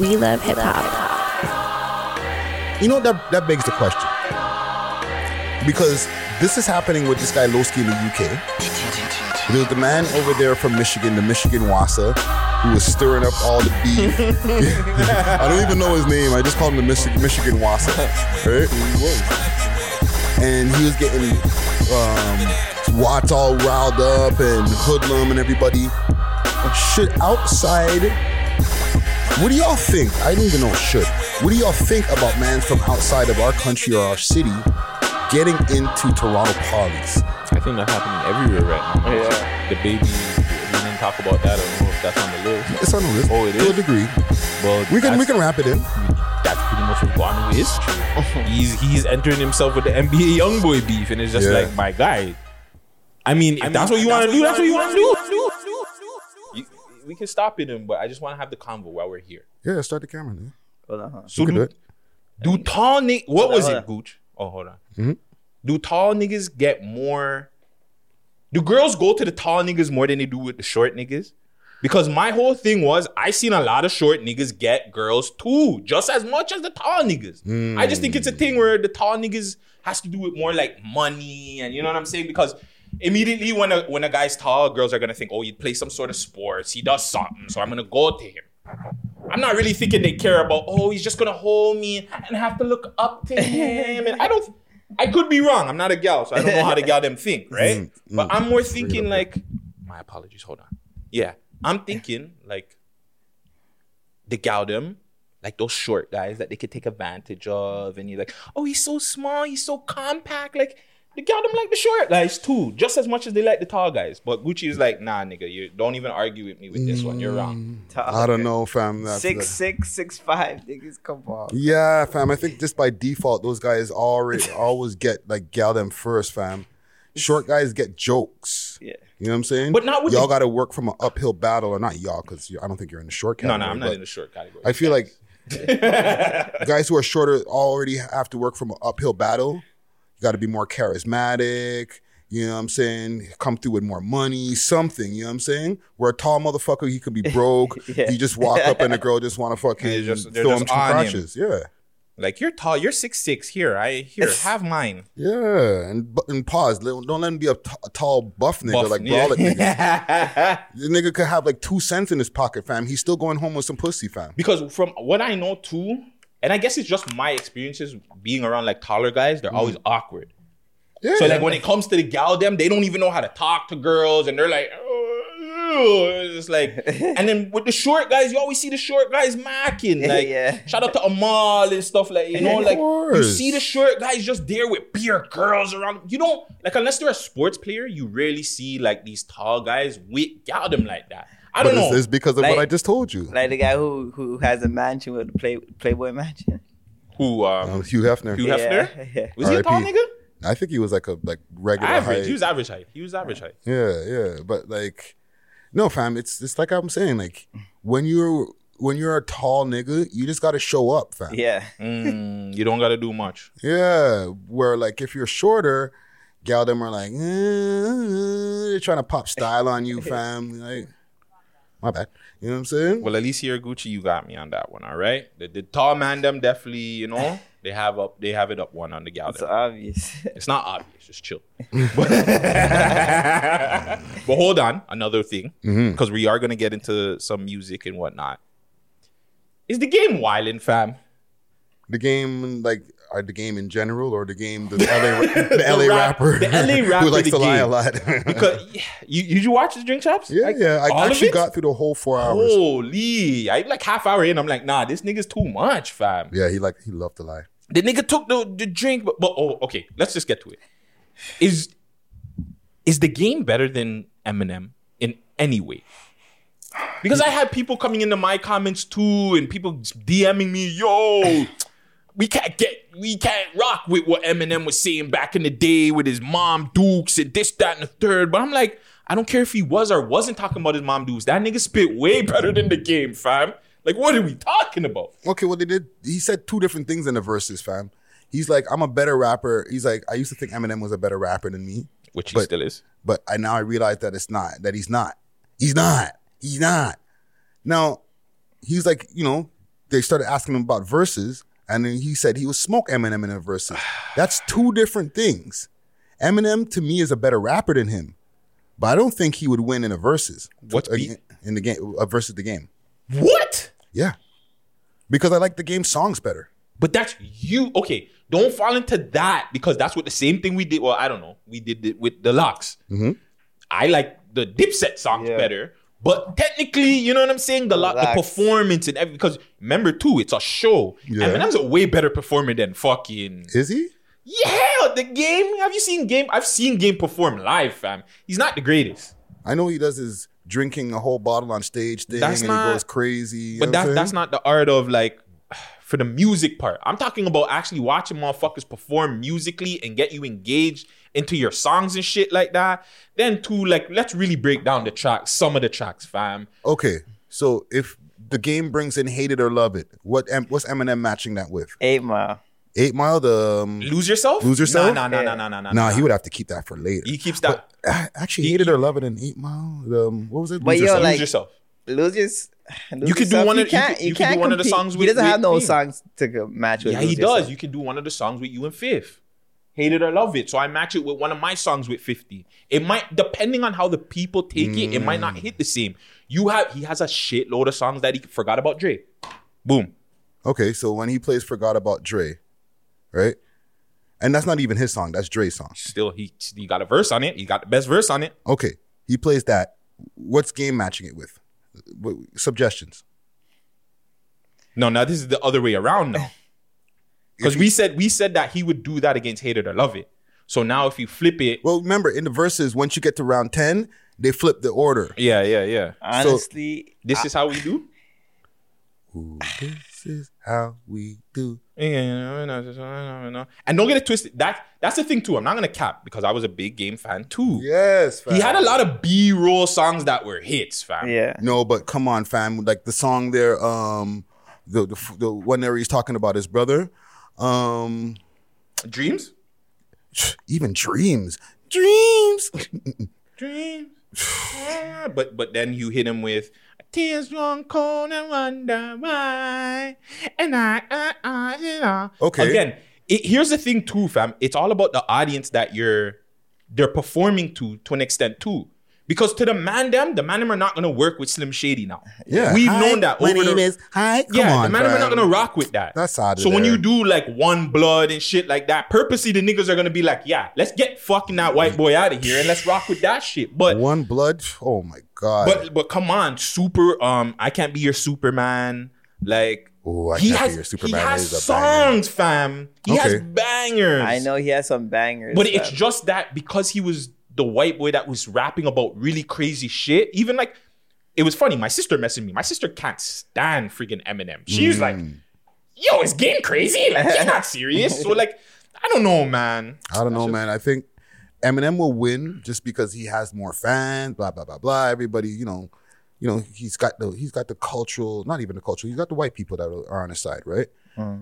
We love hip hop. You know that that begs the question because this is happening with this guy Lowski in the UK. There's the man over there from Michigan, the Michigan Wassa, who was stirring up all the beef. I don't even know his name. I just call him the Michi- Michigan Wassa, right? And he was getting um, Watts all riled up and hoodlum and everybody. Shit outside what do y'all think? I don't even know should. What do y'all think about man from outside of our country or our city getting into Toronto parties? I think that's happening everywhere right now. Yeah. The baby, we didn't talk about that. I don't know if that's on the list. It's on the list. Oh, it to is? a degree. But We can we can wrap it in. That's pretty much what's going on with history. he's he's entering himself with the NBA YoungBoy beef, and it's just Yeah. like, my guy. I mean, if that's what you want to do, that's what you want to do. You- We can stop it, him, but I just want to have the convo while we're here. Yeah, start the camera. Man. Hold on, huh? So We can do do, it. do tall niggas? What Hold on, was hold it, on. Gooch? Oh, hold on. Mhm. Do tall niggas get more? Do girls go to the tall niggas more than they do with the short niggas? Because my whole thing was I seen a lot of short niggas get girls too, just as much as the tall niggas. I just think it's a thing where the tall niggas has to do with more like money and you know what I'm saying? Because immediately when a when a guy's tall, girls are gonna think, oh, he plays some sort of sports, he does something, so I'm gonna go to him. I'm not really thinking they care about, oh, he's just gonna hold me and have to look up to him. And I don't I could be wrong. I'm not a gal, so I don't know how the gal them think, right? Mm, but mm. I'm more thinking like my apologies, hold on. Yeah. I'm thinking like the gal them, like those short guys that they could take advantage of, and you're like, oh, he's so small, he's so compact. Like the gal them like the short guys too, just as much as they like the tall guys. But Gucci is like, nah, nigga, you don't even argue with me with this one. You're wrong. Mm, I don't know, fam. That's Six the- six six five niggas. Come on. Yeah, fam. I think just by default, those guys already always get like gal them first, fam. Short guys get jokes. Yeah. You know what I'm saying? But not with y'all the- got to work from an uphill battle, or not y'all, because I don't think you're in the short No, category. no, no, I'm not in the short category. I feel like guys who are shorter already have to work from an uphill battle. You got to be more charismatic. You know what I'm saying? Come through with more money, something. You know what I'm saying? Where a tall motherfucker, he could be broke. Yeah. He just walk up and the girl just want to fucking just- throw just him two on him. Yeah. like you're tall, you're six six. Here, I here have mine. Yeah, and and pause. Don't let him be a, t- a tall buff nigga Buff, like yeah. brolic nigga. The nigga could have like two cents in his pocket, fam. He's still going home with some pussy, fam. because from what I know too, and I guess it's just my experiences being around like taller guys, they're always mm. awkward. Yeah. So like when it comes to the gal them, they don't even know how to talk to girls, and they're like, oh, it's like, and then with the short guys, you always see the short guys macking. Like, Yeah. shout out to Amal and stuff like you know, Of like you see the short guys just there with beer girls around. You don't like unless they're a sports player, you rarely see like these tall guys with gal them like that. I but don't it's, know. it's because of Like- what I just told you. Like the guy who who has a mansion with the play, Playboy mansion. Who um, Um, Hugh Hefner. Hugh Yeah, Hefner? yeah. was he a tall nigga? I think he was like a like regular Average. height. He was average height. He was average height. Yeah, yeah, but like, no, fam. It's it's like I'm saying. Like when you're when you're a tall nigga, you just got to show up, fam. Yeah. Mm, you don't got to do much. Yeah, where like if you're shorter, gal them are like, eh, they're trying to pop style on you, fam. Like, my bad. You know what I'm saying? Well, at least here, Gucci, you got me on that one. All right. The, the tall man, them definitely, you know, they have up, they have it up one on the gal. It's obvious. It's not obvious. Just chill. but, but hold on, another thing, Mm-hmm. because we are gonna get into some music and whatnot. Is the game wildin', fam? The game, like, or the game in general, or the game, the LA, the LA rap- rapper, the LA rapper, who likes to lie a lot. Because you, did you watch the drink chops? yeah, Like, yeah. I actually got through the whole four hours. Holy! I like half hour in. I'm like, nah, this nigga's too much, fam. Yeah, he like he loved to lie. The nigga took the, the drink, but, but oh, okay. Let's just get to it. Is is the game better than Eminem in any way? Because I had people coming into my comments too, and people DMing me, yo, we can't get, we can't rock with what Eminem was saying back in the day with his mom Dukes and this, that, and the third. But I'm like, I don't care if he was or wasn't talking about his mom Dukes. That nigga spit way better than the game, fam. Like, what are we talking about? Okay, well they did. He said two different things in the verses, fam. He's like, I'm a better rapper. He's like, I used to think Eminem was a better rapper than me, Which he But- still is. but I now I realize that it's not. That he's not. He's not. He's not. Now, he's like, you know, they started asking him about verses, and then he said he would smoke Eminem in a verses. That's two different things. Eminem to me is a better rapper than him, but I don't think he would win in a verses. What beat- in the game? A versus the game. What? Yeah, because I like the game songs better. But that's you. Okay, don't fall into that because that's what the same thing we did. Well, I don't know. We did it with the locks. Mm-hmm. I like the Dipset songs Yeah. better. But technically, you know what I'm saying? The lot, the performance and everything. Because remember, too, it's a show. Yeah. Eminem's a way better performer than fucking. Is he? Yeah, the game. Have you seen game? I've seen game perform live, fam. He's not the greatest. I know he does his drinking a whole bottle on stage thing, That's and not- he goes crazy. But that's that's not the art of like for the music part. I'm talking about actually watching motherfuckers perform musically and get you engaged into your songs and shit like that. Then too, like let's really break down the tracks, some of the tracks, fam. Okay, so if the game brings in "Hate It or Love It," what what's Eminem matching that with? Eight Mile. Eight Mile. The um, Lose yourself? Lose Yourself? Nah, nah, nah, Yeah. nah, nah, nah, nah, nah. he would have to keep that for later. He keeps that. I actually He- "Hate It or Love It" in Eight Mile. Um, what was it? But Lose yo, Yourself. like- Lose yourself. Lose your, lose You could do one of the- you can't. You, you could do can't one of the compete. songs He with- doesn't have no me. songs to match with. Yeah, he does. Yourself. You can do one of the songs with you in fifth. Hate it or love it. So I match it with one of my songs with 50. It might, depending on how the people take it, it might not hit the same. You have he has a shitload of songs that he forgot about Dre. Boom. okay, so when he plays "Forgot About Dre," right? And that's not even his song. That's Dre's song. Still, he he got a verse on it. He got the best verse on it. Okay, he plays that. What's game matching it with? What, suggestions. No, now this is the other way around now. Because we said we said that he would do that against Hate It or Love It. So now if you flip it, Well, remember in the verses, once you get to round ten, they flip the order. yeah, yeah, yeah. Honestly, This is how we do. Ooh, this is how we do. And don't get it twisted. That that's the thing too. I'm not gonna cap because I was a big game fan too. Yes, fam. He had a lot of B-roll songs that were hits, fam. yeah. No, but come on, fam. Like the song there, um, the the, the one there he's talking about his brother, um, Dreams? even dreams, dreams. Dreams. Yeah, but but then you hit him with tears run cold and wonder why. And I, I, I, you know. Okay. Again, it, here's the thing too, fam. It's all about the audience that you're they're performing to to an extent too. Because to the man them, the man them are not gonna work with Slim Shady now. Yeah, We've Hi, known that My over name the, is Hi. Come yeah, on, the man them are not gonna rock with that. That's out of So when you do like one blood and shit like that, purposely the niggas are gonna be like, yeah, let's get fucking that white boy out of here and let's rock with that shit. But One blood. Oh my god. but but come on, super. Um, I can't be your Superman. Like Ooh, I he Can't Be has Your Superman he has is a banger. songs, fam. He has Okay. bangers. I know he has some bangers. but it's just that because he was the white boy that was rapping about really crazy shit. Even like it was funny. My sister messaged me. My sister can't stand freaking Eminem. She's like, Mm. "Yo, is game crazy? Like he's not serious." so like, I don't know, man. I don't know, man. I think Eminem will win just because he has more fans. Blah blah blah blah. Everybody, you know, you know, he's got the he's got the cultural, not even the cultural. He's got the white people that are, are on his side, right?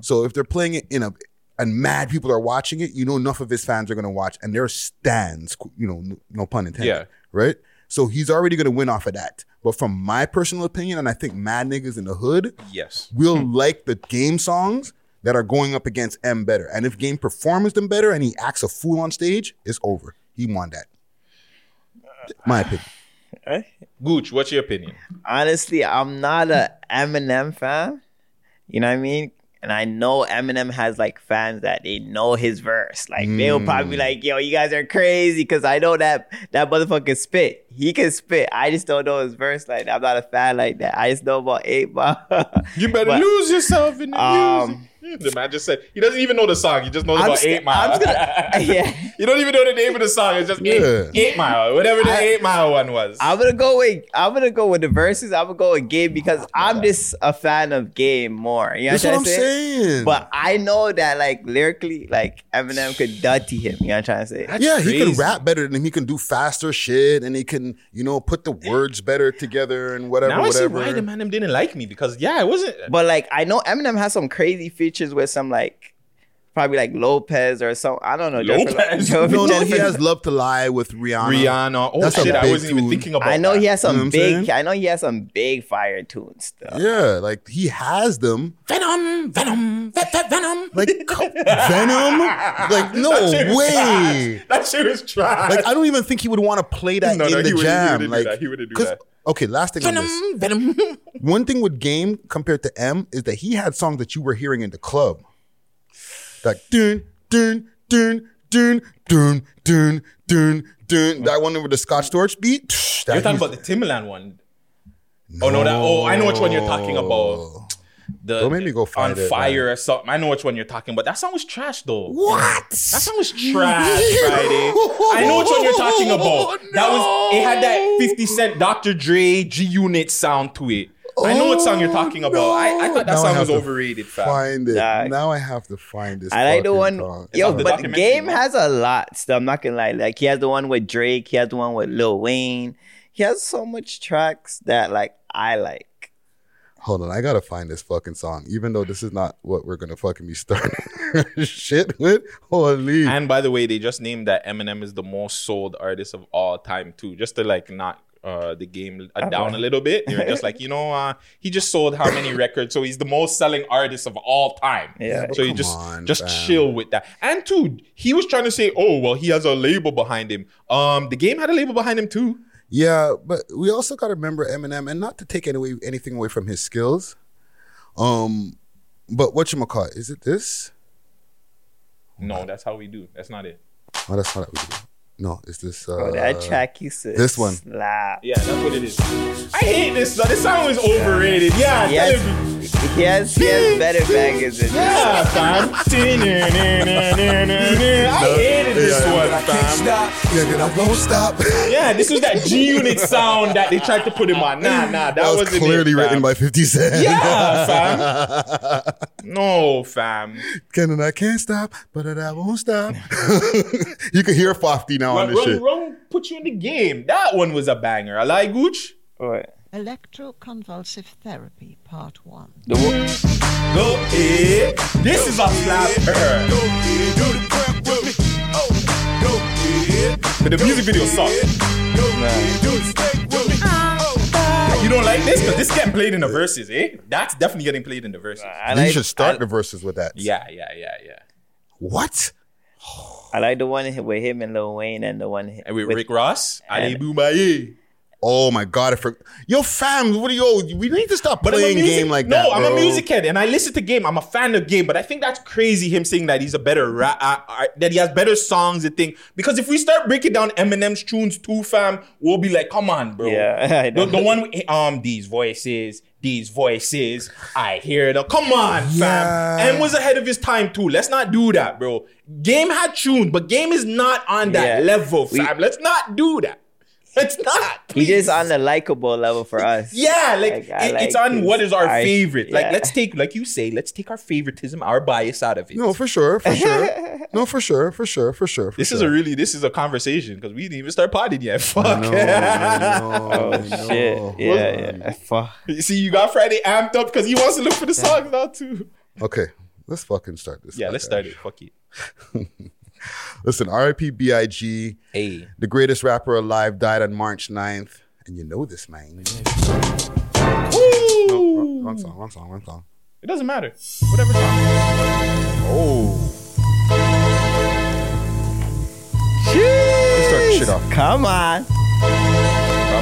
So if they're playing it in a and mad people are watching it, you know, enough of his fans are gonna watch, and they're stands. You know, no, no pun intended. Yeah. Right. So he's already gonna win off of that. But from my personal opinion, and I think mad niggas in the hood, Yes. will like the game songs that are going up against M better. And if game performs them better and he acts a fool on stage, it's over. He won that. My opinion. Eh? Gooch, what's your opinion? honestly, I'm not a Eminem fan. You know what I mean? And I know Eminem has like fans that they know his verse. Like they'll probably be Mm. like, "Yo, you guys are crazy," because I know that that motherfucker spit. He can spit. I just don't know his verse like that. I'm not a fan like that. I just know about Eight Ball. You better But- lose yourself in the Um, music. The man just said he doesn't even know the song. He just knows I'm about just- Eight Mile. I'm just gonna- yeah. you don't even know the name of the song. It's just Yeah. eight, eight Mile, whatever the I- Eight Mile one was. I'm gonna go with I'm gonna go with the verses. I'm gonna go with Game because I'm just a fan of Game more. You know That's what what I'm I'm saying? saying. But I know that like lyrically, like Eminem could dirty him. You know what I'm trying to say? That's yeah, he can rap better than him. He can do faster shit and he can, you know, put the words better together and whatever, now I see whatever. why the man didn't like me because yeah, it wasn't. But like I know Eminem has some crazy features with some like probably like Lopez or something. I don't know. Jennifer Lopez? Lo- No, no, he has Love to Lie with Rihanna. Rihanna. Oh That's shit, I wasn't even thinking about I know that. he has You know some big. I know he has some big fire tunes though. Yeah, like he has them. Venom, Venom, ve- ve- Venom. Like co- Venom. Like no That way. trash. That shit was trash. Like I don't even think he would want to play that No, in no, the he wouldn't- he jam. wouldn't do like that. He wouldn't do 'cause- that. Okay, last thing on this. Venom, Venom. One thing with Game compared to M is that he had songs that you were hearing in the club. Like dun dun dun dun dun dun dun dun. That one with the Scott Storch beat. psh, that You're talking he's- about the Timbaland one. Oh no, that. Oh, I know which one you're talking about. The Don't make me go find on it, fire man. or something. I know which one you're talking about. That song was trash though. What? That song was trash, Friday. I know which one you're talking about. Oh, that was it had that 50 Cent Dr. Dre G Unit sound to it. I know what song you're oh, talking about. I, I thought that Now song was overrated, fam. Find it. Nah. Now I have to find this. I like the fucking one. song. Yo, on the but documentary, Game has a lot. Still, I'm not gonna lie. Like he has the one with Drake. He has the one with Lil Wayne. He has so much tracks that like I like. Hold on, I gotta find this fucking song. Even though this is not what we're gonna fucking be starting shit with. Holy. And by the way, they just named that Eminem is the most sold artist of all time too. Just to like knock uh, the game uh, down a little bit. You're just like, you know, uh, he just sold how many records, so he's the most selling artist of all time. Yeah, but So you just on, just fam. chill with that. And two, he was trying to say, oh well, he has a label behind him. Um, the game had a label behind him too. Yeah, but we also got to remember Eminem, and not to take any, anything away from his skills. Um, but what you call it? Is it this? No, that's how we do. That's not it. Oh, that's not what we do. No, is this? Uh, Oh, that track used to this one. slap. Yeah, that's what it is. I hate this song. This song is overrated. Yeah, Yes. tell him- He has better bangers than this. Yeah, fam. I hated this one, fam. Yeah, I won't stop. Yeah, this was that G Unit sound that they tried to put him on. Nah, nah, that, That was wasn't clearly it, written by Fifty Cent. Yeah, fam. No, fam. Can and I can't stop, but I won't stop. you can hear Fofty now on Run, this run, shit. run, put you in the game. That one was a banger. I like Gooch. What? Electroconvulsive therapy, part one. The wo- Go ahead. This is a slapper. But the music video sucks. You don't like this? Because this getting played in the verses, eh? That's definitely getting played in the verses. I you like, should start I, the verses with that. Yeah, yeah, yeah, yeah. What? I like the one with him and Lil Wayne and the one And with, Rick Ross, Ali Bomaye. Oh my god! I forgot. Yo, fam, what are yo? We need to stop But I'm a playing music, game like no, that. No, I'm a music head and I listen to Game. I'm a fan of Game, but I think that's crazy. Him saying that he's a better rap, uh, uh, that he has better songs and thing. Because if we start breaking down Eminem's tunes too, fam, we'll be like, come on, bro. Yeah, I the, the one with, um these voices, these voices, I hear them. Come on, fam. Yeah. And was ahead of his time too. Let's not do that, bro. Game had tunes, but Game is not on that Yeah. level, We- fam. Let's not do that. Let's not. He just on the likable level for us. Yeah, like, Like, I it- it's on his what is our art. favorite. Like let's take, like you say, let's take our favoritism, our bias out of it. No, for sure, for sure. no, for sure, for sure, for sure. For this is a really this is a conversation because we didn't even start potting yet. Fuck. No, no, Oh no. shit! Yeah, yeah. Uh, fuck. See, you got Friday amped up because he wants to look for the songs now too. Okay, let's fucking start this. Yeah, let's start it. Fuck it. Listen, R.I.P. B.I.G. Hey, The greatest rapper alive died on March 9th. And you know this, man. No, wrong, wrong song, wrong song, wrong song. it doesn't matter. Whatever song. Oh. Let's start the shit off. Come on.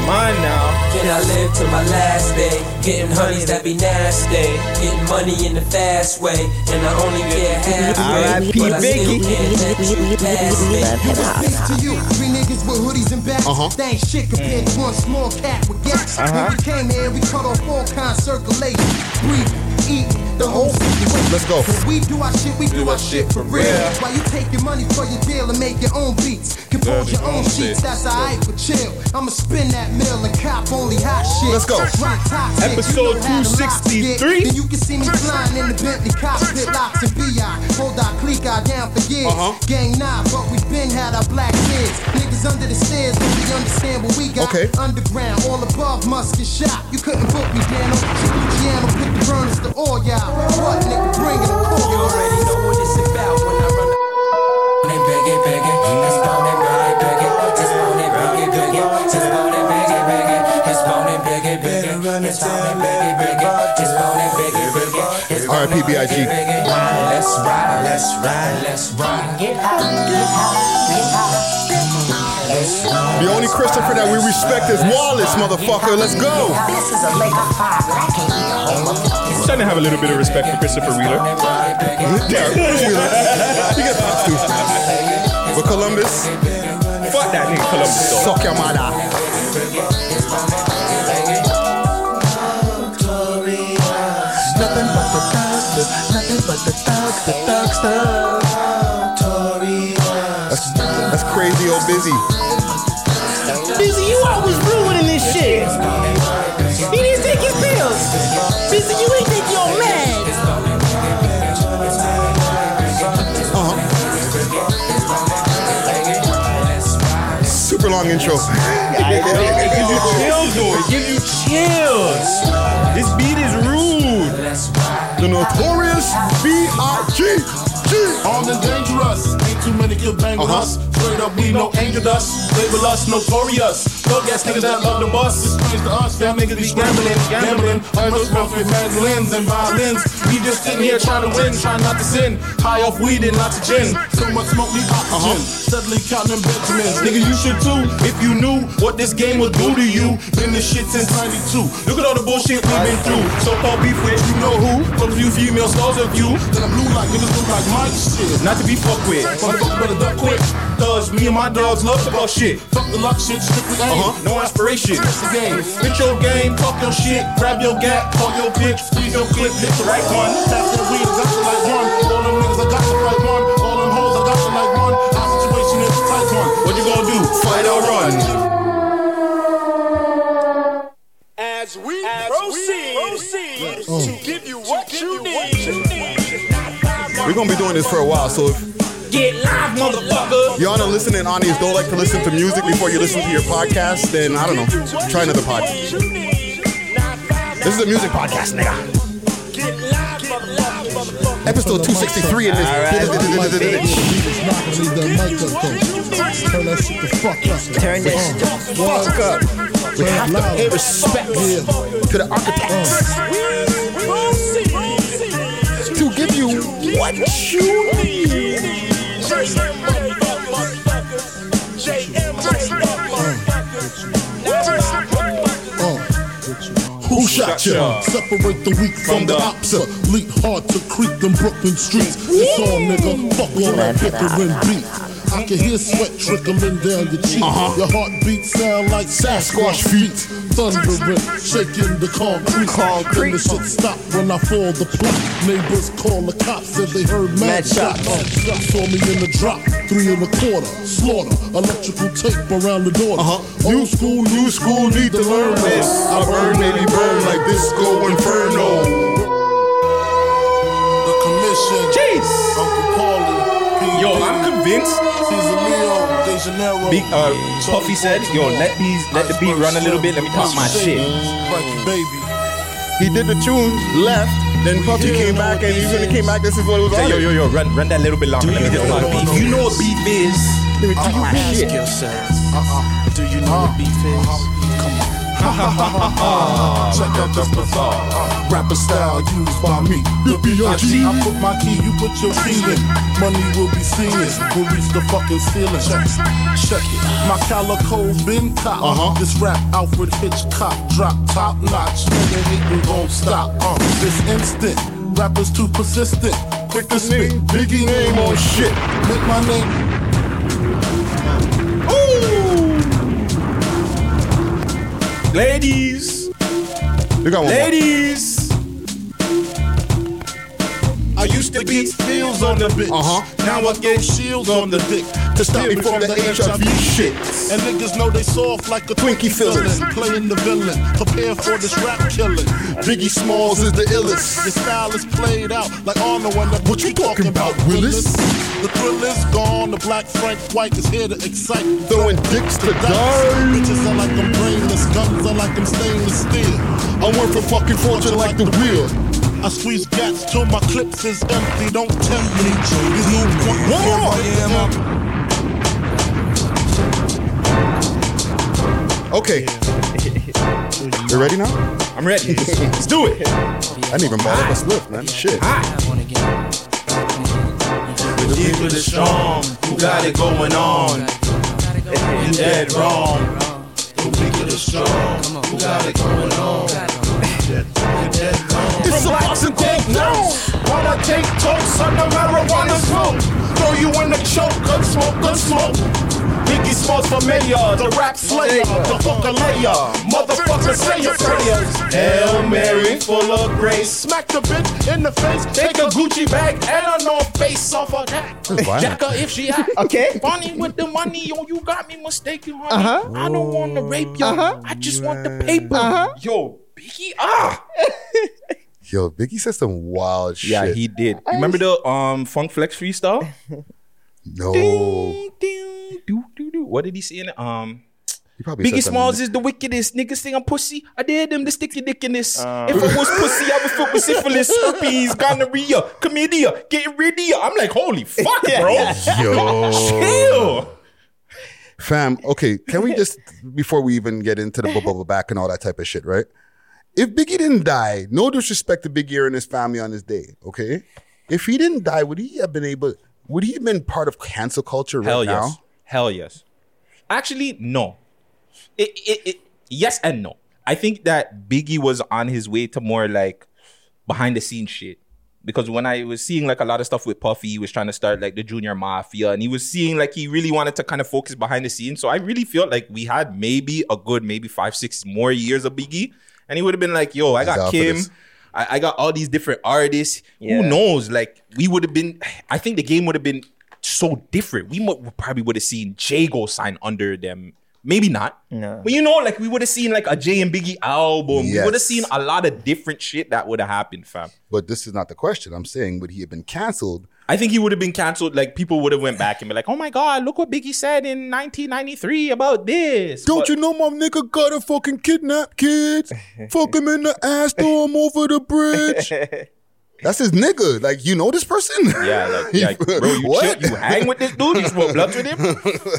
Come on now. Can I live to my last day? Getting honeys that be nasty. Getting money in the fast way. And I only get halfway. R.I.P. But I still Biggie. can't you pass me. To you, three niggas with hoodies and bats. Uh-huh. They ain't shit compared to one small cat with gas. When we came here, we cut off all kinds of circulation. Breathe, eat, the whole situation. Let's go. When we do our shit, we do our shit for real. While you take your money for your deal and make your own beats. Compose your own sheets, that's alright for chill. I'ma spin that mill and cop only hot shit. Let's go. Rock top Episode you know how the locks get. 263. Then you can see me flying in the Bentley cockpit, locks and BI. Hold our clique out down for years. Uh-huh. Gang nah, but we been had our black kids. Niggas under the stairs, but we understand what we got. Okay. Underground, all above must get shot. You couldn't book me, Dano. Luciano put the burners to all y'all. PBIG. Let's ride, let's ride, let's ride. Get out. The only Christopher that we respect is Wallace, motherfucker. Let's go. This is a lake of fire, I can't eat of I'm starting to have a little bit of respect for Christopher Wheeler. Yeah, he gets pops too. But Columbus, Fuck that nigga Columbus though. suck your mother. Nothing but the thugs, the thugs, thugs, thugs. That's, that's crazy old busy. Busy, you always ruining this shit. He didn't take his pills. Super long intro. It gives you chills though. It gives you chills. This beat is rude. The notorious B.I.G. Armed the dangerous. Ain't too many can bang with Uh-huh. us. Straight up, we no angel dust. Label us notorious. Thug ass niggas that love the bus. It's strange to us. That niggas be gambling, gambling. Almost rough with mandolins and violins. We just sitting here trying to win, trying not to sin. High off weed and lots of gin. So much smoke, need oxygen. Uh-huh. Suddenly counting Benjamins. Nigga, you should too. If you knew what this game would do to you. Been this shit since 92. Look at all the bullshit we've been through. So far beef with you know who. From a few female stars of you. Then I'm blue like niggas look like my shit. Not to be fucked with. Motherfucker better duck quick. Cause me and my dogs love to fuck shit. Fuck the luck shit, strictly aim. Uh-huh. No aspiration. It's the game. Spit your game, talk your shit, grab your gap, talk your bitch, squeeze your clip, hit the right one. Tap that weed, got the like one. All them niggas, I got the right one. All them hoes, I got the like one. Our situation is a tight one. What you gonna do? Fight or run? As we proceed, to give you what you need. We're gonna be doing this for a while, so if Get live, motherfucker. y'all not listening audience don't like to listen to music before you listen to your podcast, then I don't know. Try another podcast. This is a music podcast, nigga. Episode 263 in this. Turn that shit the fuck up. Uh, we have to pay respect to the architects uh. to give you what you need. Who shot ya? Separate the weak from the opsa. Leap hard to creep them Brooklyn streets. It's all nigga. Fuck all that bickering beat. I can hear sweat trickling down your cheek. Your heartbeat sound like Sasquatch feet. Thundering, shaking the concrete. Then the shit stop when I fall the plot. Neighbors call the cops, said they heard mad, Mad shots. shots. Saw me in the drop, three and a quarter. Slaughter, electrical tape around the door. Uh-huh. Old school, new school, need to learn this. I burn, maybe burn like disco inferno. The commission. Jeez. Uncle Paulie. Yo, I'm convinced. Caesar Leo, De Janeiro. Big, uh, Puffy said, "Yo, let these, let the beat run a little bit. Let me talk my shit." Baby. He did the tune, left, then Puffy came back, and even when he came back, this is what it was Say, on. yo, yo, yo, run, run that little bit longer. Let me just talk beef. You know what beef is? Let me talk my shit. Do you know what beef is? Come on. Check out this bizarre rapper style used by me. The B.I.G. I put my key, you put your key in. Money will be seen, will reach the fucking ceiling. Check, check it. My calico's been cop. Uh-huh. This rap Alfred Hitchcock drop top notch. Nigga hating gon' stop. Uh, this instant, rappers too persistent. Quick to spit, Biggie name on shit. Make my name Ladies, We got one more. ladies. I used to beat fields on the bitch. Uh-huh. Now I get shields on the dick to stop me from the HIV shit. And niggas know they soft like a Twinkie filling. Playing the villain, prepare for this rap killing. Biggie Smalls is the illest. Your style is played out like Arnold the What you talking about, Willis? The thrill is gone. The black Frank White is here to excite. Throwing dicks to die. Bitches are like them brainless, guns are like them stainless steel. I work for fucking fortune like the wheel. I squeeze gats till my clips is empty. Don't tempt me. These new one more. Okay. You ready now? I'm ready. Let's do it. I didn't even ball up a spliff, man. Shit. Deep with the strong, who got it going on? You dead wrong. The weak with the strong, who got it going on? You dead wrong. It's From a and take notes. While I take toast on the marijuana smoke. Throw you in the choke, good smoke, good smoke. Biggie Smalls for mayor, the rap slayer, the fucker layer. Motherfucker, say your prayers. Hail Mary, full of grace. Smack the bitch in the face. Take a Gucci bag and a North Face off her that. That's violent. If she act. Okay. Funny with the money, yo, you got me mistaken, honey. Uh-huh. I don't want to rape you. Uh-huh. I just want the paper. Uh-huh. Yo, Biggie, ah. Yo, Biggie said some wild shit. Yeah, he did. You remember the um Funk Flex freestyle? No. Ding, ding, doo, doo, doo. What did he say in it? Um, probably Biggie said Smalls is the wickedest. Niggas think I'm pussy. I dare them to stick your dick in this. if I was pussy, I would fit with syphilis, herpes, gonorrhea, chlamydia, getting rid of you. I'm like, holy fuck, bro. Yo. Chill. Fam, okay, can we just before we even get into the bubble back and all that type of shit, right? If Biggie didn't die, no disrespect to Biggie and his family on his day, okay? If he didn't die, would he have been able? Would he have been part of cancel culture right Hell now? yes. Hell yes. Actually, no. It, it, it, yes and no. I think that Biggie was on his way to more like behind the scenes shit. Because when I was seeing like a lot of stuff with Puffy, he was trying to start like the junior mafia and he was seeing like he really wanted to kind of focus behind the scenes. So I really felt like we had maybe a good maybe five, six more years of Biggie. And he would have been like, yo, I He's out got Kim. I, I got all these different artists. Yeah. Who knows? Like we would have been. I think the game would have been so different. We mo- probably would have seen Jay go sign under them. Maybe not. No. But you know, like we would have seen like a Jay and Biggie album. We would have seen a lot of different shit that would have happened, fam. But this is not the question. I'm saying would he have been canceled? I think he would have been canceled. Like people would have went back and be like, "Oh my god, look what Biggie said in 1993 about this." Don't But- you know my nigga gotta fucking kidnap kids? Fuck him in the ass, throw him over the bridge. That's his nigga. Like, you know this person? Yeah, like, yeah, bro, you, What? chill, you hang with this dude. You smoke blunts with him.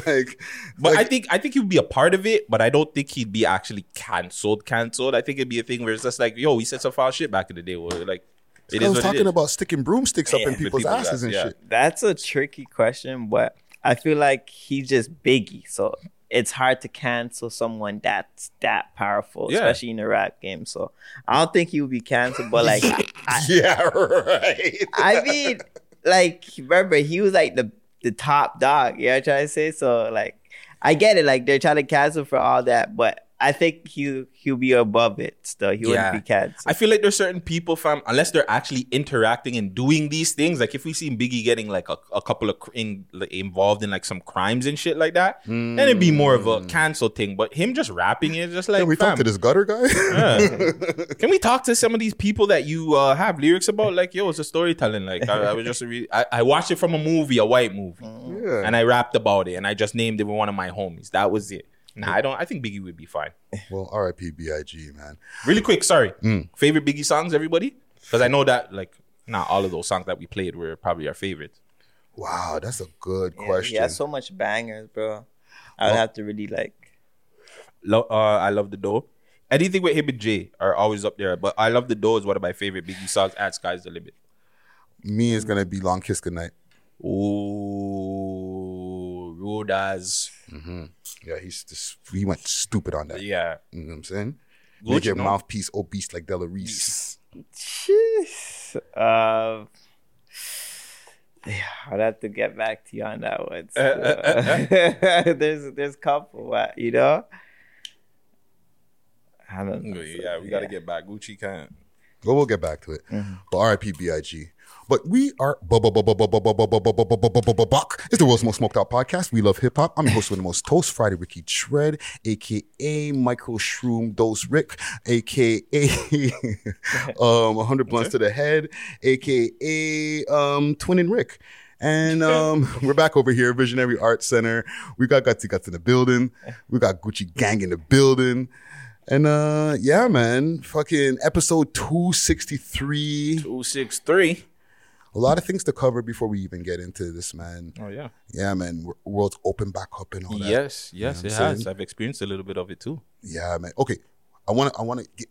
like, But like, I think I think he would be a part of it, but I don't think he'd be actually cancelled. Cancelled. I think it'd be a thing where it's just like, yo, he said some foul shit back in the day. Where like, it I was talking it is. about sticking broomsticks up Yeah, in people's people's asses ass, and yeah. shit. That's a tricky question, but I feel like he's just Biggie, so it's hard to cancel someone that's that powerful, Yeah. especially in the rap game. So I don't think he would be canceled, but like, I, yeah, right. I mean, like, remember he was like the the top dog. You know what I'm trying to say? So like, I get it. Like they're trying to cancel for all that, but I think he he'll be above it. Still, he Yeah. wouldn't be canceled. I feel like there's certain people, fam, unless they're actually interacting and doing these things. Like if we see Biggie getting like a, a couple of cr- in, like, involved in like some crimes and shit like that, then it'd be more of a cancel thing. But him just rapping it, just like Can we fam, talk to this gutter guy? yeah. Can we talk to some of these people that you uh, have lyrics about? Like, yo, it's a storytelling. Like, I, I was just, re- I, I watched it from a movie, a white movie, yeah. and I rapped about it, and I just named it with one of my homies. That was it. Nah, I don't. I think Biggie would be fine. well, R.I.P. B.I.G. Man. Really quick, sorry. Favorite Biggie songs, everybody? Because I know that like not all of those songs that we played were probably our favorites. Wow, that's a good Yeah, question. He has so much bangers, bro. I would have to really like. Lo- uh, I love the door. Anything with him and Jay are always up there, but I love the door is one of my favorite Biggie songs. At Sky's the limit. Me is gonna be Long Kiss Goodnight. Ooh, Rodas. Yeah, he's just he went stupid on that. Yeah. You know what I'm saying? Gucci, Make your no? mouthpiece obese like Della Reese. Jeez. Um, yeah, I'd have to get back to you on that one. So, there's there's a couple, you know. I don't know. Yeah, we got to get back. Gucci can't. Well, we'll get back to it. But R.I.P. B.I.G. But we are Buck. It's the world's most smoked out podcast. We love hip hop. I'm your host with the most toast, Friday Ricky Tread, aka Michael Shroom Dose Rick, aka um 100 blunts to the head, aka um Twin and Rick. And um, we're back over here, Visionary Art Center. We got Gutsy Guts in the building. We got Gucci Gang in the building. And uh yeah, man, fucking episode 263. Two six three. A lot of things to cover before we even get into this, man. Oh yeah. Yeah, man, world's open back up and all that. Yes, yes, You know it has. saying? I've experienced a little bit of it too. Yeah, man. Okay, I want to I want to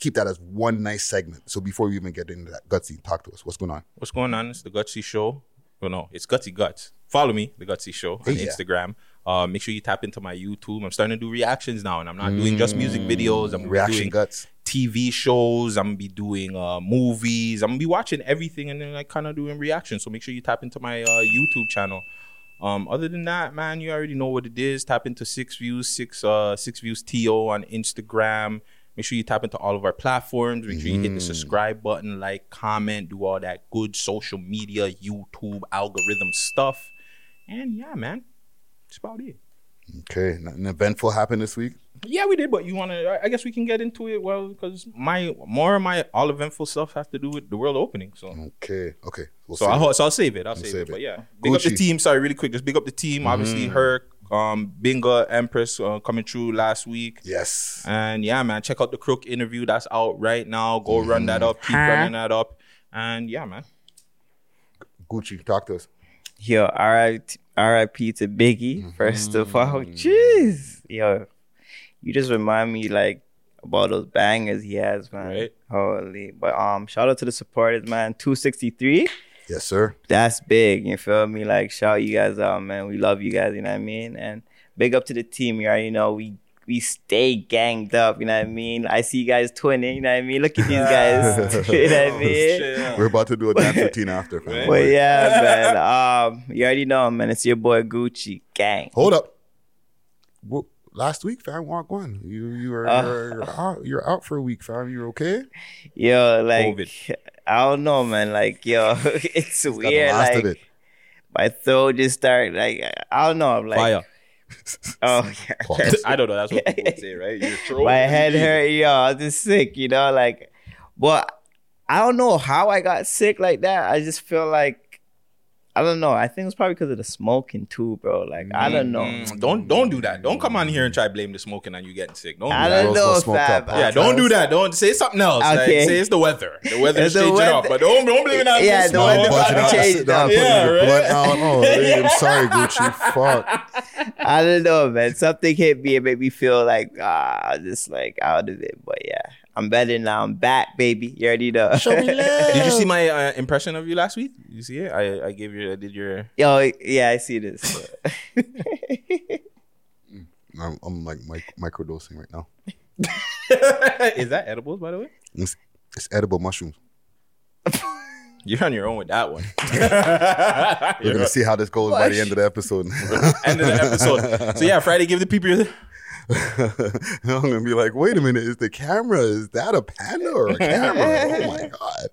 keep that as one nice segment. So before we even get into that, Gutsy, talk to us. What's going on? What's going on? It's the Gutsy Show. Well, no, it's Gutsy Guts. Follow me, the Gutsy Show on Yeah. Instagram. Uh, make sure you tap into my YouTube. I'm starting to do reactions now, and I'm not doing just music videos. I'm Mm. Reaction doing guts. TV shows. I'm gonna be doing uh, movies. I'm gonna be watching everything and then like kind of doing reactions. So make sure you tap into my uh, YouTube channel. Um, other than that, man, you already know what it is. Tap into Six Views, Six uh, Six Views To on Instagram. Make sure you tap into all of our platforms. Make sure you hit the subscribe button, like, comment, do all that good social media, YouTube algorithm stuff. And yeah, man, that's about it. Okay, nothing eventful happened this week. Yeah, we did, but you want to? I guess we can get into it. Well, because my more of my all eventful stuff has to do with the world opening. So, Okay, okay. We'll so see. I'll so I'll save it. I'll save, save it. it. But yeah, big up the team. Sorry, really quick, just big up the team. Obviously, her, um, Binga, Empress uh, coming through last week. yes. And yeah, man, check out the Crook interview that's out right now. Go run that up. Keep running that up. And yeah, man. Gucci, talk to us. Yo, RIP RIP to Biggie, first of all. Jeez. Yo, you just remind me like about those bangers he has, man. Right. Holy. But um shout out to the supporters, man. 263. Yes, sir. That's big. You feel me? Like shout you guys out, man. We love you guys, you know what I mean? And big up to the team. You already know we we stay ganged up, you know what I mean? I see you guys twinning, you know what I mean? Look at these guys. you know what I mean? We're about to do a dance routine after. fam. But yeah, man. Um, you already know, man. It's your boy Gucci gang. Hold up. Well, last week, fam, walk one. You you were Uh. you're, you're out. You're out for a week, fam. You're okay. Yo, like COVID. I don't know, man. Like, yo, it's Got the weird. last Like of it. my throat just started like I don't know. I'm like, Fire. oh yeah. I don't know. That's what people would say, right? Your throat my head easy. hurt, yo. I was just sick, you know, like but I don't know how I got sick like that. I just feel like I don't know. I think it's probably because of the smoking too, bro. Like I don't know. Mm, don't don't do that. Don't come on here and try to blame the smoking on you getting sick. Don't do I that. don't Girls know, smoke fam. up. Yeah, don't do that. Don't say something else. Like, Okay. say it's the weather. The weather is It's the changing up, but don't don't blame it on Yeah, the smoke. weather Bunch it out, changed up. Yeah, your right? blunt out. Oh, hey, I'm sorry, Gucci. Fuck. I don't know, man. Something hit me and made me feel like ah, just like out of it. But yeah, I'm better now. I'm back, baby. You already know. Show me love. Did you see my uh, impression of you last week? You see it? I, I gave you. I did your. Yo, yeah, I see this. I'm, I'm like mic- microdosing right now. Is that edibles, by the way? It's, it's edible mushrooms. You're on your own with that one. We're gonna see how this goes by the end of the episode. End of the episode. So yeah, Friday, give the people. Your, I'm gonna be like, wait a minute, is the camera? Is that a panda or a camera? oh my god.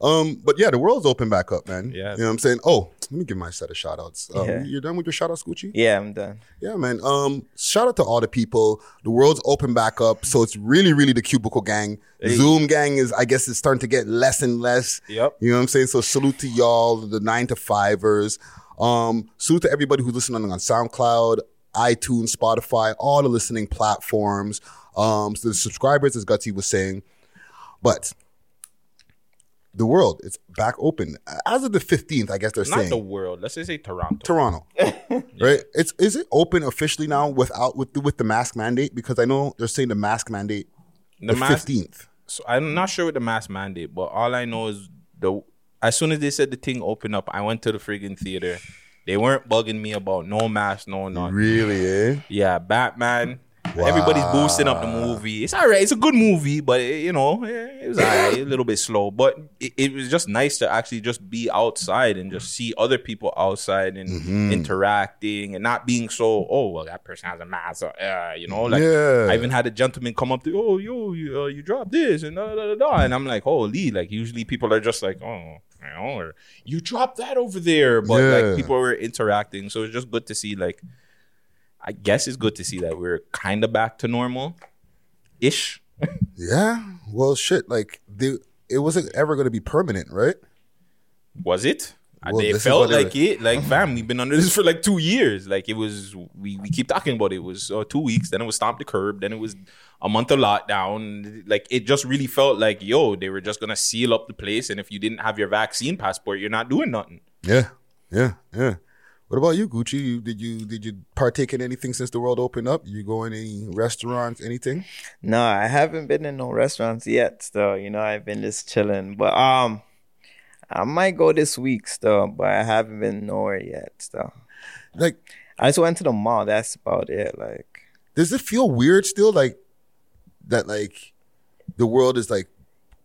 Um, but yeah, the world's open back up, man. Yeah. You know what I'm saying? Oh, let me give my set of shout outs. Um, Yeah. You're done with your shout outs, Gucci? yeah, I'm done. Yeah, man. Um, shout out to all the people. The world's open back up, so it's really, really the cubicle gang. Zoom gang is, I guess, it's starting to get less and less. Yep. You know what I'm saying? So salute to y'all, the nine to fivers. Um, salute to everybody who's listening on SoundCloud, iTunes, Spotify, all the listening platforms. Um, so the subscribers, as Gutsy was saying, but the world it's back open as of the 15th. I guess they're not saying the world. Let's just say Toronto. Toronto, right? It's is it open officially now without with the, with the mask mandate? Because I know they're saying the mask mandate the mask- fifteenth. So I'm not sure with the mask mandate, but all I know is the as soon as they said the thing opened up, I went to the friggin' theater. They weren't bugging me about no mask, no nothing. Really? Eh? Yeah, Batman. Everybody's boosting up the movie. It's all right. It's a good movie, but it, you know, eh, it was all right, a little bit slow. But it, it was just nice to actually just be outside and just see other people outside and Mm-hmm. interacting and not being so, oh, well, that person has a mask. So, uh, you know, like Yeah. I even had a gentleman come up to, oh, yo, you, uh, you dropped this and da, da, da, da. And I'm like, holy, like usually people are just like, oh, or you dropped that over there. But Yeah. like people were interacting. So it's just good to see like, I guess it's good to see that we're kind of back to normal ish. Yeah. Well, shit. Like the it wasn't ever going to be permanent, right? Was it? Well, they felt like were- it. Like, fam, we've been under this for like two years. Like, it was, we, we keep talking about it. It was uh, two weeks, then it was Stomp the Curb, then it was a month of lockdown. Like, it just really felt like, yo, they were just going to seal up the place. And if you didn't have your vaccine passport, you're not doing nothing. Yeah. Yeah. Yeah. What about you, Gucci? You, did you did you partake in anything since the world opened up? You go in any restaurants, anything? No, I haven't been in no restaurants yet. Still, you know, I've been just chilling. But um, I might go this week still, but I haven't been nowhere yet. Still, Like, I just went to the mall. That's about it. Like, does it feel weird still? Like that? Like the world is like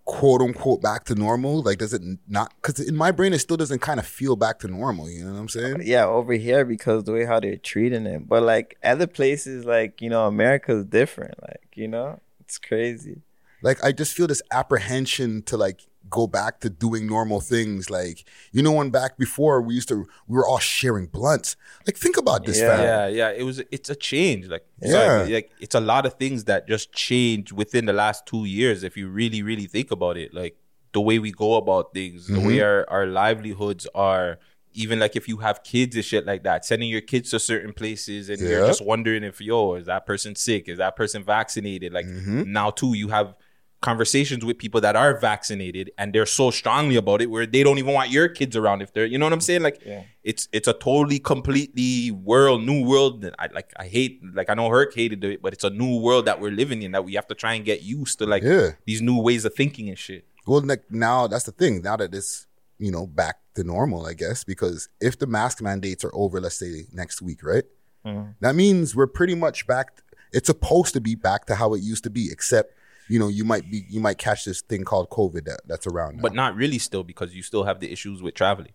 quote unquote back to normal. Like, does it not? Because in my brain, it still doesn't kind of feel back to normal. You know what I'm saying? Uh, yeah, over here because the way how they're treating it. But like other places, like you know, America's different. Like you know, it's crazy. like I just feel this apprehension to like go back to doing normal things. Like you know, when back before we used to, we were all sharing blunts. Like think about this, Yeah. fam. yeah, yeah. It was. It's a change. Like, it's Yeah. like, like it's a lot of things that just changed within the last two years. If you really, really think about it, like the way we go about things, the way mm-hmm. our our livelihoods are. Even like if you have kids and shit like that, sending your kids to certain places and you're just wondering if yo is that person sick, is that person vaccinated? Like mm-hmm. now too, you have conversations with people that are vaccinated and they're so strongly about it where they don't even want your kids around if they're you know what I'm saying like it's it's a totally completely world new world that I like I hate like I know Herc hated it but it's a new world that we're living in that we have to try and get used to like Yeah. these new ways of thinking and shit Well, like now that's the thing. Now that it's you know back to normal, I guess because if the mask mandates are over, let's say next week, right? Mm-hmm. That means we're pretty much back. It's supposed to be back to how it used to be, except you know you might be you might catch this thing called COVID that, that's around. Now. but not really still because you still have the issues with traveling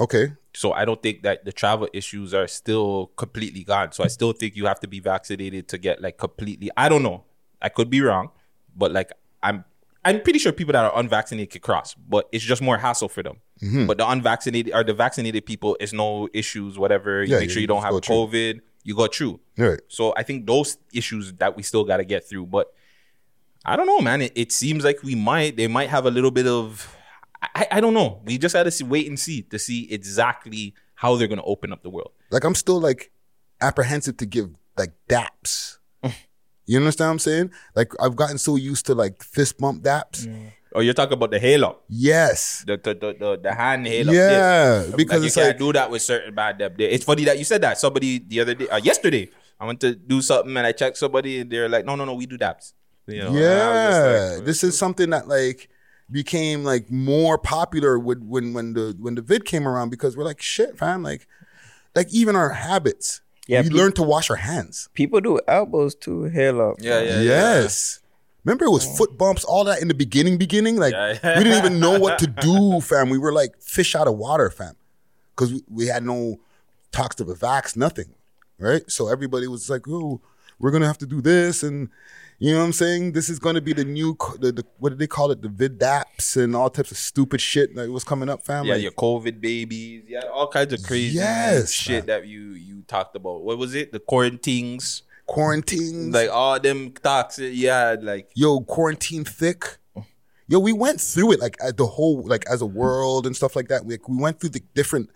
okay, so I don't think that the travel issues are still completely gone. So I still think you have to be vaccinated to get like completely. I don't know. I could be wrong, but like I'm, I'm pretty sure people that are unvaccinated could cross, but it's just more hassle for them. Mm-hmm. But the unvaccinated or the vaccinated people, it's no issues. Whatever you Yeah, make you sure you don't have through. COVID, you go through. right. So I think those issues that we still got to get through. But I don't know, man. It, it seems like we might. They might have a little bit of. I, I don't know. We just got to see, wait and see to see exactly how they're going to open up the world. Like I'm still like apprehensive to give like daps. you understand what I'm saying? Like I've gotten so used to like fist bump daps. Oh, you're talking about the halo, Yes. the the the, the, the hand halo. Yeah, Like, because you it's can't like do that with certain bad dep. It's funny that you said that. Somebody the other day, uh, yesterday, I went to do something and I checked somebody and they're like, no, no, no, we do daps. You know, and I was yeah, like, this is something that like became like more popular with when when the when the vid came around because we're like shit, fam. Like like even our habits. Yeah, we pe- learn to wash our hands. People do elbows too. Hail up. Yeah, yeah, yeah. yes. Remember it was foot bumps, all that in the beginning, beginning. Like Yeah, yeah. we didn't even know what to do, fam. We were like fish out of water, fam. Because we, we had no talks to the vax, nothing. Right? So everybody was like, oh, we're gonna have to do this and you know what I'm saying? This is gonna be the new the, the what did they call it? The vidaps and all types of stupid shit that was coming up, fam. Yeah, your COVID babies. Yeah, all kinds of crazy Yes, shit that you you talked about. What was it? The quarantines, quarantines. like all them talks. Yeah, like yo, quarantine thick. Yo, we went through it like at the whole like as a world and stuff like that. We we went through the different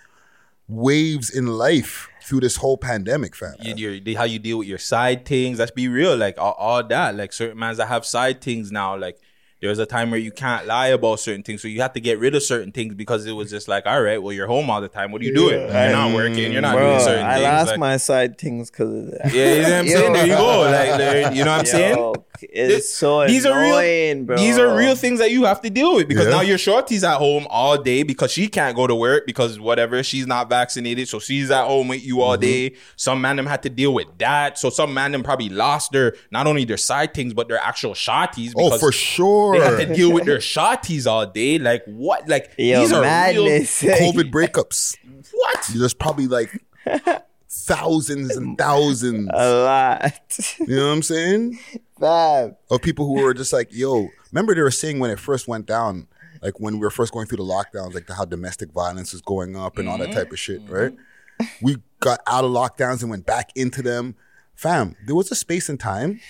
waves in life through this whole pandemic, fam. you, how you deal with your side things. Let's be real, like all, all that. Like certain mans that have side things now. Like there's a time where you can't lie about certain things, so you have to get rid of certain things because it was just like, all right, well, you're home all the time. What are you doing? You're not working. You're not Bro, doing certain I things. I lost like- my side things because of that. Yeah, you know what I'm saying. There you go. Like, there- you know what I'm saying. It's so these are real, bro. These are real things that you have to deal with because Yeah. now your shorty's at home all day because she can't go to work because whatever she's not vaccinated, so she's at home with you Mm-hmm. all day. Some man them had to deal with that, so some man them probably lost their not only their side things but their actual shotties. Oh, for sure. They had to deal with their shotties all day. Like what? Like Yo, these are madness. COVID breakups. What? There's probably like thousands and thousands. a lot. You know what I'm saying? Fab. Of people who were just like, yo, remember they were saying when it first went down, like when we were first going through the lockdowns, like how domestic violence was going up and all that type of shit, mm-hmm. right? We got out of lockdowns and went back into them. Fam, there was a space and time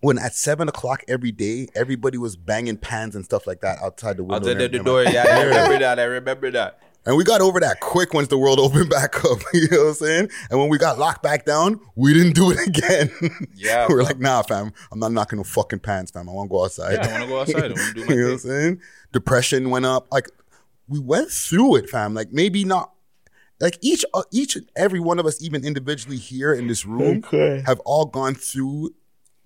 when at seven o'clock every day, everybody was banging pans and stuff like that outside the window. Outside the, the everything. door, yeah, I remember that. I remember that. And we got over that quick once the world opened back up. You know what I'm saying? And when we got locked back down, we didn't do it again. Yeah, we're like, nah, fam, I'm not knocking no fucking pants, fam. I want to go outside. Yeah, I want to go outside. I want to do my you know what I'm thing. saying? Depression went up. Like we went through it, fam. Like maybe not like each uh, each and every one of us, even individually here in this room, Okay. have all gone through it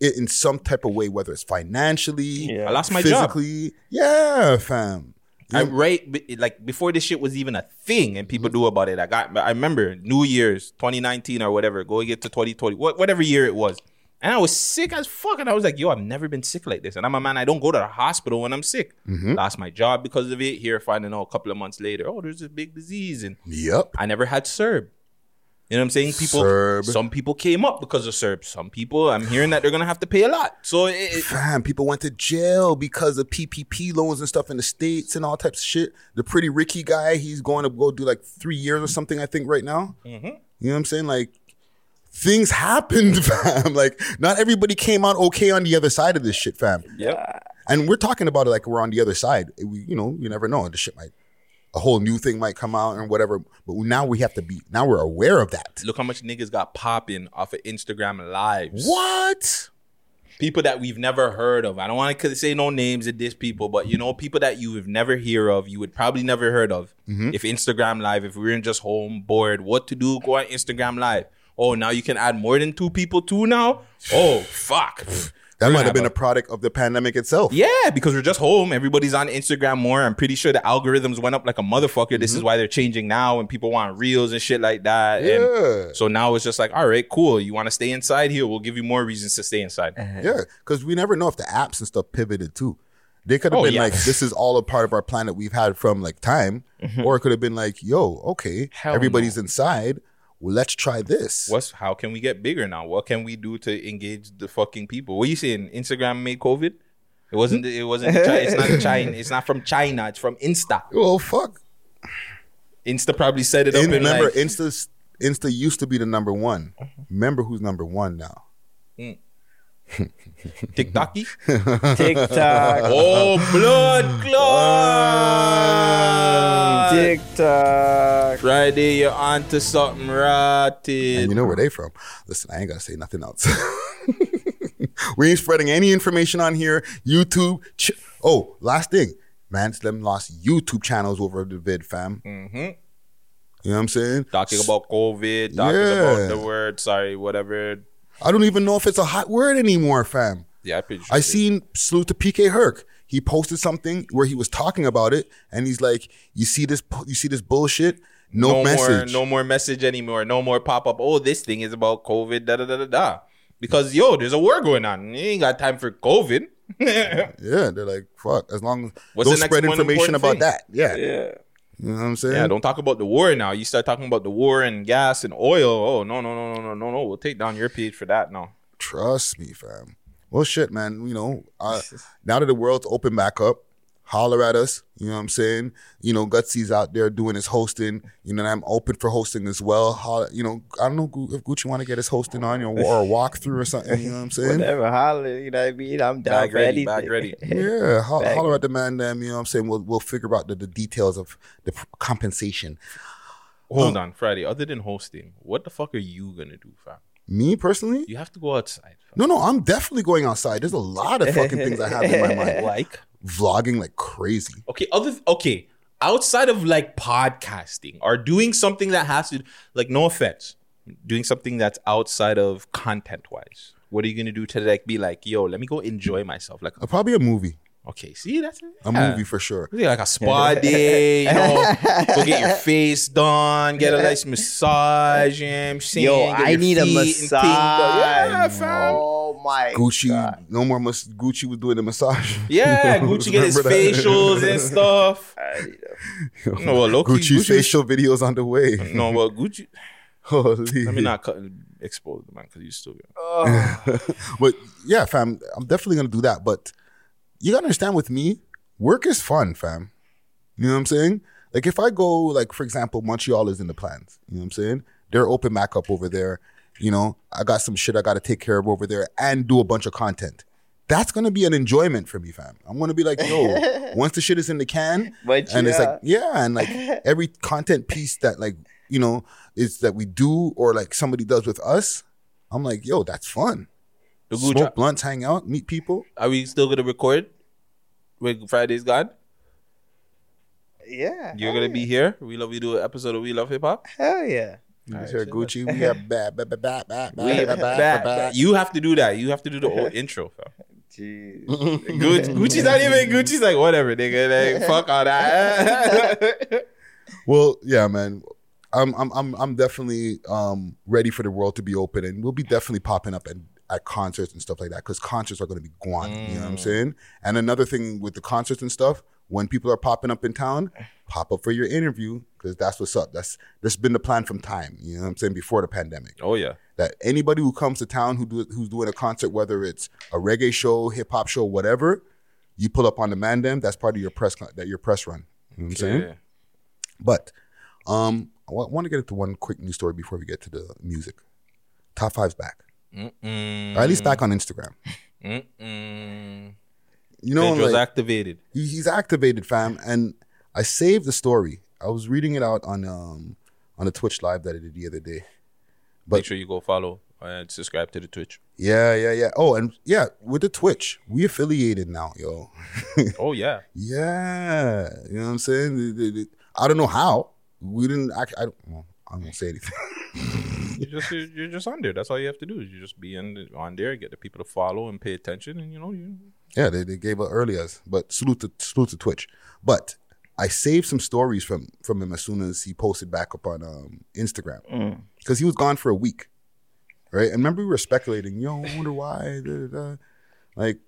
in some type of way, whether it's financially, Yeah. I lost my job. physically. Yeah, fam. I right like before this shit was even a thing and people knew about it. I got I remember New Year's 2019 or whatever, going into 2020, what, whatever year it was. And I was sick as fuck. And I was like, yo, I've never been sick like this. And I'm a man, I don't go to the hospital when I'm sick. Mm-hmm. Lost my job because of it. Here, finding out a couple of months later, oh, there's a big disease. And Yep. I never had CERB. You know what I'm saying? People, CERB. some people came up because of CERB. Some people, I'm hearing that they're gonna have to pay a lot. So it, it, Fam, people went to jail because of PPP loans and stuff in the states and all types of shit. The pretty Ricky guy, he's going to go do like three years or something, I think, right now. Mm-hmm. You know what I'm saying? Like, things happened, fam. Like, not everybody came out okay on the other side of this shit, fam. Yeah. And we're talking about it like we're on the other side. We, you know, you never know. The shit might, a whole new thing might come out and whatever. But now we have to be, now we're aware of that. Look how much niggas got popping off of Instagram lives. What? people that we've never heard of. I don't want to say no names of these people, but you know, people that you have never hear of, you would probably never heard of. Mm-hmm. If Instagram Live, if we are in just home bored, what to do? Go on Instagram Live. Oh, now you can add more than two people too now. Oh fuck. That might gonna have been a have product of the pandemic itself. Yeah, because we're just home. Everybody's on Instagram more. I'm pretty sure the algorithms went up like a motherfucker. This Mm-hmm. is why they're changing now, and people want reels and shit like that. Yeah. And so now it's just like, all right, cool. You want to stay inside here? We'll give you more reasons to stay inside. Yeah, because we never know if the apps and stuff pivoted too. They could have Oh, been yeah. like, "This is all a part of our planet we've had from like time," or it could have been like, "Yo, okay, Mm-hmm. Hell everybody's inside. Well, let's try this." What's how can we get bigger now? What can we do to engage the fucking people? What are you saying? Instagram made COVID? It wasn't. It wasn't. It's not China. It's not from China. It's from Insta. Well, fuck. Insta probably set it up. In, remember, like, Insta Insta used to be the number one. Mm-hmm. Remember who's number one now? TikToky. TikTok. oh, blood clot. TikTok. Friday, you're onto something rotten. And you know where they from. Listen, I ain't gotta say nothing else. we ain't spreading any information on here. YouTube. Ch- oh, last thing, man, them lost YouTube channels over the vid, fam. Mhm. You know what I'm saying? Talking about COVID. Talking Yeah. about the word. Sorry, whatever. I don't even know if it's a hot word anymore, fam. Yeah, I pretty sure I seen salute to PK Herc. He posted something where he was talking about it, and he's like, "You see this? You see this bullshit? No, more, message. no more message anymore. No more pop up. Oh, this thing is about COVID. Da da da da da. Because yo, there's a war going on. You ain't got time for COVID. Yeah, they're like, fuck. As long as What's don't the next spread information about thing? that. Yeah. Yeah. You know what I'm saying. yeah, don't talk about the war now. You start talking about the war and gas and oil. Oh no no no no no no no. We'll take down your page for that now. Trust me, fam. Well, shit, man. You know, uh, now that the world's open back up, holler at us. You know what I'm saying? You know, Gutsy's out there doing his hosting. You know, and I'm open for hosting as well. Holler, you know, I don't know if Gucci want to get his hosting on, you know, or a walkthrough or something. You know what I'm saying? Whatever, holler. You know what I mean? I'm down Bag for ready, anything. bag ready. Yeah, ho- Back. holler at the man. Them, you know what I'm saying? We'll we'll figure out the, the details of the compensation. Hold um, on, Friday. Other than hosting, what the fuck are you gonna do, fam? Me personally, You have to go outside. Fam. no, no, I'm definitely going outside. There's a lot of fucking things I have in my mind. Like Vlogging like crazy. okay, other okay, outside of like podcasting or doing something that has to like no offense, doing something that's outside of content wise. What are you gonna do to like be like, yo, let me go enjoy myself? Like, Uh, probably a movie. Okay, see, that's A yeah. movie for sure. Maybe like a spa day, you know, go get your face done, get a nice massage, you know what I'm? Yo, Get I need a massage. Yeah, fam. Oh my Gucci, God. no more. Mas- Gucci was doing the massage. Yeah, Gucci get his that? facials and stuff. No, well, low-key, Gucci's Gucci- facial videos on the way. No, well, Gucci. Holy. Let me not cut, expose the man because you still. Gonna, but yeah, fam, I'm definitely gonna do that. But you gotta understand with me, work is fun, fam. You know what I'm saying? Like if I go, like for example, Montreal is in the plans. You know what I'm saying? They're open back up over there. You know, I got some shit I gotta take care of over there and do a bunch of content. That's gonna be an enjoyment for me, fam. I'm gonna be like, yo, once the shit is in the can, But and it's like, yeah, and like every content piece that like you know is that we do or like somebody does with us, I'm like, yo, that's fun. The Gucci, Smoke blunts, hang out, meet people. are we still gonna record when Friday's gone? Yeah. You're gonna be here. We love you do an episode of We Love Hip Hop. Hell yeah. You just hear Gucci. We have bad, bad, bad, bad, bad, bad, bad, bad, bad. You have to do that. You have to do the whole intro, fam. Jeez. Gucci, Gucci's not even Gucci's like whatever, nigga. Like fuck all that. Well, yeah, man. I'm I'm I'm I'm definitely um ready for the world to be open, and we'll be definitely popping up at, at concerts and stuff like that because concerts are going to be gone. You know what I'm saying? And another thing with the concerts and stuff, when people are popping up in town, pop up for your interview because that's what's up. That's that's been the plan from time. You know what I'm saying? Before the pandemic, oh yeah. that anybody who comes to town who do, who's doing a concert, whether it's a reggae show, hip hop show, whatever, you pull up on the man them. That's part of your press that your press run. You know what I'm saying? Yeah. But um, I want to get into one quick news story before we get to the music. Top five's back, Mm-mm. or at least back on Instagram. Mm-mm. You know, Pedro's like, activated. he- he's activated, fam. And I saved the story. I was reading it out on um on a Twitch live that I did the other day. But- Make sure you go follow and subscribe to the Twitch. Yeah, yeah, yeah. Oh, and yeah, with the Twitch, we affiliated now, yo. Oh yeah. yeah, you know what I'm saying. I don't know how we didn't. Act, I don't. Well, I won't say anything. you just you're, you're just on there. That's all you have to do. Is you just be in the, on there, get the people to follow and pay attention, and you know you. Yeah, they, they gave up earlier, but salute to salute to Twitch. But I saved some stories from from him as soon as he posted back up on um, Instagram because he was gone for a week, right? And remember we were speculating, yo, I wonder why, da, da, da. like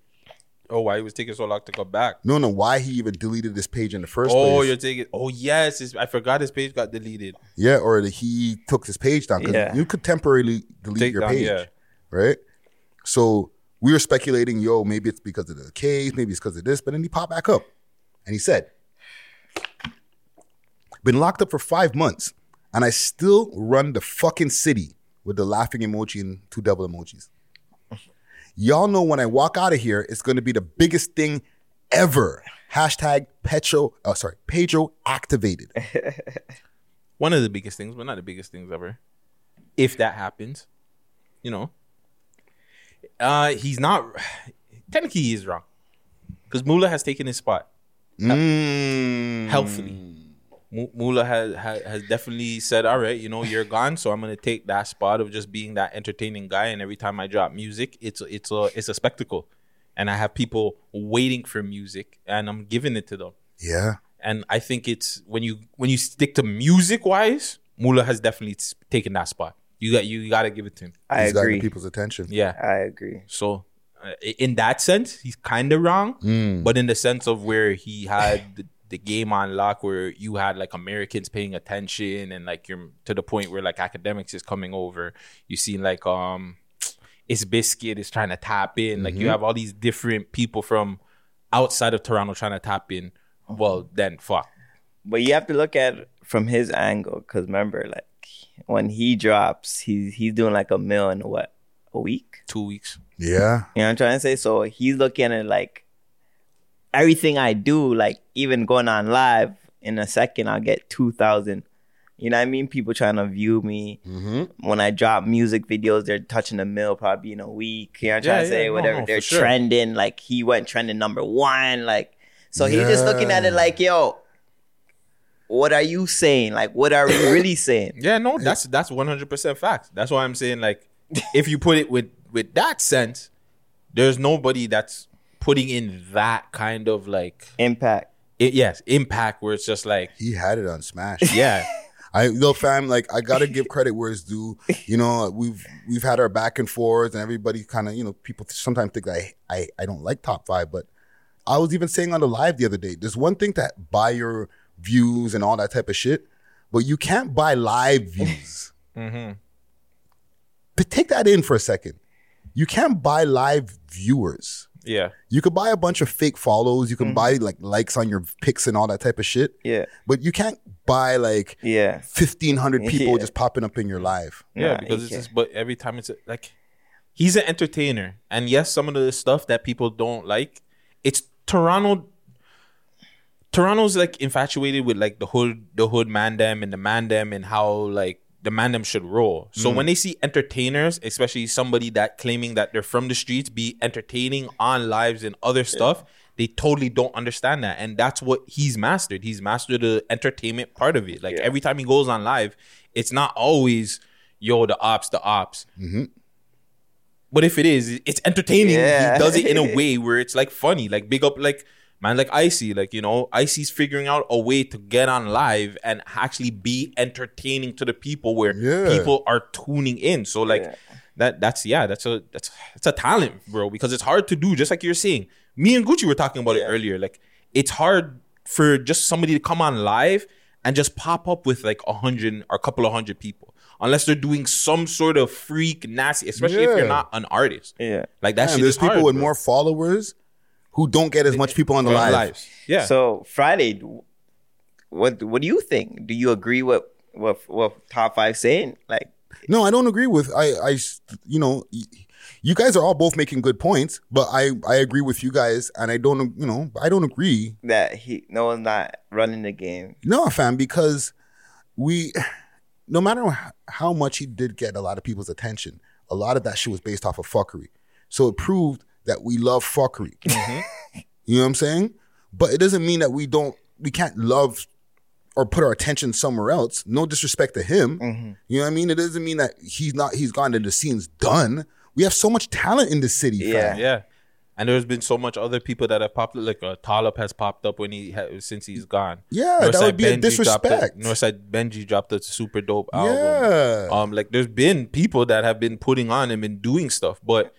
Oh, why he was taking so long to come back? no, no, why he even deleted this page in the first place? Oh, place? you're taking. Oh yes, his, I forgot his page got deleted. Yeah, or that he took his page down because Yeah. you could temporarily delete Take your down, page, yeah. right? So we were speculating, yo, maybe it's because of the case, maybe it's because of this, but then he popped back up and he said, "Been locked up for five months, and I still run the fucking city with the laughing emoji and two double emojis. Y'all know when I walk out of here, it's going to be the biggest thing ever." Hashtag Petro, oh sorry, Pedro activated. One of the biggest things, but not the biggest things ever. If that happens, you know, uh, he's not. Technically, he is wrong because Mula has taken his spot Mm. helpfully. Mu- Mula has, has has definitely said, "All right, you know, you're gone, so I'm gonna take that spot of just being that entertaining guy. And every time I drop music, it's a- it's a it's a spectacle, and I have people waiting for music, and I'm giving it to them. Yeah. And I think it's when you when you stick to music wise, Mula has definitely taken that spot. You got you got to give it to him. I He's agree. people's attention. Yeah. I agree. So uh, in that sense, he's kind of wrong, Mm. but in the sense of where he had the, the game on lock, where you had like Americans paying attention, and like you're to the point where like Akademiks is coming over. You see like um, it's biscuit is trying to tap in. Like you have all these different people from outside of Toronto trying to tap in. Well, then fuck. But you have to look at from his angle because remember, like when he drops, he's he's doing like a mill in what a week. Two weeks. Yeah. You know what I'm trying to say? So he's looking at like everything I do, like even going on live in a second, I'll get two thousand. You know what I mean? People trying to view me. Mm-hmm. When I drop music videos, they're touching the mill probably in a week. You know what I'm Yeah, trying to say? yeah, no, Whatever. no, they're sure. trending. Like he went trending number one. Like so he's just looking at it like, yo, what are you saying? Like, what are we really saying? Yeah, no, that's that's one hundred percent facts. That's why I'm saying like, if you put it with with that sense, there's nobody that's putting in that kind of like, Impact. it, yes, impact where it's just like, He had it on Smash. yeah, I look, fam. Like I gotta give credit where it's due. You know, we've we've had our back and forth, and everybody kind of, you know, people sometimes think that I, I I don't like top five, but I was even saying on the live the other day. There's one thing to buy your views and all that type of shit, but you can't buy live views. Mhm. But take that in for a second. You can't buy live viewers. Yeah, You could buy a bunch of fake follows. You can mm-hmm. buy like likes on your pics and all that type of shit. Yeah. But you can't buy like Yeah. fifteen hundred people Yeah. just popping up in your live. yeah, Nah, because it's can't. just, but every time it's like, he's an entertainer, and yes, some of the stuff that people don't like, it's Toronto. Toronto's like infatuated with like the hood, the hood mandem and the mandem and how like the mandem should roll. So mm. when they see entertainers, especially somebody that claiming that they're from the streets, be entertaining on lives and other stuff, they totally don't understand that, and that's what he's mastered. He's mastered the entertainment part of it. Like every time he goes on live, it's not always yo the ops, the ops. Mm-hmm. But if it is, it's entertaining. Yeah. He does it in a way where it's like funny, like big up, like man, like Icy, like you know, Icy's figuring out a way to get on live and actually be entertaining to the people where Yeah. people are tuning in. So like that, that's yeah, that's a that's it's a talent, bro, because it's hard to do. Just like you're saying, me and Gucci were talking about it earlier. Like it's hard for just somebody to come on live and just pop up with like a hundred or a couple of hundred people. Unless they're doing some sort of freak nasty, especially if you're not an artist. Yeah. Like that Man, shit there's is people hard, with bro. more followers who don't get as much people on the On live. lives. Yeah. So Friday, what what do you think? Do you agree with what what top five saying? Like No, I don't agree with I I you know you guys are all both making good points, but I I agree with you guys and I don't you know, I don't agree. that he no one's not running the game. No, fam, because we no matter how much he did get a lot of people's attention, a lot of that shit was based off of fuckery. So it proved that we love fuckery. You know what I'm saying? But it doesn't mean that we don't we can't love or put our attention somewhere else. No disrespect to him. You know what I mean? It doesn't mean that he's not he's gone and the scene's done. We have so much talent in the city, fam. Yeah. Yeah. And there's been so much other people that have popped up. Like uh, Talib has popped up when he ha- since he's gone. Yeah, that would be a Dropped a, disrespect. Northside Benji dropped a super dope album. Yeah. Um, like there's been people that have been putting on and been doing stuff, but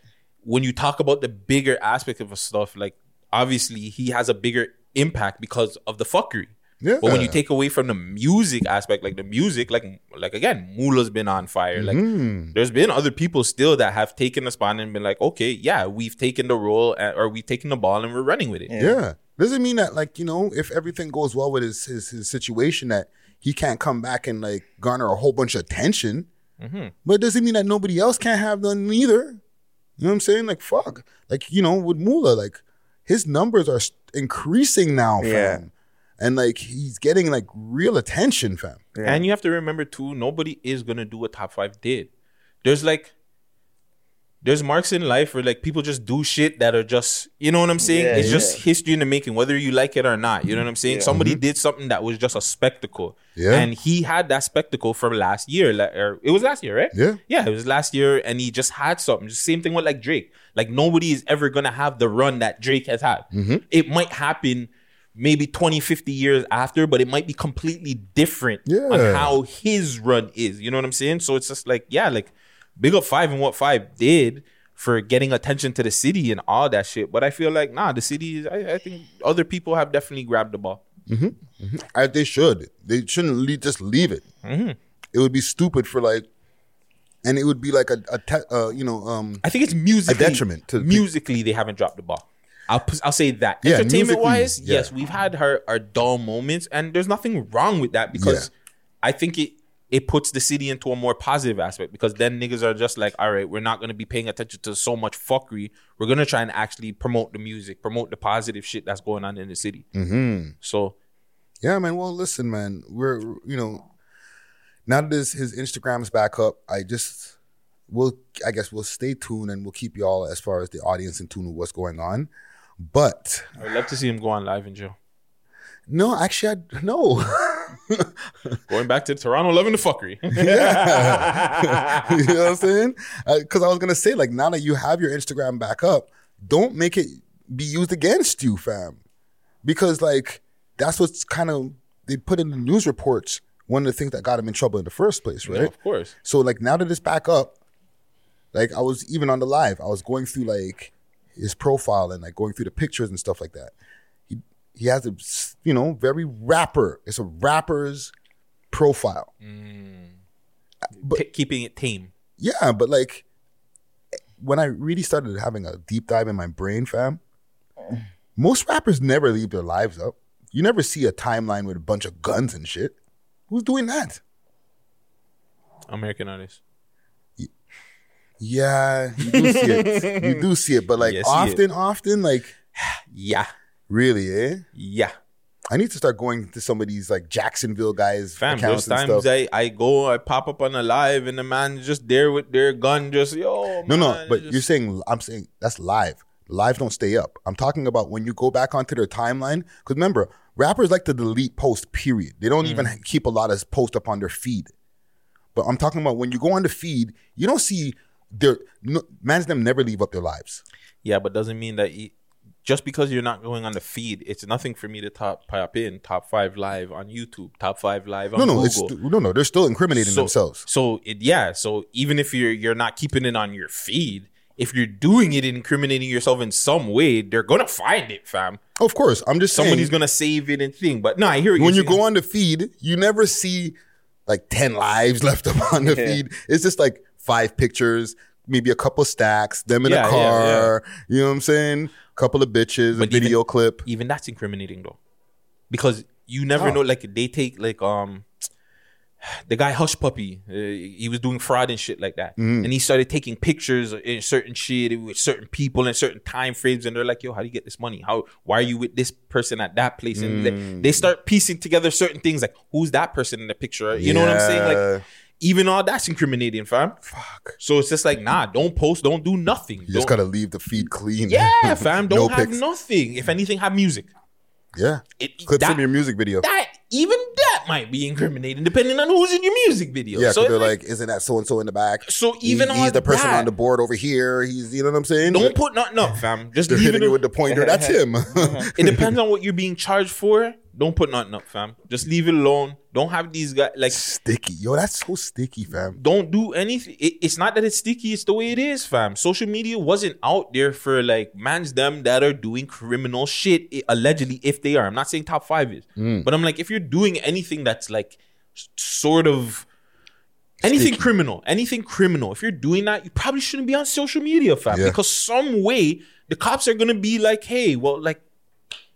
when you talk about the bigger aspect of stuff, like obviously he has a bigger impact because of the fuckery. Yeah. But when you take away from the music aspect, like the music, like like again, Mula's been on fire. Like Mm-hmm. there's been other people still that have taken the spot and been like, okay, yeah, we've taken the role or we've taken the ball and we're running with it. Yeah. Doesn't mean that like, you know, if everything goes well with his his, his situation that he can't come back and like garner a whole bunch of attention. Mm-hmm. But it doesn't mean that nobody else can't have none either. You know what I'm saying? Like fuck. Like, you know, with Mula, like his numbers are increasing now, fam. Yeah. And like he's getting like real attention, fam. And you have to remember too, nobody is gonna do what top five did. There's like there's marks in life where like people just do shit that are just you know what I'm saying? Yeah, it's just history in the making, whether you like it or not. You know what I'm saying? Somebody mm-hmm. did something that was just a spectacle. Yeah. And he had that spectacle from last year. Like, or it was last year, right? Yeah. Yeah, it was last year, and he just had something. Just same thing with like Drake. Like nobody is ever gonna have the run that Drake has had. Mm-hmm. It might happen maybe 20, 50 years after, but it might be completely different on how his run is. You know what I'm saying? So it's just like, yeah, like big up five and what five did for getting attention to the city and all that shit. But I feel like, nah, the city is, I, I think other people have definitely grabbed the ball. I, they should. They shouldn't le- just leave it. Mm-hmm. It would be stupid for like, and it would be like a, a te- uh, you know, um, I think it's musically detriment to musically they haven't dropped the ball. I'll I'll say that. Yeah, Entertainment wise, yeah. yes, we've had our, our dull moments, and there's nothing wrong with that because I think it it puts the city into a more positive aspect because then niggas are just like, all right, we're not gonna be paying attention to so much fuckery. We're gonna try and actually promote the music, promote the positive shit that's going on in the city. Mm-hmm. So Yeah, man. Well, listen, man. We're you know, now that his, his Instagram's back up, I just we'll I guess we'll stay tuned and we'll keep y'all as far as the audience in tune with what's going on. But I would love to see him go on live in jail. no, actually, I no. Going back to Toronto, loving the fuckery. yeah. you know what I'm saying? Because I was gonna say, like, now that you have your Instagram back up, don't make it be used against you, fam. Because like that's what's kind of they put in the news reports. One of the things that got him in trouble in the first place, right? Of course. So like now that it's back up, like I was even on the live, I was going through like his profile and like going through the pictures and stuff like that. He he has a you know very rapper. It's a rapper's profile. Mm. Uh, T- keeping it tame. Yeah, but like when I really started having a deep dive in my brain, fam, most rappers never leave their lives up. You never see a timeline with a bunch of guns and shit. Who's doing that? American artists. Yeah, you do see it. You do see it, but like Yeah, see it. often, often, like Yeah. Really, eh? Yeah. I need to start going to some of these like Jacksonville guys' Fam, those accounts times. I, I go, I pop up on a live and the man's just there with their gun, just yo. no, no, man, but just- you're saying I'm saying that's live. lives don't stay up. I'm talking about when you go back onto their timeline. Because remember, rappers like to delete posts. Period. They don't even keep a lot of posts up on their feed. But I'm talking about when you go on the feed, you don't see their no, man's them never leave up their lives. Yeah, but doesn't mean that you, just because you're not going on the feed, it's nothing for me to top pop in top five live on YouTube, top five live on No, no, Google. it's no, no. They're still incriminating so, themselves. So it, yeah, so even if you're you're not keeping it on your feed, if you're doing it incriminating yourself in some way, they're gonna find it, fam. Of course, I'm just saying. Somebody's gonna save it and thing. But no, I hear what when you're saying. go on the feed, you never see like 10 lives left up on the feed. It's just like five pictures, maybe a couple stacks, them in Yeah, a yeah, car. You know what I'm saying? A couple of bitches, a But video even- clip. even that's incriminating though, because you never know. Like they take like um. The guy Hushpuppi, uh, he was doing fraud and shit like that, Mm. and he started taking pictures in certain shit with certain people in certain time frames, and they're like, "Yo, how do you get this money? How? Why are you with this person at that place?" And they, Mm. they start piecing together certain things, like who's that person in the picture? You know what I'm saying? Like, even all that's incriminating, fam. Fuck. So it's just like, nah, don't post, don't do nothing. You just Don't- gotta leave the feed clean. yeah, fam. Don't no have pics. nothing. If anything, have music. Yeah. It, Clips that, from your music video. that even that might be incriminating, depending on who's in your music video. yeah, so because they're it's like, isn't that so and so in the back? So even He- he's the person that- on the board over here. He's, you know what I'm saying? don't put nothing up, fam. Just They're leave hitting it. with the pointer. That's him. Uh-huh. it depends on what you're being charged for. Don't put nothing up, fam. Just leave it alone. Don't have these guys like. sticky. Yo, that's so sticky, fam. Don't do anything. It, it's not that it's sticky. It's the way it is, fam. Social media wasn't out there for like mans them that are doing criminal shit. allegedly, if they are, I'm not saying top five is, Mm. but I'm like, if you're doing anything that's like sort of anything Sticky. criminal, anything criminal, if you're doing that, you probably shouldn't be on social media, fam. Yeah. Because some way the cops are gonna be like, hey, well, like.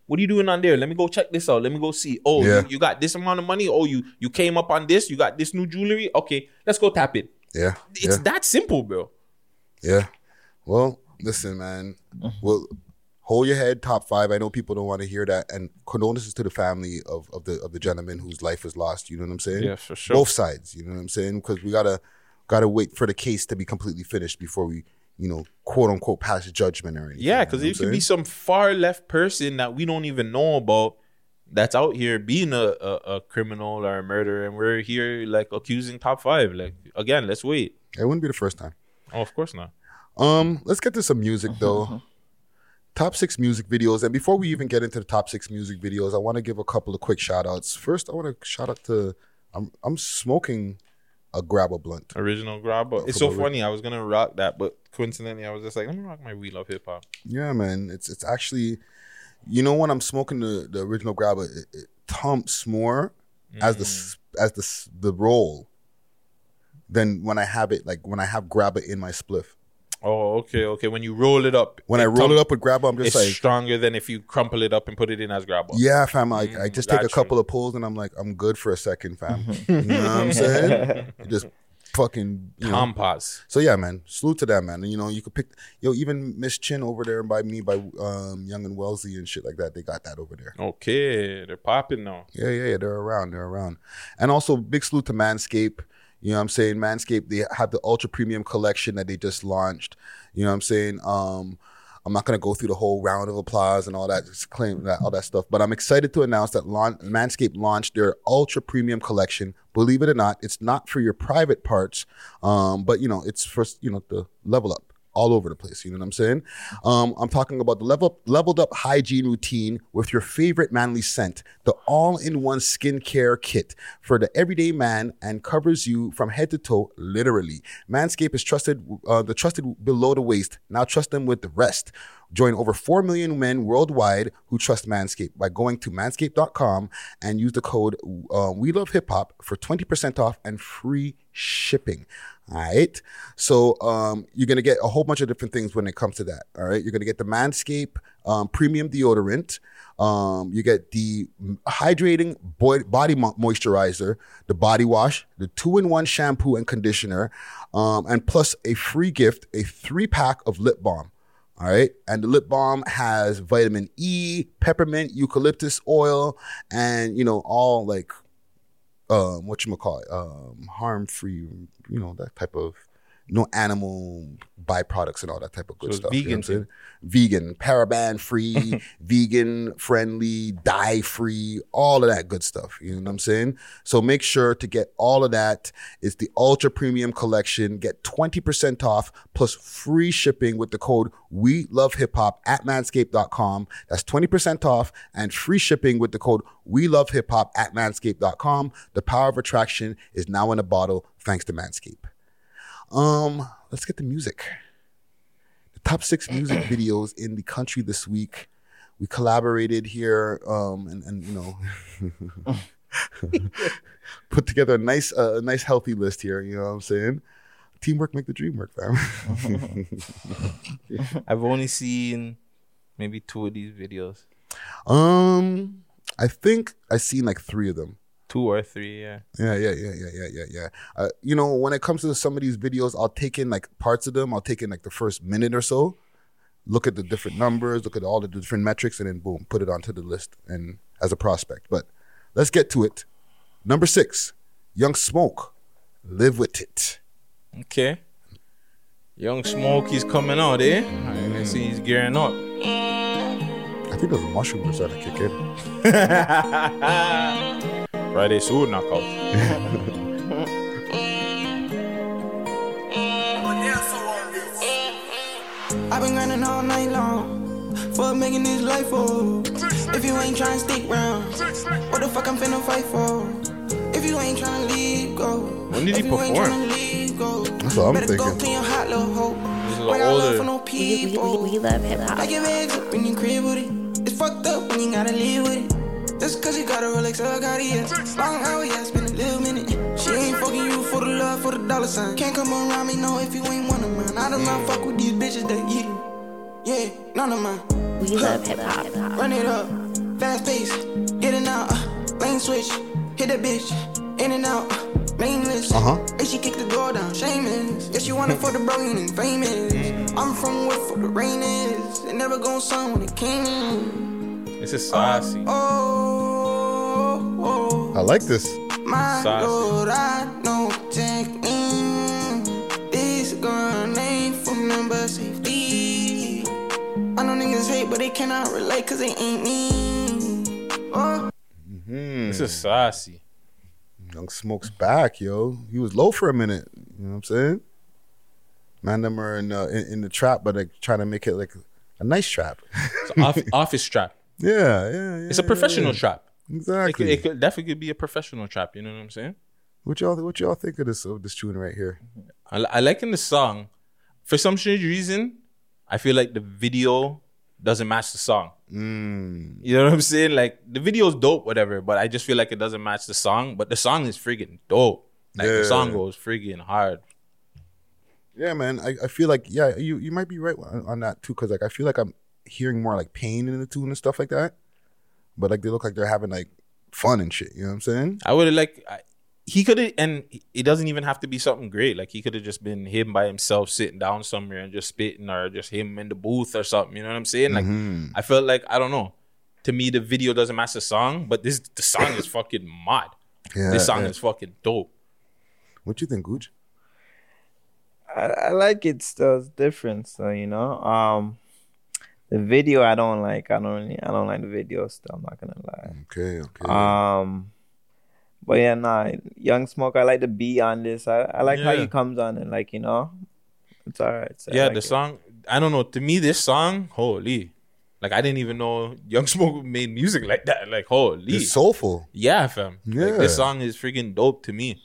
What are you doing on there? Let me go check this out. Let me go see. Oh, Yeah. you, you got this amount of money. Oh, you you came up on this. You got this new jewelry. Okay, let's go tap it. Yeah. It's yeah. that simple, bro. Yeah. Well, listen, man. Well, hold your head, top five. I know people don't want to hear that, and condolences to the family of, of the of the gentleman whose life was lost. You know what I'm saying? Yeah, for sure. Both sides. You know what I'm saying? Because we gotta gotta wait for the case to be completely finished before we, you know, quote unquote pass judgment or anything. Yeah, you because know it what could be some far left person that we don't even know about that's out here being a, a, a criminal or a murderer, and we're here like accusing top five. Like again, let's wait. It wouldn't be the first time. Oh, of course not. Um, let's get to some music though. top six music videos. And before we even get into the top six music videos, I want to give a couple of quick shout outs. First, I want to shout out to I'm I'm smoking a grabba blunt. Original grab. But it's so funny. I was gonna rock that, but coincidentally, I was just like, let me rock my We Love Hip Hop. Yeah, man. It's it's actually you know when I'm smoking the, the original grabba, it thumps more as the mm. s- as the the roll than when I have it like when I have grabba in my spliff. Oh, okay, okay. When you roll it up, When I roll thump- it up with grab, I'm just it's like stronger than if you crumple it up and put it in as grab. Yeah, fam. Like I Mm, just take a got you. couple of pulls and I'm like, I'm good for a second, fam. you know what I'm saying? You just fucking you know. Tampons. So yeah, man. Salute to that, man. And you know, you could pick yo, even Miss Chin over there by me by um Yonge and Wellesley and shit like that. They got that over there. Okay, they're popping now. Yeah, yeah, yeah. They're around. They're around. And also big salute to Manscaped. You know what I'm saying? Manscaped, they have the ultra premium collection that they just launched. You know what I'm saying? Um, I'm not gonna go through the whole round of applause and all that claim that all that stuff, but I'm excited to announce that Manscaped launched their ultra premium collection. Believe it or not, it's not for your private parts, um, but you know, it's for you know the level up all over the place. You know what I'm saying? Um, I'm talking about the level leveled up hygiene routine with your favorite manly scent, the all-in-one skincare kit for the everyday man and covers you from head to toe, literally. Manscaped is trusted, uh, the trusted below the waist. Now trust them with the rest. Join over 4 million men worldwide who trust Manscaped by going to manscaped.com and use the code uh, We Love Hip Hop for 20% off and free shipping. All right. So um, you're going to get a whole bunch of different things when it comes to that. All right. You're going to get the Manscaped um, premium deodorant. Um, you get the hydrating body moisturizer, the body wash, the two in one shampoo and conditioner, um, and plus a free gift, a three pack of lip balm. All right. And the lip balm has vitamin E, peppermint, eucalyptus oil, and, you know, all like, um, what you call it, um, harm free, you know, that type of no animal byproducts and all that type of good So stuff. you know vegan Vegan, paraben free, vegan friendly, dye free, all of that good stuff. You know what I'm saying? So make sure to get all of that. It's the ultra premium collection. Get 20% off plus free shipping with the code We Love Hip Hop at manscaped.com. That's 20% off and free shipping with the code We Love Hip Hop at manscaped.com. The power of attraction is now in a bottle thanks to Manscaped. Um, let's get the music. The top six music videos in the country this week. We collaborated here, um, and, and you know, put together a nice, uh, a nice, healthy list here. You know what I'm saying? Teamwork make the dream work, fam. I've only seen maybe two of these videos, um, I think I've seen like three of them. Two or three. Yeah. Yeah, yeah, yeah, yeah, yeah, yeah, yeah. Uh, you know, when it comes to some of these videos, I'll take in like parts of them. I'll take in like the first minute or so, look at the different numbers, look at all the different metrics, and then boom, put it onto the list and as a prospect. But let's get to it. Number six, Young Smoke, live with it. Okay. Young Smoke, Smokey's coming out, eh? I can see he's gearing up. I think those mushrooms are starting to kick in. Friday soon knockout. I've been grinding all night long for making this life for. If you ain't trying to stick round, what the fuck I'm finna fight for? If you ain't trying to leave, go. When did he If you ain't perform? leave, go. That's what I'm Better go thinking. clean your hot little hoe. This is Ain't an got love for no people. We love hip hop. I give eggs up in your crib with it. It's fucked up when you gotta live with it. Just cause you got a Rolex or a Cartier. Long hour, yeah, spend a little minute. She ain't fucking you for the love, for the dollar sign. Can't come around me, no, if you ain't one of mine. I do not fuck with these bitches that eat it. Yeah, none of mine. We love hip hop. Run it up, fast pace, getting out, uh, lane switch, hit that bitch, in and out, uh, nameless. Uh-huh. And she kicked the door down, shameless. Yeah, she wanted for the bro, you ain't famous. I'm from where for the rain is. It never gon' sun when it came. This is saucy. Oh, oh, I like this. my Saucy. lord, I know take in. This girl ain't from number safety. I know niggas hate, but they cannot relate cause they ain't me. Oh. This is saucy. Young Smoke's back, yo. He was low for a minute. You know what I'm saying? Man, them are in, uh, in, in the trap, but like trying to make it like a nice trap. It's an off, office trap. Yeah, yeah, yeah. It's a professional yeah. trap. It Exactly. could, it could definitely could be a professional trap. You know what I'm saying? What y'all what y'all think of this of this tune right here? I, I like in the song. For some strange reason, I feel like the video doesn't match the song. Mm. You know what I'm saying? Like the video's dope, whatever, but I just feel like it doesn't match the song. But the song is freaking dope. Like Yeah. the song goes freaking hard. Yeah, man. I, I feel like yeah, you you might be right on, on that too, because like I feel like I'm hearing more like pain in the tune and stuff like that. But like they look like they're having like fun and shit. You know what I'm saying? I would have like I, he could have, and it doesn't even have to be something great. Like he could have just been him by himself sitting down somewhere and just spitting, or just him in the booth or something. You know what I'm saying? Like Mhm. I felt like I don't know. To me, the video doesn't match the song, but this the song is fucking mad. Yeah, this song yeah. is fucking dope. What you think, Gooch? I, I like it still. It's different, so you know. Um, the video I don't like. I don't really. I don't like the video still. I'm not gonna lie. Okay, okay. Um, but yeah, nah. Young Smoke. I like the beat on this. I, I like how he comes on and like you know, it's alright. So yeah, like the it. song. I don't know. To me, this song, holy, like I didn't even know Young Smoke made music like that. Like holy, It's soulful. yeah, fam. Like, Yeah. this song is freaking dope to me.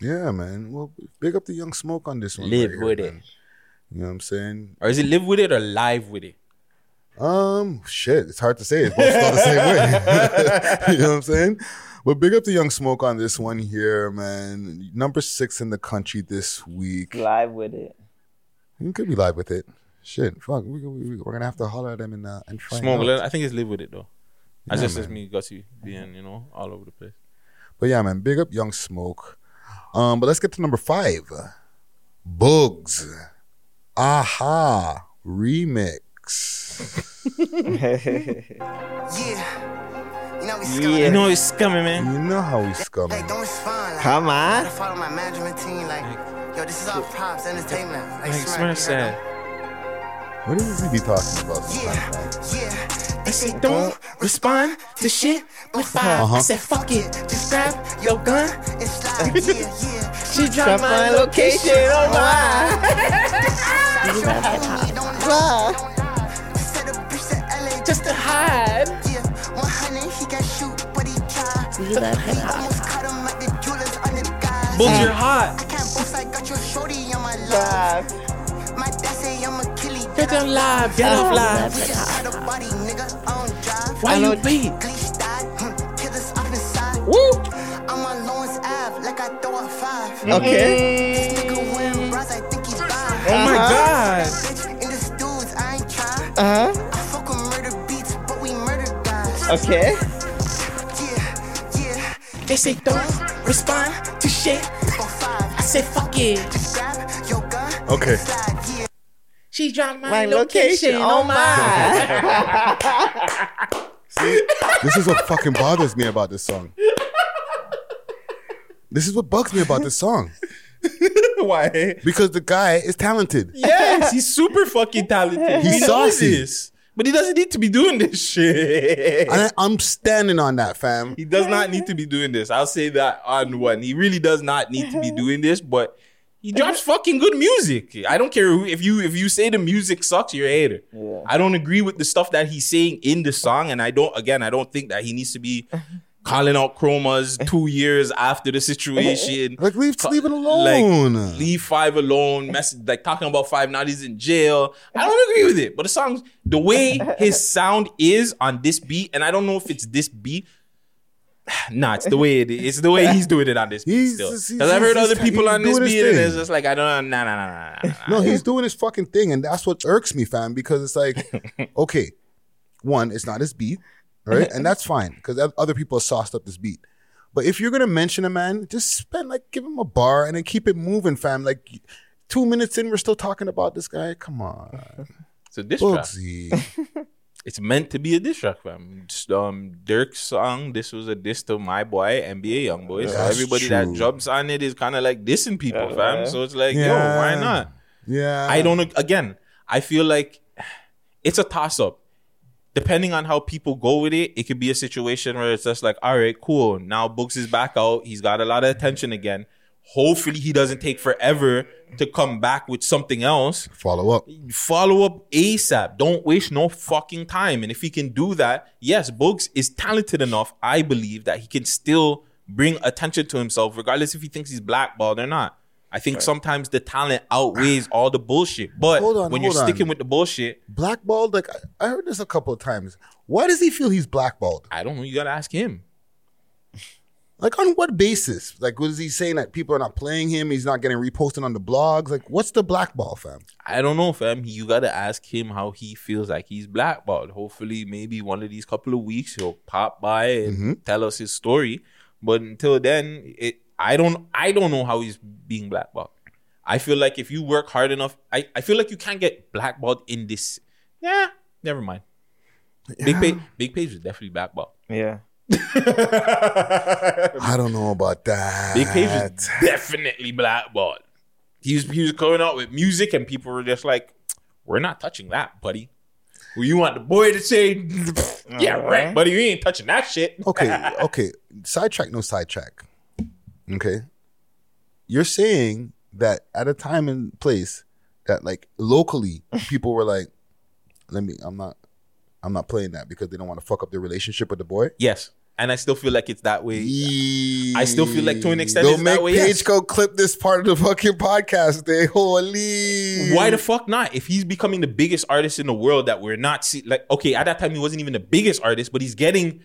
Yeah, man. Well, big up the Young Smoke on this one. Live right here, with it. man. You know what I'm saying? Or is it live with it or live with it? Um, shit, it's hard to say. It's both spelled the same way. you know what I'm saying? But big up to Young Smoke on this one here, man. Number six in the country this week. live with it. You could be live with it. Shit, fuck. We, we, we're gonna have to holler at them and uh, and find Smoke. I think it's live with it though. That's Yeah, just as man. me, Gussie, being you know all over the place. But yeah, man, big up Young Smoke. Um, but let's get to number five. Bugs. Aha. Remix. Yeah. You know we Yeah. You know it's coming, man. You know how we scum. Hey, don't respond. Like, Come on. Follow my management team. Like, Yo, this is our props entertainment. Like, Like Smash said. What is he be talking about? sometimes, man? Yeah. I say don't respond to shit with five. Uh-huh. I said fuck it, just grab your gun. And slide, yeah, yeah. She dropped my location on my Set a bitch to just to hide. Yeah, 100, he got shoot, but he tried. You that He almost caught him at the jewelers under guys. Bulls, you're hot. I can't boast, I got your shorty on my live. My dad say I'm a killie. Get them live, get off live. We just had a body, nigga, I don't drive. Why you beat? Gleech died, killers off the side. Woo! I'm on Lawrence Ave, like I throw a five. Okay. This nigga wearing bras, I think he buy. Oh my god. In the dudes, I ain't try. Uh I Okay. Yeah, yeah, They say don't respond to shit. I say fuck it. Grab your gun, Okay. She dropped my, My location, location on on my. This is what fucking bothers me about this song. This is what bugs me about this song. Why? Because the guy is talented. Yes, he's super fucking talented. He's he knows saucy. This, but he doesn't need to be doing this shit. And I, I'm standing on that, fam. He does not need to be doing this. I'll say that on one. He really does not need to be doing this, but he drops fucking good music. I don't care who, if you if you say the music sucks, you're a hater. I don't agree with the stuff that he's saying in the song, and I don't. Again, I don't think that he needs to be calling out chromas eh. two years after the situation. Eh, eh, like, leave, leave it Like, alone. leave five alone. Message like talking about five now he's in jail. I don't agree with it. But the songs, the way his sound is on this beat, and I don't know if it's this beat. Nah, it's the way it is. It's the way he's doing it on this beat. Because I've heard other people on this beat, and it's just like I don't. Nah, nah, nah, nah, nah. No, he's doing his fucking thing, and that's what irks me, fam. Because it's like, okay, one, it's not his beat, right, and that's fine because other people have sauced up this beat. But if you're gonna mention a man, just spend like give him a bar and then keep it moving, fam. Like two minutes in, we're still talking about this guy. Come on, So this track, Bugsy. it's meant to be a diss track, fam. Just, Um, Dirk's song. This was a diss to my boy NBA YoungBoy. So That's everybody that true. jumps on it is kind of like dissing people, fam. So it's like, yo, Yeah. why not? Yeah, I don't again, I feel like it's a toss up. Depending on how people go with it, it could be a situation where it's just like, all right, cool. Now Books is back out. He's got a lot of attention again. Hopefully he doesn't take forever to come back with something else. follow up. Follow up ASAP. Don't waste no fucking time. And if he can do that, yes, Books is talented enough, I believe, that he can still bring attention to himself, regardless if he thinks he's blackballed or not. I think sometimes the talent outweighs all the bullshit. But on, when you're on. sticking with the bullshit, Blackballed. Like I, I heard this a couple of times. Why does he feel he's blackballed? I don't know. You gotta ask him. Like on what basis? Like was he saying that people are not playing him? He's not getting reposted on the blogs. Like what's the blackball, fam? I don't know, fam. You gotta ask him how he feels like he's blackballed. Hopefully, maybe one of these couple of weeks he'll pop by and Mm-hmm. tell us his story. But until then, it I don't I don't know how he's being blackballed. I feel like if you work hard enough, I, I feel like you can't get blackballed in this. Yeah, never mind. Big page, big page is definitely blackballed. Yeah. I don't know about that. Big Page was definitely blackballed. He was he was coming out with music, and people were just like, "We're not touching that, buddy." Well, you want the boy to say, "Yeah, right, buddy, you ain't touching that shit." okay, okay. Sidetrack, no sidetrack. Okay. You're saying that at a time and place that like locally people were like, let me I'm not I'm not playing that because they don't want to fuck up their relationship with the boy. Yes, and I still feel like it's that way. I still feel like to an extent Don't it's make that way, Paige yes. go clip this part of the fucking podcast. They holy. Why the fuck not? If he's becoming the biggest artist in the world that we're not see, like, okay, at that time he wasn't even the biggest artist, but he's getting.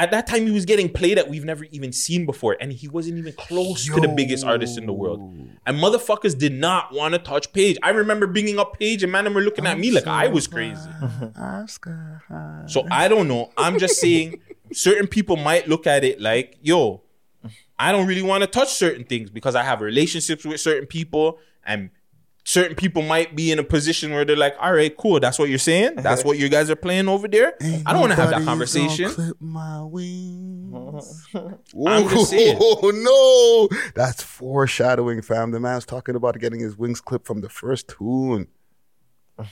At that time, he was getting play that we've never even seen before, and he wasn't even close to the biggest artist in the world. And motherfuckers did not want to touch Page. I remember bringing up Page, and man, were looking at me like I was crazy. Oscar. So I don't know. I'm just saying, certain people might look at it like, yo, I don't really want to touch certain things because I have relationships with certain people and certain people might be in a position where they're like, all right, cool, that's what you're saying. That's what you guys are playing over there. I don't want to have that conversation. clip my wings. I'm just saying. Oh no, that's foreshadowing, fam. The man's talking about getting his wings clipped from the first tune.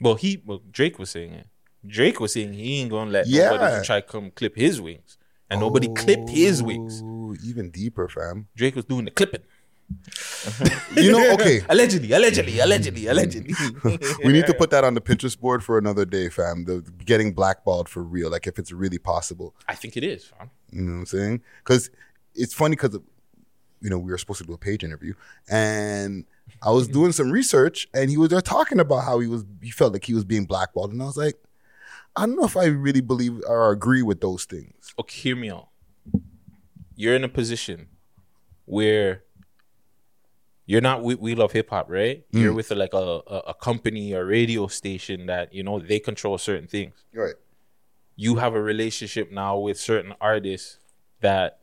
Well, he well Drake was saying it. Drake was saying he ain't gonna let Yeah. nobody try come clip his wings, and nobody clipped his wings. Oh, even deeper, fam. Drake was doing the clipping. You know, okay. allegedly, allegedly, allegedly, allegedly. we need to put that on the Pinterest board for another day, fam. The getting blackballed for real, like if it's really possible. I think it is. Fam. You know what I'm saying? Because it's funny because you know we were supposed to do a page interview, and I was mm-hmm. doing some research, and he was there talking about how he was he felt like he was being blackballed, and I was like, I don't know if I really believe or agree with those things. Okay, hear me out. You're in a position where you're not with We Love Hip Hop, right? You're mm. with a, like a, a a company or radio station that you know they control certain things. Right. you have a relationship now with certain artists that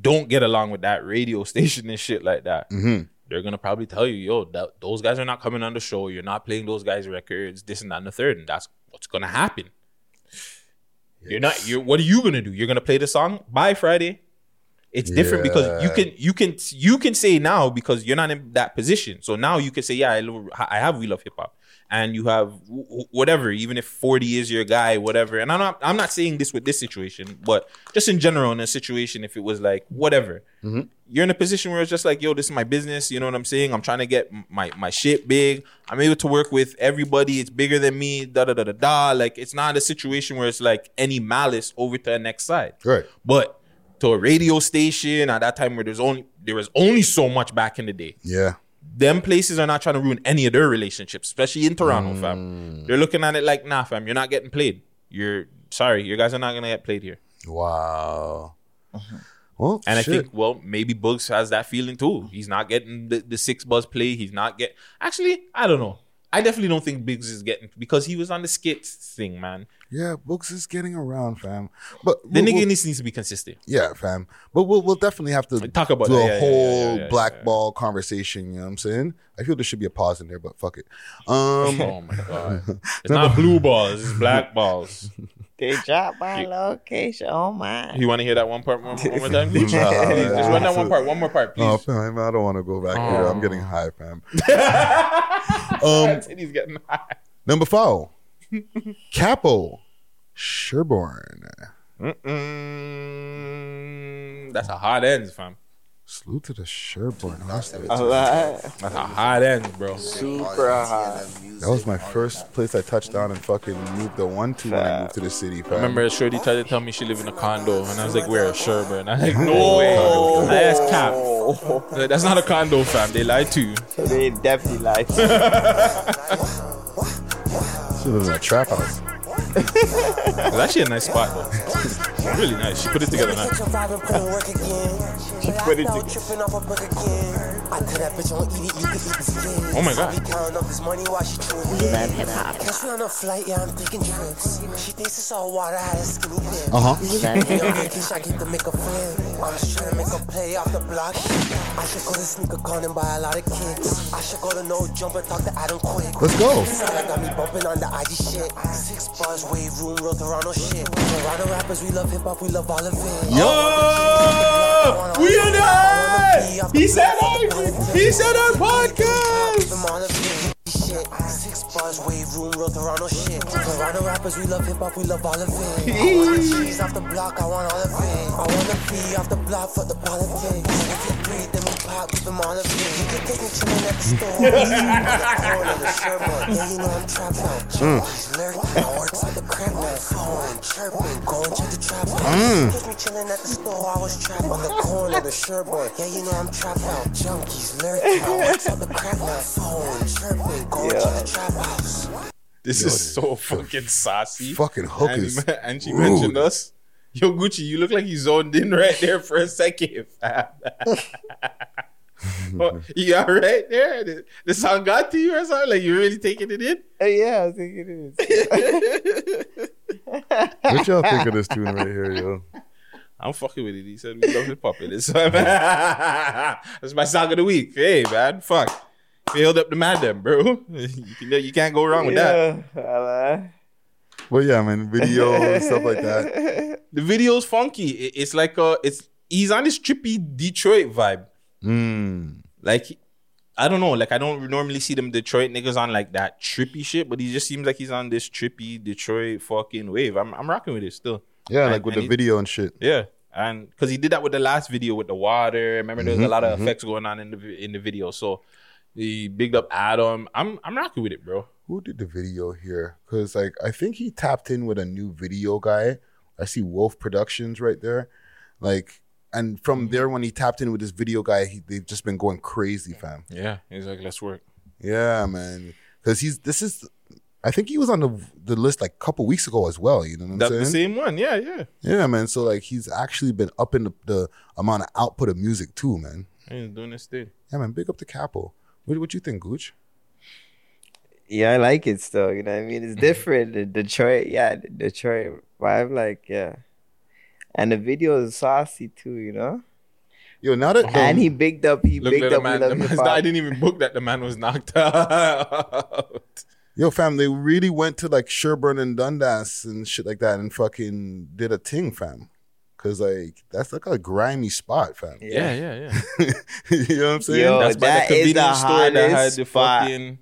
don't get along with that radio station and shit like that. Mm-hmm. They're gonna probably tell you, yo, that, those guys are not coming on the show. You're not playing those guys' records, this and that and the third, and that's what's gonna happen. You're not. You're. What are you gonna do? You're gonna play the song by Friday. It's different because you can you can you can say now because you're not in that position. So now you can say, yeah, I love, I have we love hip hop, and you have wh- wh- whatever. Even if forty is your guy, whatever. And I'm not I'm not saying this with this situation, but just in general in a situation, if it was like whatever, mm-hmm. you're in a position where it's just like, yo, this is my business. You know what I'm saying? I'm trying to get my my shit big. I'm able to work with everybody. It's bigger than me. Da da da da da. Like it's not a situation where it's like any malice over to the next side. Right. But to a radio station at that time where there's only there was only so much back in the day. Yeah. Them places are not trying to ruin any of their relationships, especially in Toronto, Mm. fam. They're looking at it like, nah, fam, you're not getting played. You're sorry, you guys are not gonna get played here. Wow. Well, And shit. I think, well, maybe Bugs has that feeling too. He's not getting the, the six buzz play. He's not get. Actually, I don't know. I definitely don't think Biggs is getting because he was on the skits thing, man. yeah, Books is getting around, fam. But The we'll- nigga we'll- needs, needs to be consistent. Yeah, fam. But we'll we'll definitely have to Talk about do that. a Yeah, yeah, whole yeah, yeah, blackball conversation. You know what I'm saying? I feel there should be a pause in there, but fuck it. Um, Oh my god, it's not blue balls, it's black balls. They dropped my location. Oh my. You want to hear that one part one, one more time, please? Nah, Please, Just run that one part, one more part, please. oh, fam, I don't want to go back here. I'm getting high, fam. um, getting. Number five, Capo Sherbourne. Mm, that's a hot end, fam. Salute to the Sherbourne hustlers. That's a hot end, bro. Super hot. That was my first place I touched down and fucking moved the one to when I moved to the city. Fam. I remember Shorty tried to tell me she lived in a condo, and I was like, "Where, Sherbourne?" I was like, "No way." I asked Cap. Like, That's not a condo, fam. They lied to you. They definitely like. She lives in a trap house. It's actually a nice spot, though. really nice. She put it together nice. She put it tripping off a brick again. I tell that bitch on eat it, you can eat the skin. Oh my God. Be counting up this money while she tripping. We love hip hop. Catch me on a flight, yeah, I'm taking trips. She thinks it's all water, I had a skinny dip. Uh huh. We love hip hop. I get to make a friend. I'm just trying to make a play off the block. I should go to sneaker con and buy a lot of kicks. I should go to no jump and talk to Adam quick. Let's go. I got me bumping on the IG shit. Six bars, wave room, real Toronto shit. Toronto rappers, we love hip hop, we love all of it. Yo, we in there. He said our, he said our podcast. Them all of it. Shit. Six bars, wave room, real Toronto shit. Toronto rappers, we love hip hop, we love all of it. I want the cheese off the block, I want all of it. I wanna be off the block for the politics. If you breathe, then we pop, give them all of it. You can take me at the store. on the corner, the Sherman. Yeah, you know I'm trapped out. Lurking, I works at the crib now. Phone, chirping, go and check the trap house. Hmm. Catch me chillin' at the store, I was trapped on the corner, the Sherman. Yeah, you know I'm trapped out. Junkies lurking, I works at the crib now. Phone, chirping, go and check the trap house. This is so fucking saucy. Fucking hookers. And, and she Rude. mentioned us. Yo, Gucci, you look like you zoned in right there for a second. fam. Oh, you all right there? The, the song got to you or something? Like you really taking it in? Uh, yeah, I think it is. What y'all think of this tune right here, yo? I'm fucking with it. He said we love hip hop. It is. That's my song of the week. Hey man, fuck. Failed up the madam, bro. you, can, you can't go wrong with that. Yeah, uh, But yeah, man, video and stuff like that. The video's funky. It- it's like a, it's he's on this trippy Detroit vibe. Mm. Like, I don't know. Like, I don't normally see them Detroit niggas on like that trippy shit, but he just seems like he's on this trippy Detroit fucking wave. I'm, I'm rocking with it still. Yeah, And- like with the he- video and shit. Yeah, and because he did that with the last video with the water. Remember, there was a lot of mhm. effects going on in the in the video. So he bigged up Adam. I'm I'm rocking with it, bro. Who did the video here? Because like I think he tapped in with a new video guy. I see Wolf Productions right there. Like, and from mm-hmm. there when he tapped in with this video guy, he, they've just been going crazy, fam. Yeah, he's like, let's work. Yeah, man. Because he's this is, I think he was on the the list like a couple weeks ago as well. You know what I'm That's saying? the same one. Yeah, yeah. Yeah, man. So like he's actually been upping the, the amount of output of music too, man. He's doing this thing. Yeah, man. Big up the Capo. What what you think, Gooch? yeah, I like it still. You know what I mean? It's different. The Detroit, yeah, the Detroit vibe, like, yeah. And the video is saucy too, you know? Yo, now that and he bigged up, he Look bigged at the up man. The Love man's- Hip Hop. I didn't even book that. The man was knocked out. Yo, fam, they really went to like Sherbourne and Dundas and shit like that and fucking did a ting, fam. Cause like that's like a grimy spot, fam. yeah, yeah, yeah. you know what I'm saying? Yo, That's by that the is the store that had hottest the fucking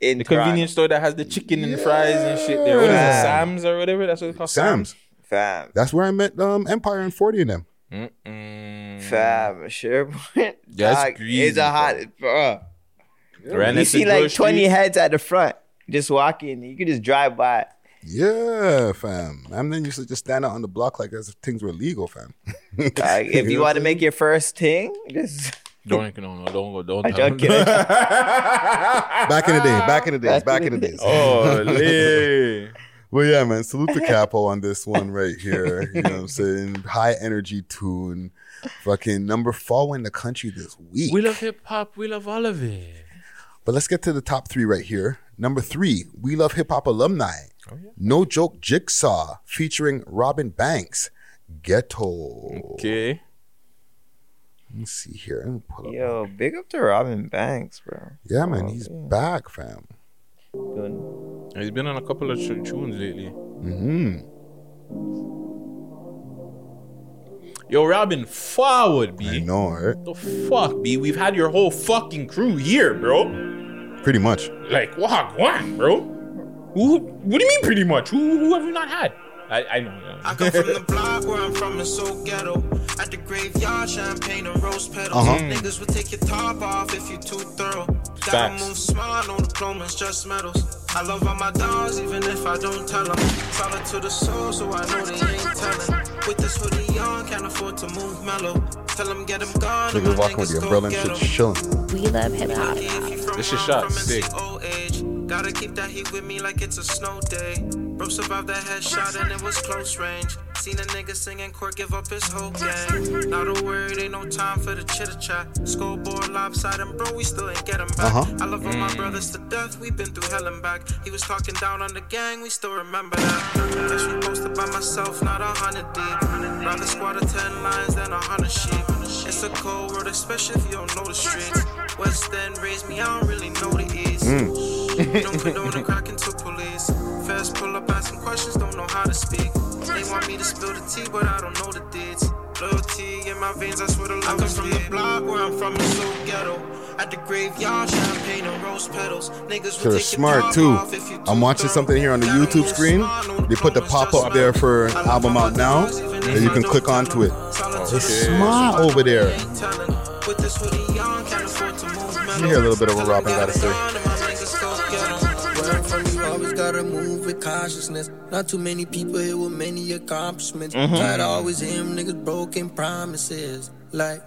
in the convenience store that has the chicken and fries and shit. There, what is it? Sam's or whatever. That's what it's called. Sam's. Fam, That's where I met um Empire and 40 and them. Mm-mm. fam, sure. That's Dog, greasy, It's a hot, bro. Ran You see like 20 Street. heads at the front, just walking. You could just drive by. Yeah, fam. And then used to just stand out on the block like as if things were legal, fam. Dog, if you know want to make your first thing, just Don't no no don't go don't. I'm tell joking. him. Back in the day, back in the days, back in the days. oh, lee. Well, yeah, man. Salute to Capo on this one right here. You know what I'm saying? High energy tune. Fucking number four in the country this week. we love hip hop. We love all of it. But let's get to the top three right here. Number three, We Love Hip Hop alumni. No Joke Jigsaw featuring Robin Banks. Ghetto. Okay. Let me see here. Let me pull up. yo, big up to Robin Banks, bro. Yeah, man. Oh, He's yeah. back, fam. Doing- He's been on a couple of tu- tunes lately. hmm Yo, Robin, forward, I B. know, right? The fuck, B? We've had your whole fucking crew here, bro. Pretty much. Like, what, what, bro? Who? What do you mean, pretty much? Who, who have you not had? I, I know. I come from the block where I'm from, it's so ghetto. At the graveyard, champagne and rose petals. Uh-huh. Niggas will take your top off if you too thorough. Gotta Facts. move smart, no diplomas, just medals. I love all my dogs, even if I don't tell them. Solid to the soul, so I know they ain't telling. With this hoodie on, can't afford to move mellow. Tell them get them gone. and Nigga my walking with the niggas umbrella and get shit 'em. chilling. We love hip hop. This shit shot sick. Old age. Gotta keep that heat with me like it's a snow day. Bro survived that headshot and it was close range. Seen a nigga singing court give up his whole gang. Not a word, ain't no time for the chitter chat. Scoreboard lopsided, bro, we still ain't getting back. Uh-huh. I love all my brothers to death, we been through hell and back. He was talking down on the gang, we still remember that. Guess we posted by myself, not a hundred deep. Rather squad of ten lines than a hundred sheep. It's a cold world, especially if you don't know the streets. West End raised me, I don't really know the East. Don't condone the crack into police. Fast pull up, asking questions, don't know how to speak. They want me to spill the tea, but I don't know the deeds. Loyalty in my veins, I swear the love I come from the block where I'm from, it's so ghetto. At the graveyard, champagne and rose petals. Niggas They're will take smart too. off if you I'm watching something here on the YouTube screen. They put the pop up there for album out now, and you can click onto it. them. Oh, Solid It's smart over there. they ain't telling. With this hoodie on, can't afford to move Let me hear a little bit of what Robin got to say. Gotta move with consciousness. Not too many people here with many accomplishments. Mhm. Try to always hear them niggas broken promises. Like,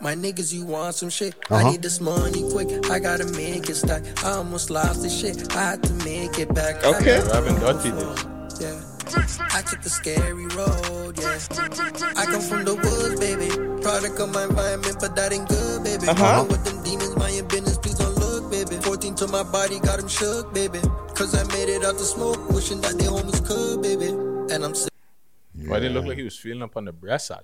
my niggas, you want some shit? I Uh-huh. need this money quick. I gotta make it stack. I almost lost this shit. I had to make it back. Okay, I Okay. never- Robin Dutty this. yeah. I took the scary road, yeah. I come from the woods, baby. Product of my environment, but that ain't good, baby. Uh-huh. With them demons, mind your business, please don't look, baby. 14 to my body, got him shook, baby. Cause I made it out the smoke, wishing that they homies could, baby. And I'm sick. Why did it look like he was feeling up on the breast?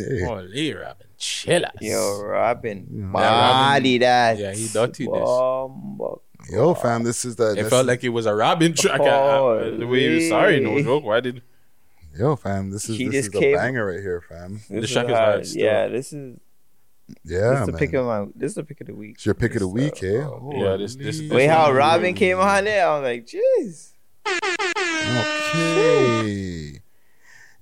Hey. Holy Robin, chill out. Yo, Robin, Robin- body that. Yeah, he dirty this. Bumbo. Yo, fam, this is the. It this felt is- like it was a Robin track. I- I- the way he was sorry, no joke. Why did Yo, fam, this is He this just is a banger right here, fam. The This track is is hard. hard still. Yeah, this is Yeah, this is the man. pick of my this is the pick of the week. It's your pick of the This, week, uh, eh? Yeah, this- this- this Wait, how one- Robin came on there? I was like, jeez. Okay.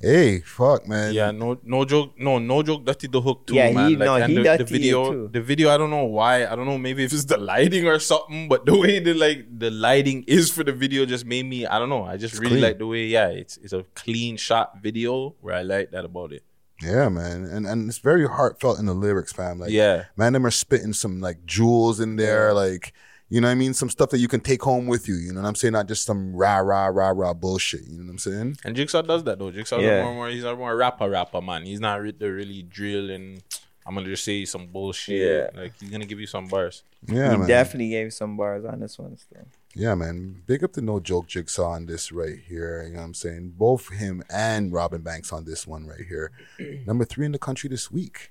Hey, fuck, man. Yeah, no, no joke, no, no joke. Dirty the hook too, Yeah, man. he- like, no, and he the, the video, too. the video. I don't know why. I don't know. Maybe if it's the lighting or something, but the way the like the lighting is for the video just made me. I don't know. I just really clean. like the way. Yeah, it's it's a clean shot video where I like that about it. Yeah, man, and and it's very heartfelt in the lyrics, fam. Like, Yeah. man, them are spitting some like jewels in there, like you know what I mean, some stuff that you can take home with you. You know what I'm saying? Not just some rah rah rah rah bullshit. You know what I'm saying? And Jigsaw does that though. Jigsaw Yeah. a more, more he's a more rapper rapper man. He's not re- the really drilling. I'm gonna just say some bullshit. Yeah. Like he's gonna give you some bars. Yeah, he man. definitely gave some bars on this one still. Yeah, man. Big up to No Joke Jigsaw on this right here. You know what I'm saying? Both him and Robin Banks on this one right here. Number three in the country this week.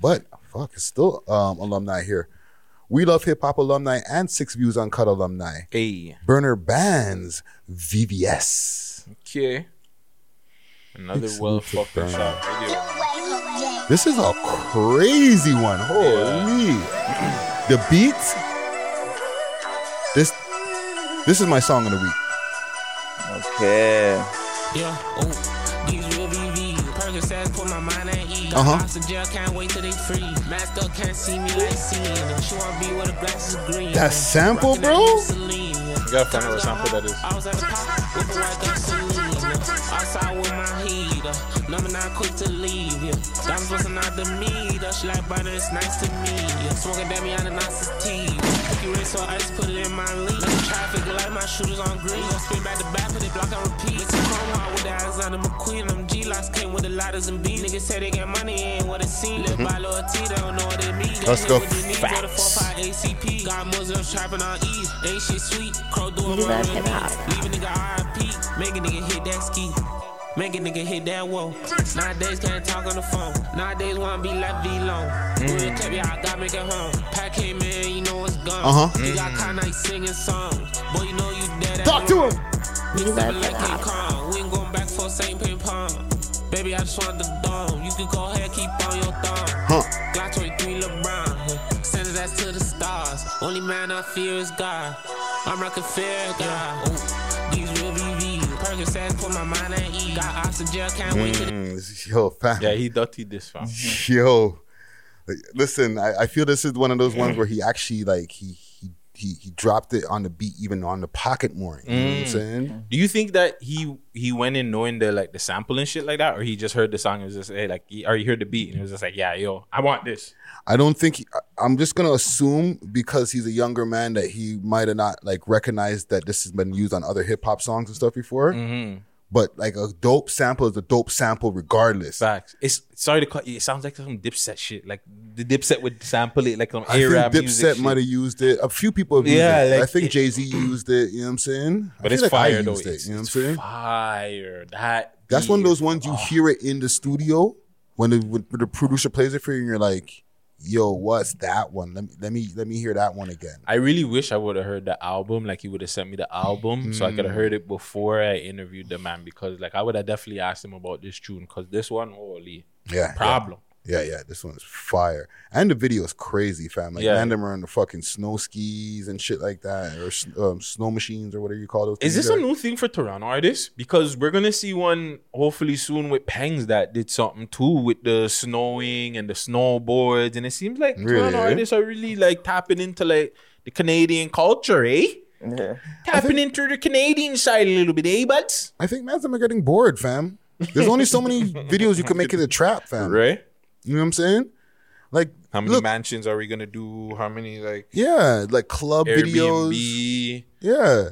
But fuck, it's still um, alumni here. We love hip hop alumni and Six Views Uncut alumni. Hey, Burna Bandz VVS. okay. Another well fucking Burna. shot. This is a crazy one. Holy. The beats. This this is my song of the week. Okay. Yeah, oh, these real VV. Percocet put my mind at ease. Uh-huh. Got in jail, can't wait till they free. Masked up, can't see me like seeing. She wanna be with the glasses green. That sample, bro? You gotta find out what sample that is. Outside with my heater. Number nine quick to leave. Yeah. Diamonds busting out the meter. She like butter, it's nice to me. Yeah. Smoking that me on the nice tea. So ice, put it in my the traffic light, my shooters on green. Spin back to back, put it block on repeat. It's a chrome heart with the McQueen. Them G-locks came with the lighters and beats. Niggas say they got money, ain't what it seems. Live by loyalty, they don't know what it means. Let's go. hit with the knees, go to Facts. ACP. Got Muslims trapping on ease. Ain't shit sweet. Crow doing We love wrong with hip-hop. me. Leave a nigga RIP. Make a nigga hit that ski. Make a nigga hit that whoa. Nowadays can't talk on the phone. Nowadays wanna be left V long. Real tell me I got make it home. Pack came in, you know it's gone. Uh-huh. You got kind night singing songs. Boy, you know you dead. Talk to him. We love stepping like. King Kong. We ain't going back for St. Ping Pong. Baby, I just want the dome. You can go ahead, keep on your thumb. Huh. Glock 23 LeBron. Send his ass to the stars. Only man I fear is God. I'm rockin' fair, God. Ooh, these real VV. Percocet put my mind at ease. Got oxygen, can't wait to Mm, yo, fam. Yeah, he dirty this fam. Yo, like, listen, I, I feel this is one of those ones where he actually like he he he, he dropped it on the beat, even on the pocket more. You know what I'm Mm. saying? Do you think that he he went in knowing the like the sample and shit like that, or he just heard the song and was just hey, like, he, or he heard the beat and he was just like, yeah, yo, I want this. I don't think he, I- I'm just gonna assume because he's a younger man that he might have not like recognized that this has been used on other hip hop songs and stuff before. Mm-hmm. But like a dope sample is a dope sample regardless. Facts. It's sorry to cut you. It sounds like some Dipset shit. Like the Dipset would sample it like some I think music. Dipset might have used it. A few people have used Yeah, it. I think Jay Z used it. You know what I'm saying? But it's like fire though. it, It's, you know what I'm saying? fire. That That's one of those ones you oh. hear it in the studio when the, when the producer plays it for you, and you're like, "Yo, what's that one? Let me let me let me hear that one again." I really wish I would have heard the album. Like he would have sent me the album, so I could have heard it hmm. before I interviewed the man. Because like I would have definitely asked him about this tune. Because this one, holy Yeah, problem. Yeah, yeah, yeah, this one is fire, and the video is crazy, fam. Like, Yeah. man, them are on the fucking snow skis and shit like that, or um, snow machines or whatever you call those. Is things this a new thing for Toronto artists? Because we're gonna see one hopefully soon with Pangs that did something too with the snowing and the snowboards, and it seems like Really, Toronto eh? artists are really like tapping into like the Canadian culture, eh? Yeah. Tapping into the Canadian side a little bit, eh, buds? I think man's are getting bored, fam. There's only so many videos you can make it a trap, fam. Right? You know what I'm saying? Like, How many look, mansions are we gonna do? How many like yeah, like club videos. Yeah.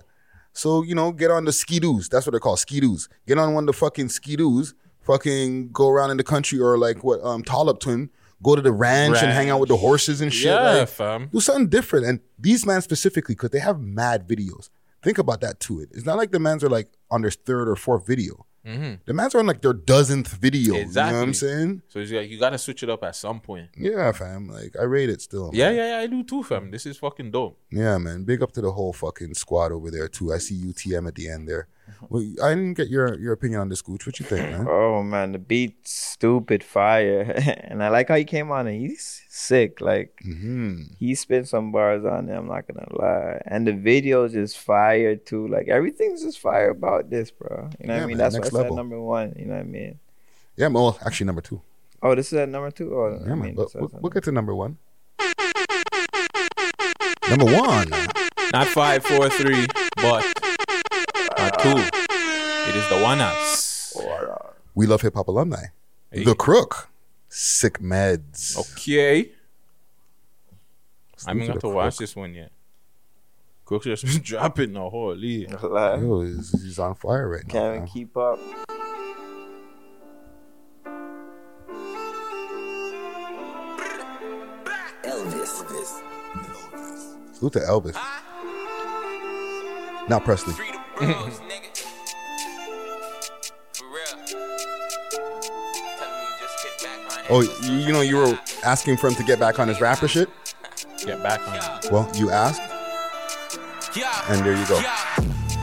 So, you know, get on the skidoos. That's what they're called, skidoos. Get on one of the fucking skidoos. Fucking go around in the country or like what um Tallup Twin. Go to the ranch, and hang out with the horses and shit. Yeah, like, fam. do something different. And these mans specifically, because they have mad videos. Think about that to it. It's not like the mans are like on their third or fourth video. Mm-hmm. The man's on like their dozenth video. You know what I'm Exactly. saying? So it's like you gotta switch it up at some point. Yeah, fam. Like I rate it still. Yeah, man. yeah, yeah. I do too, fam. This is fucking dope. Yeah, man. Big up to the whole fucking squad over there too. I see UTM at the end there. Well, I didn't get your your opinion on this, Gooch. What you think, man? Oh man, the beat stupid fire, and I like how he came on and he's sick. Like Mm-hmm. he spit some bars on there. I'm not gonna lie, and the videos is fire too. Like everything's just fire about this, bro. You know what Yeah, I mean? man, That's why next I said number one. You know what I mean? Yeah, well, actually number two. Oh, this is at number two. Oh, Yeah, I man. mean, But we'll, we'll get to number one. Number one. Not five, four, three, but not two. It is the one us. We love hip hop alumni. Hey. The Crook. Sick meds. Okay. I haven't to got to watch Crook. this one yet. Crook just been dropping the whole Like, Yo, he's, he's on fire right now. can't even man. keep up. Salute to Elvis. Not Presley. Oh, you, you know, you were asking for him to get back on his rapper shit? Get back on. it. Well, you asked, and there you go.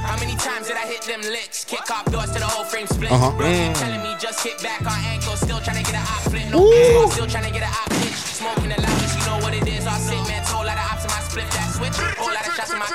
How many times did I hit them licks? Kick off doors to the whole frame split. Uh-huh. Bro, keep telling me just hit back on ankle. Still trying to get an op flip. No bitch, still trying to get an op pitch. Smoking the loudest, you know what it is. All sit, man. Whole lot of ops in my split. That switch. Whole lot of shots in my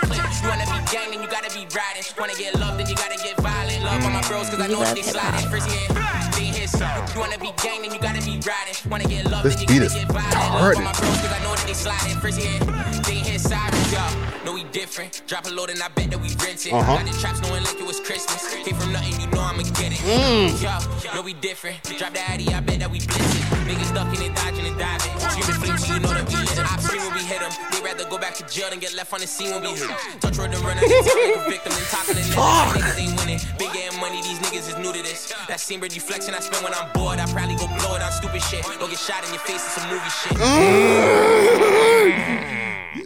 gang, then you gotta be riding. Wanna get love, then you gotta get violent. Love on my bros, cause I know they sliding. First, yeah, they hit You wanna be gang, you gotta be riding. Wanna get love, This you beat is get violent. Love retarded. bros, cause I know that they sliding. First, yeah, they hit sirens, y'all. Know we different. Drop a load and I bet that we rent it. Uh-huh. Got the traps knowing like it was Christmas. Came from nothing, you know I'ma get it. Mm. Yo, know we different. Drop the Addy, I bet that we blitz it. Niggas ducking and dodging and diving. Screaming flips, you know that we lit. Ops scream when we hit them. They rather go back to jail than get left on the scene when we hit. Touch road and run out of town like a victim and niggas. Niggas ain't winning. Big ass money, these niggas is new to this. That same bird deflection I spend when I'm bored. I probably go blow it on stupid shit. Don't get shot in your face, it's some movie shit.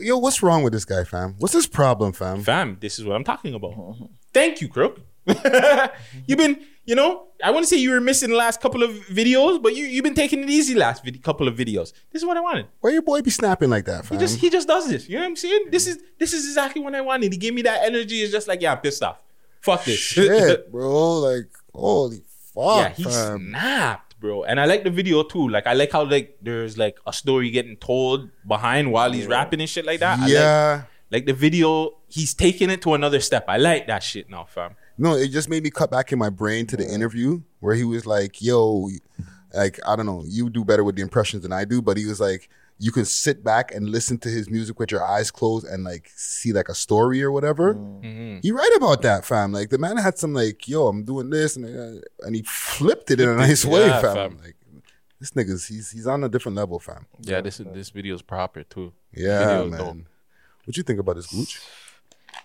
Yo, what's wrong with this guy, fam? What's his problem, fam? Fam, this is what I'm talking about. Thank you, Crook. you've been, you know, I want to say you were missing the last couple of videos, but you, you've been taking it easy last vid- couple of videos. This is what I wanted. Why your boy be snapping like that, He fam? just he just does this. You know what I'm saying? This is this is exactly what I wanted. He gave me that energy. It's just like, yeah, I'm pissed off. Fuck this. Shit, bro. Like, holy fuck, yeah, he fam. snapped, bro. And I like the video too. Like I like how like there's like a story getting told behind while he's rapping and shit like that. I like- Yeah. like the video, he's taking it to another step. I like that shit now, fam. No, it just made me cut back in my brain to the interview where he was like, "Yo, like I don't know, you do better with the impressions than I do," but he was like, "You can sit back and listen to his music with your eyes closed and like see like a story or whatever." Mm-hmm. He right about that, fam. Like the man had some like, "Yo, I'm doing this," and uh, and he flipped it in a nice way, Yeah, fam. fam. Like this nigga's he's he's on a different level, fam. Yeah, this is this video's proper too. Yeah, Video man. dope. What you think about this gooch?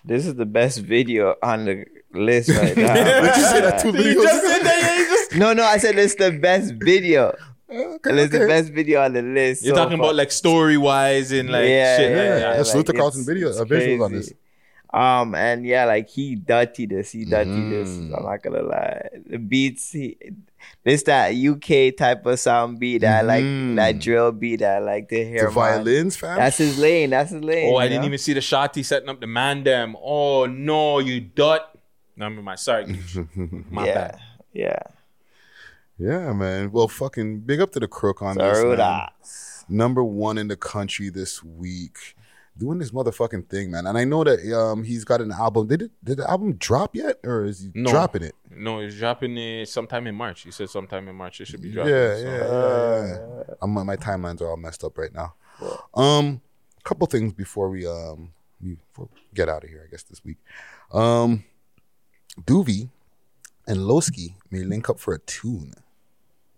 This is the best video on the list right now. Did you say that two videos? no, no, I said it's the best video. Okay, And it's the best video on the list. You're so talking far. about like story wise and like yeah, shit yeah, like yeah. that. Yeah, salute it's- Carlton video- it's uh, visuals on this. Um and yeah, like he dirty this, he dirty this. Mm. I'm not gonna lie. The beats, he, this that UK type of sound beat that I like, Mhm. that drill beat that I like to hear. The man. violins, fam. That's his lane. That's his lane. Oh, I you didn't even see the shotty setting up the man them. Oh no, you dot. No, I mean my sorry. my yeah, bad. yeah. Yeah, man. Well, fucking big up to the crook on this. man. Number one in the country this week. Doing this motherfucking thing, man. And I know that um he's got an album. Did it did the album drop yet? Or is he No. dropping it? No, he's dropping it sometime in March. He said sometime in March it should be dropping. yeah, so- yeah, yeah. I'm, my timelines are all messed up right now. Um, couple things before we um we before we get out of here, I guess this week. Um Duvy and Loski may link up for a tune.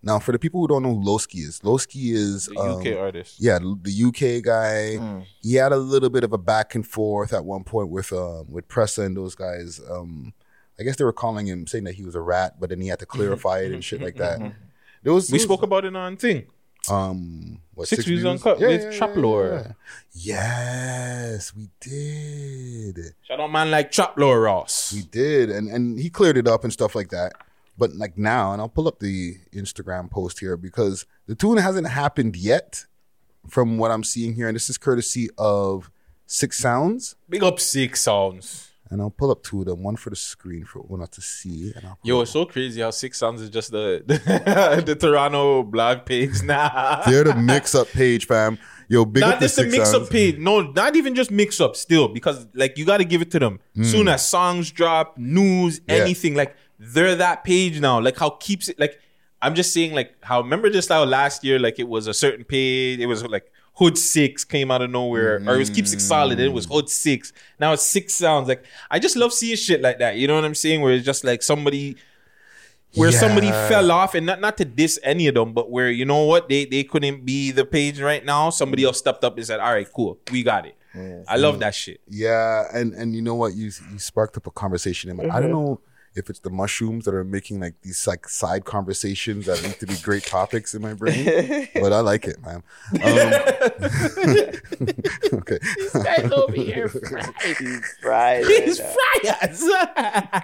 Now, for the people who don't know who Loski is, Loski is The um, UK artist. Yeah, the UK guy. He had a little bit of a back and forth at one point with um with Pressa and those guys. Um, I guess they were calling him saying that he was a rat, but then he had to clarify it and shit like that. There was We spoke about it on thing. um what Six Views Uncut with Trap Lord. Yes, we did. Shout out man like Trap Lord Ross. We did, and and he cleared it up and stuff like that. But like now, and I'll pull up the Instagram post here because the tune hasn't happened yet from what I'm seeing here. And this is courtesy of Six Sounds. Big up six sounds. And I'll pull up two of them, one for the screen for one to see. And I'll Yo, it's so crazy how Six Sounds is just the the, the Toronto blog page now. They're the mix up page, fam. Yo, big not up the just a mix up page. No, not even just mix up still, because like you gotta give it to them. Hmm. Soon as songs drop, news. Yeah. anything, like they're that page now. Like how keeps it like I'm just saying like how remember just how last year, like it was a certain page, it was like Hood Six came out of nowhere, or it was Keep Six Solid, and it was Hood Six. Now it's Six Sounds. Like I just love seeing shit like that. You know what I'm saying? Where it's just like somebody where somebody fell off and not not to diss any of them, but where you know what they they couldn't be the page right now. Somebody else stepped up and said, "All right, cool, we got it." I love that shit. Yeah, and and you know what? You you sparked up a conversation. in my- I don't mm-hmm. know if it's the mushrooms that are making like these like side conversations that need to be great topics in my brain, but I like it, man. Um, okay. He's fried. He's right now. fryers.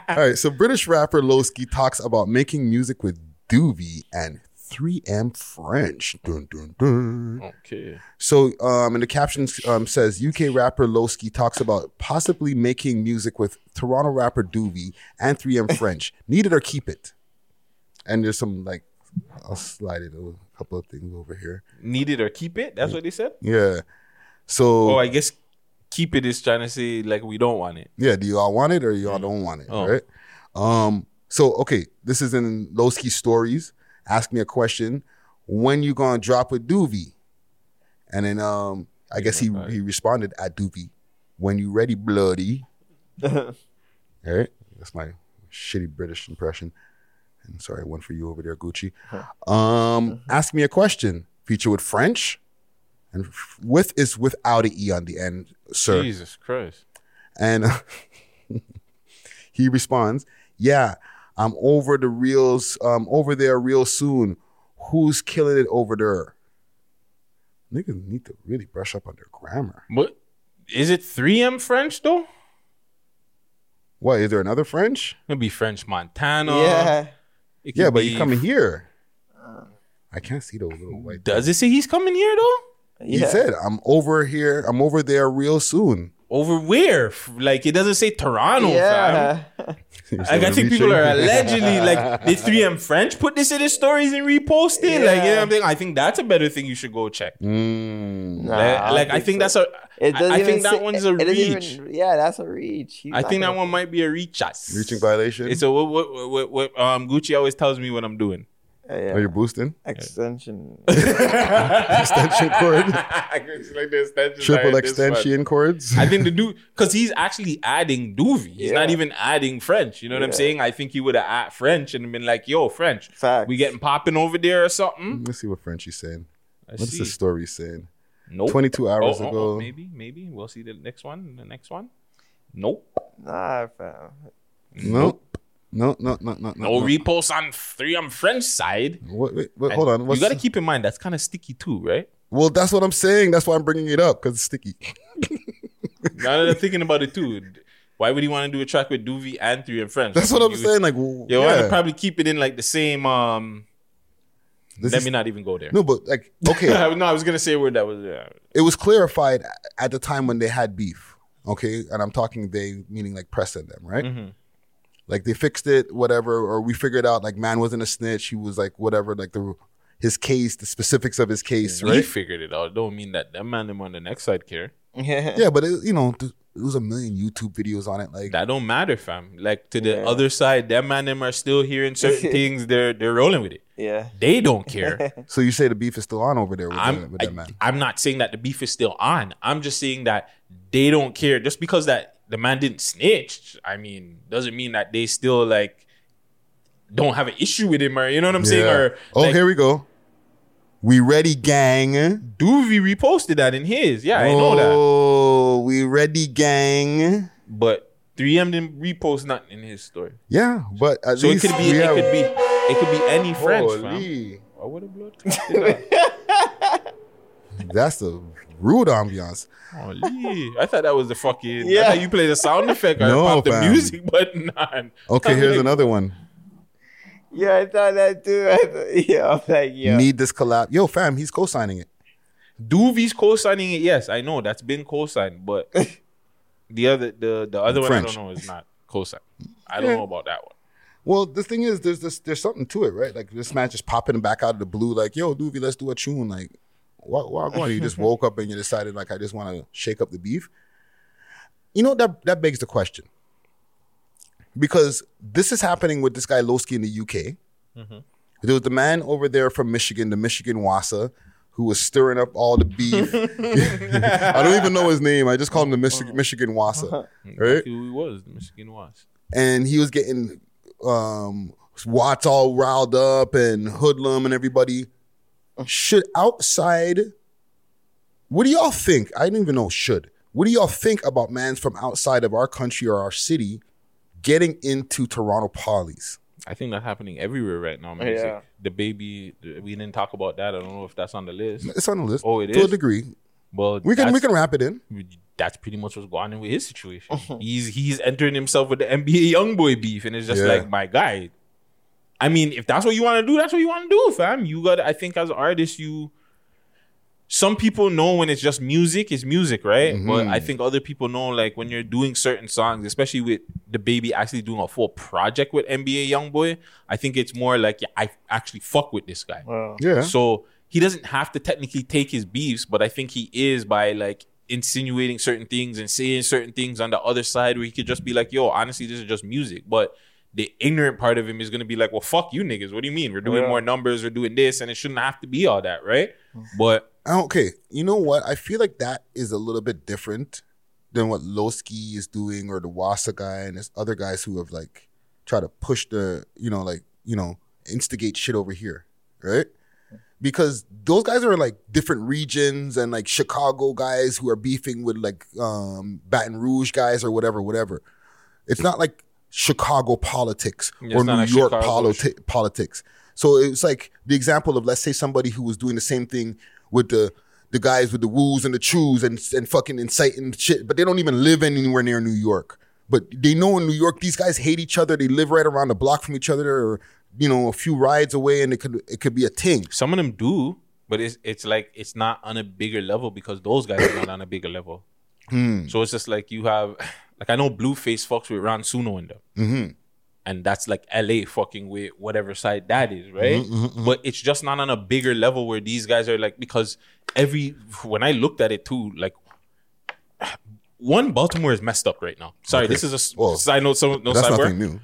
All right. So British rapper Loski talks about making music with Duvy and 3M French. Dun, dun, dun. okay. So, um, and the caption um, says UK rapper Loski talks about possibly making music with Toronto rapper Duvy and 3M French. Need it or keep it. And there's some like, I'll slide it a couple of things over here. Need it or keep it. That's what they said. Yeah. So, Oh, I guess keep it is trying to say like we don't want it. yeah, do y'all want it or y'all don't want it? Oh. Right. Um. So, okay, this is in Loski stories. Ask me a question. When you gonna drop with Duvy? And then, um, I guess he he responded at Duvy. When you ready, bloody. All right. That's my shitty British impression. And sorry, one for you over there, Gucci. Um, ask me a question. Feature with French, and with is without a e on the end, sir. Jesus Christ. And he responds, "Yeah, I'm over the reels. Um, over there real soon. Who's killing it over there?" Niggas need to really brush up on their grammar. What is it? 3M French though? What is there another French? It'll be French Montana. Yeah. Yeah, but be- you coming here. I can't see those little white. Does it say he's coming here though? He said, "I'm over here. I'm over there real soon." Over where? Like it doesn't say Toronto, fam. Yeah. Like I think people are allegedly like the 3M French put this in his stories and repost it. Like you know what I'm saying? I think that's a better thing you should go check. Mm. Nah, like I like, don't I think think so. that's a It doesn't I, I think that say- one's a reach. even- yeah, that's a reach. He's I think that one might be a reach. us. Reaching violation. It's a what, what, what, what um Gucci always tells me what I'm doing. Yeah, yeah. Are you boosting? extension. Extension cord. Like the extension Triple line, this one. extension cords. I think the dude, because he's actually adding Duvy. He's not even adding French. You know what I'm saying? I think he would have added French and been like, yo, French. Facts. We getting popping over there or something? Let's see what Frenchie's saying. Let's What's see. the story saying? Nope. 22 hours Oh, oh, oh, ago. maybe, maybe. We'll see the next one. The next one. Nope. nah, fam. No. No, no, no, no, no. No repost on three on French side. What, wait, wait, hold on. What's, you got to keep in mind that's kind of sticky too, right? well, that's what I'm saying. That's why I'm bringing it up because it's sticky. now that I'm thinking about it too, why would he want to do a track with Duvy and three and French? That's what I'm saying. Like, well, You want to yeah. probably keep it in like the same. um This Let is- me not even go there. No, but like, okay, no, I was gonna say a word that was. Yeah. it was clarified at the time when they had beef. Okay, and I'm talking they meaning like press and them, right? Mm-hmm. Like they fixed it, whatever, or we figured out like man wasn't a snitch. He was like whatever, like the his case, the specifics of his case, We right? figured it out. Don't mean that that man them on the next side care. Yeah, yeah, but it, you know, th- it was a million YouTube videos on it. Like That don't matter, fam. Like to the Yeah. other side, that man them are still hearing certain things. They're they're rolling with it. Yeah. They don't care. So you say the beef is still on over there with, that, I'm with that man? I, am not saying that the beef is still on. I'm just saying that they don't care just because that the man didn't snitch. I mean, doesn't mean that they still like don't have an issue with him or you know what I'm saying. Or oh, like, here we go. We ready, gang. Duvy reposted that in his. Yeah, I know that. Oh, we ready, gang. But 3M didn't repost nothing in his story. Yeah, but at So it could be it have- could be it could be any French, fam. Holy. Oh, what a blood clot did that? That's a rude ambiance. Oh, Holy. I thought that was the fucking. Yeah. I thought you played the sound effect or No, pop the fam. music button on. Okay, I'm here's like, another one. Yeah, I thought that too. I thought, yeah, I'm like, yeah. Need this collab. Yo, fam, he's co-signing it. Duvy's co-signing it. Yes, I know that's been co-signed, but the other the the other one I don't know is not co-signed. I don't Yeah. know about that one. Well, the thing is, there's this, there's something to it, right? Like this man just popping back out of the blue, like, "Yo, Duvy, let's do a tune." Like, what? Why going? You just woke up and you decided, like, I just want to shake up the beef. You know that that begs the question because this is happening with this guy Loski in the UK. There was the man over there from Michigan, the Michigan Wassa, who was stirring up all the beef. I don't even know his name. I just call him the Michi- Michigan Wassa, right? Who he was? The Michigan was. and he was getting um Watts all riled up and hoodlum and everybody. Should outside what do y'all think? I don't even know should. What do y'all think about mans from outside of our country or our city getting into Toronto polys? I think that's happening everywhere right now, man. Yeah. like the baby. We didn't talk about that. I don't know if that's on the list. It's on the list. Oh, it to a degree. Well, We can we can wrap it in. That's pretty much what's going on with his situation. he's he's entering himself with the NBA YoungBoy beef, and it's just Yeah. like my guy. I mean, if that's what you want to do, that's what you want to do, fam. You got. I think as artists, you. Some people know when it's just music, it's music, right? Mm-hmm. But I think other people know, like when you're doing certain songs, especially with the baby actually doing a full project with NBA YoungBoy. I think it's more like yeah, I actually fuck with this guy. Yeah. So he doesn't have to technically take his beefs, but I think he is by like insinuating certain things and saying certain things on the other side where he could just be like, yo, honestly, this is just music. But the ignorant part of him is gonna be like, well, fuck you niggas. What do you mean? We're doing Yeah. more numbers, we're doing this, and it shouldn't have to be all that, right? But I- Okay, you know what? I feel like that is a little bit different than what Loski is doing or the Wasa guy and there's other guys who have like tried to push the, you know, like, you know, instigate shit over here, right? Because those guys are in like different regions and like Chicago guys who are beefing with like um Baton Rouge guys or whatever, whatever. It's not like Chicago politics Yeah, or New York politi- politics. So it's like the example of let's say somebody who was doing the same thing with the the guys with the woos and the chews and and fucking inciting shit, but they don't even live anywhere near New York. But they know in New York these guys hate each other. They live right around the block from each other, or you know, a few rides away, and it could it could be a thing. some of them do, but it's it's like it's not on a bigger level because those guys are not on a bigger level. Hmm. So it's just like you have, like I know Blueface fucks with Ron Suno in them, Mm-hmm. and that's like LA fucking with whatever side that is, right? Mm-hmm, But it's just not on a bigger level where these guys are like because every when I looked at it too, like one Baltimore is messed up right now. Sorry, Okay. this is a Well, side note. So no That's sidebar. nothing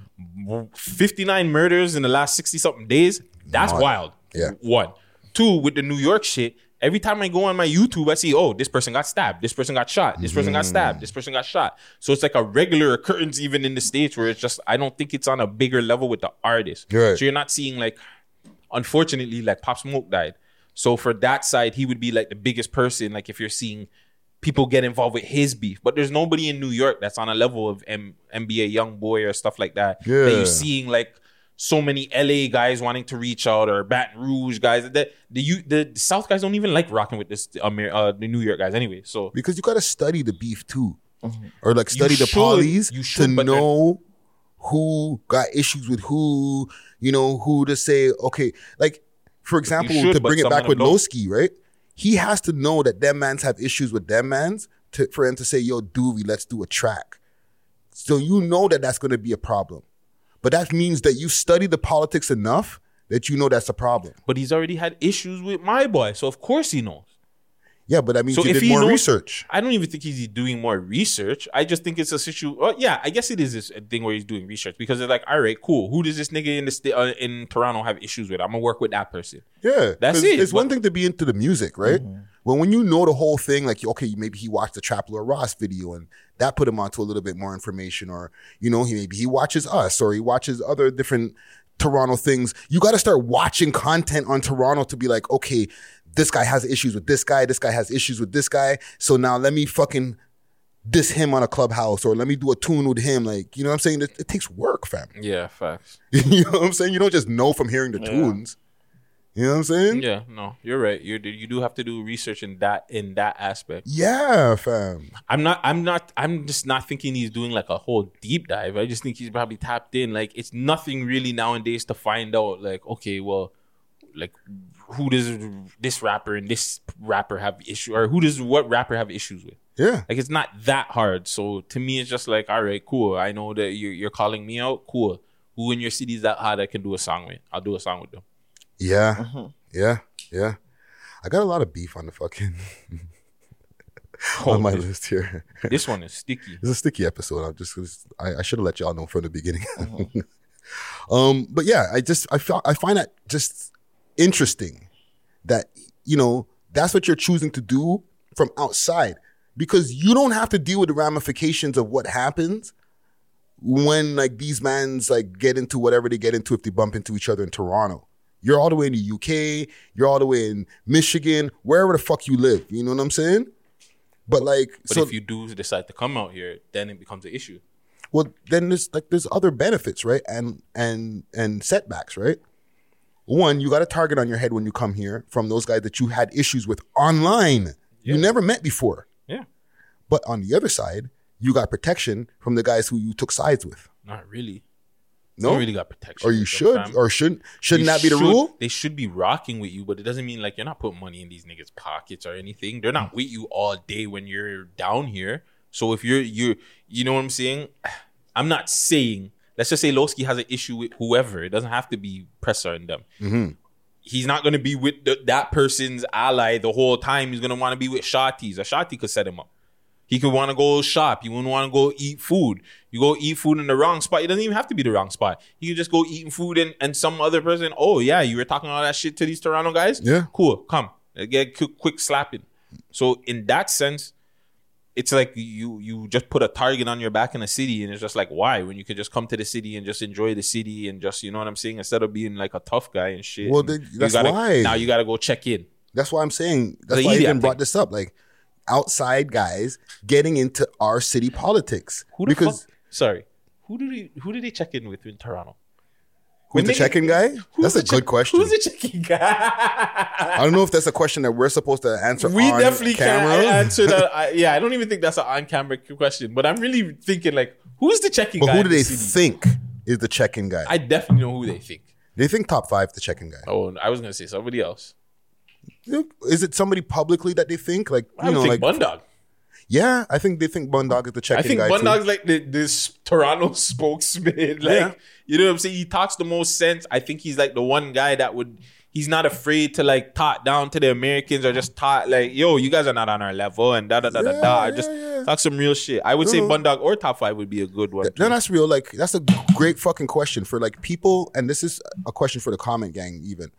new. 59 murders in the last 60 something days. That's wild. Yeah. One. Two, with the New York shit, every time I go on my YouTube, I see, oh, this person got stabbed. This person got shot. This person got mm. stabbed. This person got shot. So it's like a regular occurrence even in the States where it's just, I don't think it's on a bigger level with the artist. Right. So you're not seeing like, unfortunately, like Pop Smoke died. So for that side, he would be like the biggest person. Like if you're seeing people get involved with his beef, but there's nobody in New York that's on a level of M- NBA young boy or stuff like that. That you're seeing like so many LA guys wanting to reach out or Baton Rouge guys. The the you the, South guys don't even like rocking with this Amer- uh, the New York guys anyway. So because you got to study the beef too, or like You study the should. polys You should, to know who got issues with who. You know who to say. Okay, like for example, should, to bring it back with. Loski, right? He has to know that them mans have issues with them mans to, for him to say, "Yo, Duvy, let's do a track." So you know that that's going to be a problem, but that means that you study the politics enough that you know that's a problem. but he's already had issues with my boy, so of course he knows. Yeah, but that means So you if did he more knows- research. I don't even think he's doing more research. I just think it's a situation. Well, yeah, I guess it is this thing where he's doing research because it's like, all right, cool. Who does this nigga in the sta- uh, in Toronto have issues with? I'm gonna work with that person. Yeah, that's it, It's one thing to be into the music, right? But when you know the whole thing, like okay, maybe he watched the Trap Lore Ross video and that put him onto a little bit more information, or you know, he maybe he watches us or he watches other different Toronto things. You got to start watching content on Toronto to be like, okay, this guy has issues with this guy, this guy has issues with this guy, so now let me fucking diss him on a clubhouse or let me do a tune with him. Like, you know what I'm saying? It, it takes work, fam. Yeah, facts. you know what I'm saying? You don't just know from hearing the tunes. You know what I'm saying? Yeah, no, you're right. You you do have to do research in that in that aspect. Yeah, fam. I'm not. I'm not. I'm just not thinking he's doing like a whole deep dive. I just think he's probably tapped in. Like it's nothing really nowadays to find out. Like okay, well, like who does this rapper and this rapper have issue, or who does what rapper have issues with? Yeah. Like it's not that hard. So to me, it's just like, all right, cool. I know that you're you're calling me out. Cool. Who in your city is that hard I can do a song with? I'll do a song with them. Yeah. Mm-hmm. Yeah. Yeah. I got a lot of beef on the fucking on my list here. This one is sticky. It's a sticky episode. I'm just I, I should have let y'all know from the beginning. Uh-huh. um, but yeah, I just I felt I find that just interesting that you know that's what you're choosing to do from outside because you don't have to deal with the ramifications of what happens when like these mans like get into whatever they get into if they bump into each other in Toronto. You're all the way in the UK, you're all the way in Michigan, wherever the fuck you live. You know what I'm saying? But like, But so if you do decide to come out here, then it becomes an issue. well, then there's like there's other benefits, right? And and and setbacks, right? One, you got a target on your head when you come here from those guys that you had issues with online. You never met before. Yeah. But on the other side, you got protection from the guys who you took sides with. Not really. No, You really got protection. Or you should, or shouldn't? Shouldn't They that be the should- rule? They should be rocking with you, but it doesn't mean like you're not putting money in these niggas' pockets or anything. They're not with you all day when you're down here. So if you're you you know what I'm saying? I'm not saying let's just say Loski has an issue with whoever. It doesn't have to be Presser and them. Mhm. He's not gonna be with the, that person's ally the whole time. He's gonna want to be with Shotties. A Shotty could set him up. He could want to go shop. He wouldn't want to go eat food. You go eat food in the wrong spot. It doesn't even have to be the wrong spot. You can just go eating food and, and some other person. Oh yeah, you were talking all that shit to these Toronto guys. Yeah. cool. Come get quick, quick slapping. So in that sense, it's like you you just put a target on your back in a city, and it's just like why when you could just come to the city and just enjoy the city and just you know what I'm saying instead of being like a tough guy and shit. Well, you that's gotta- why. now you got to go check in. That's why I'm saying. That's The why I even brought this up. Like outside guys getting into our city politics Who the because fuck? Sorry, who did he who did he check in with in Toronto? who's When the check-in guy? That's a the check- good question. Who's the checking guy? I don't know if that's a question that we're supposed to answer. we on definitely camera. can't answer that. I, yeah, I don't even think that's an on-camera question. But I'm really thinking like, who's the checking But guy? But who do they city? think is the check-in guy? I definitely know who they think. they think top five the check-in guy. Oh, I was gonna say somebody else. Is it somebody publicly that they think like I you would know think like Bundog. yeah? I think they think Bundog is the check-in think guy. too. Bundog's like the, this Toronto spokesman. Like, Yeah. you know what I'm saying? He talks the most sense. I think he's like the one guy that would. He's not afraid to like talk down to the Americans or just talk like, "Yo, you guys are not on our level," and da da da da da. Just talk some real shit. I would say No. Bundog or top five would be a good one. No, that's real. Like that's a great fucking question for like people, and this is a question for the comment gang, even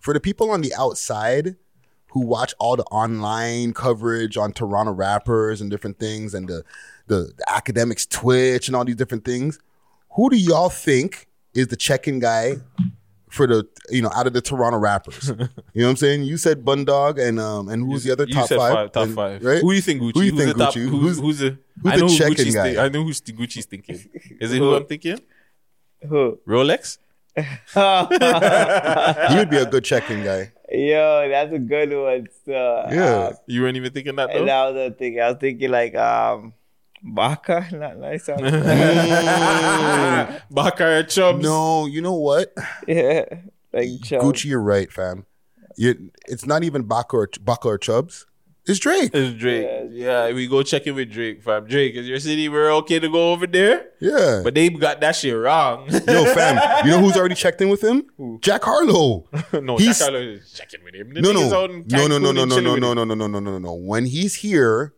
for the people on the outside who watch all the online coverage on Toronto rappers and different things, and the the, the Akademiks Twitch and all these different things. Who do y'all think is the check-in guy for the you know out of the Toronto rappers? you know what I'm saying? You said Bundog and um and who's the other You top said five? top And- five. right? Who do you think Gucci? Who do you who's think the top, Who's, Who's- who's the? who's I know who check-in Gucci's guy? think- I know who's Gucci's thinking. Is it who I'm thinking? Who? Rolex. he would be a good check-in guy. Yo, that's a good one. So, Yeah. Um, you weren't even thinking that And though. that was uh, the thing. I was thinking like um Baka, not nice. Mm. Bakar Chubbs. No, you know what? yeah. Like Chubbs. Gucci, you're right, fam. You, it's not even Baka or, Baka or Chubbs. It's Drake. It's Drake. Yeah, we go check in with Drake, fam. Drake, is your city we're okay to go over there? Yeah. But they got that shit wrong. Yo, fam, you know who's already checked in with him? Jack Harlow. no, He's- Jack Harlow is checking with him. The No, nigga's no, no, no, no, no, no, no, no, no, no, no, no, no, no. When he's here,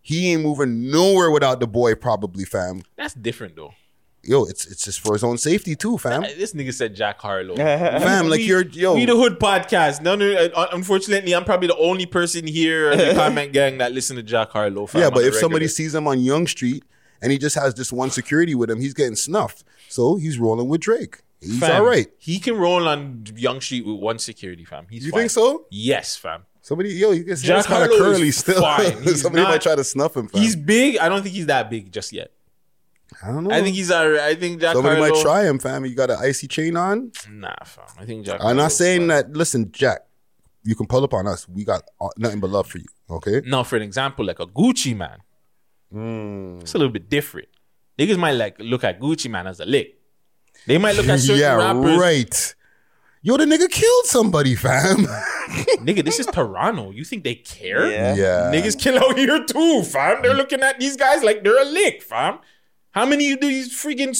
he ain't moving nowhere without the boy, probably, fam. That's different though. Yo, it's it's just for his own safety too, fam. This nigga said Jack Harlow. Fam, like We- you're yo. We the Hood podcast. No, no. uh, Unfortunately, I'm probably the only person here in the comment gang that listen to Jack Harlow. fam, yeah, but the if somebody sees him on Yonge Street and he just has just one security with him, he's getting snuffed. So he's rolling with Drake. He's Fam, all right. He can roll on Yonge Street with one security, fam. He's You fine. think so? Yes, fam. Somebody, yo, you get Jack kind of Harlow is curly still. fine. Somebody not- might try to snuff him. Fam. He's big. I don't think he's that big just yet. I don't know. I think he's alright. I think Jack Somebody Harlow. might try him, fam. You got an icy chain on. Nah, fam. I think Jack. I'm Harlow's not saying fine. that. Listen, Jack, you can pull up on us. We got uh, nothing but love for you. Okay. Now, for an example, like a Gucci Mane, Mm. it's a little bit different. Niggas might like look at Gucci Mane as a lick. They might look at certain yeah, rappers. right. Yo, the nigga killed somebody, fam. Nigga, this is Toronto. You think they care? Yeah. yeah. Niggas kill out here too, fam. They're looking at these guys like they're a lick, fam. How many of these freaking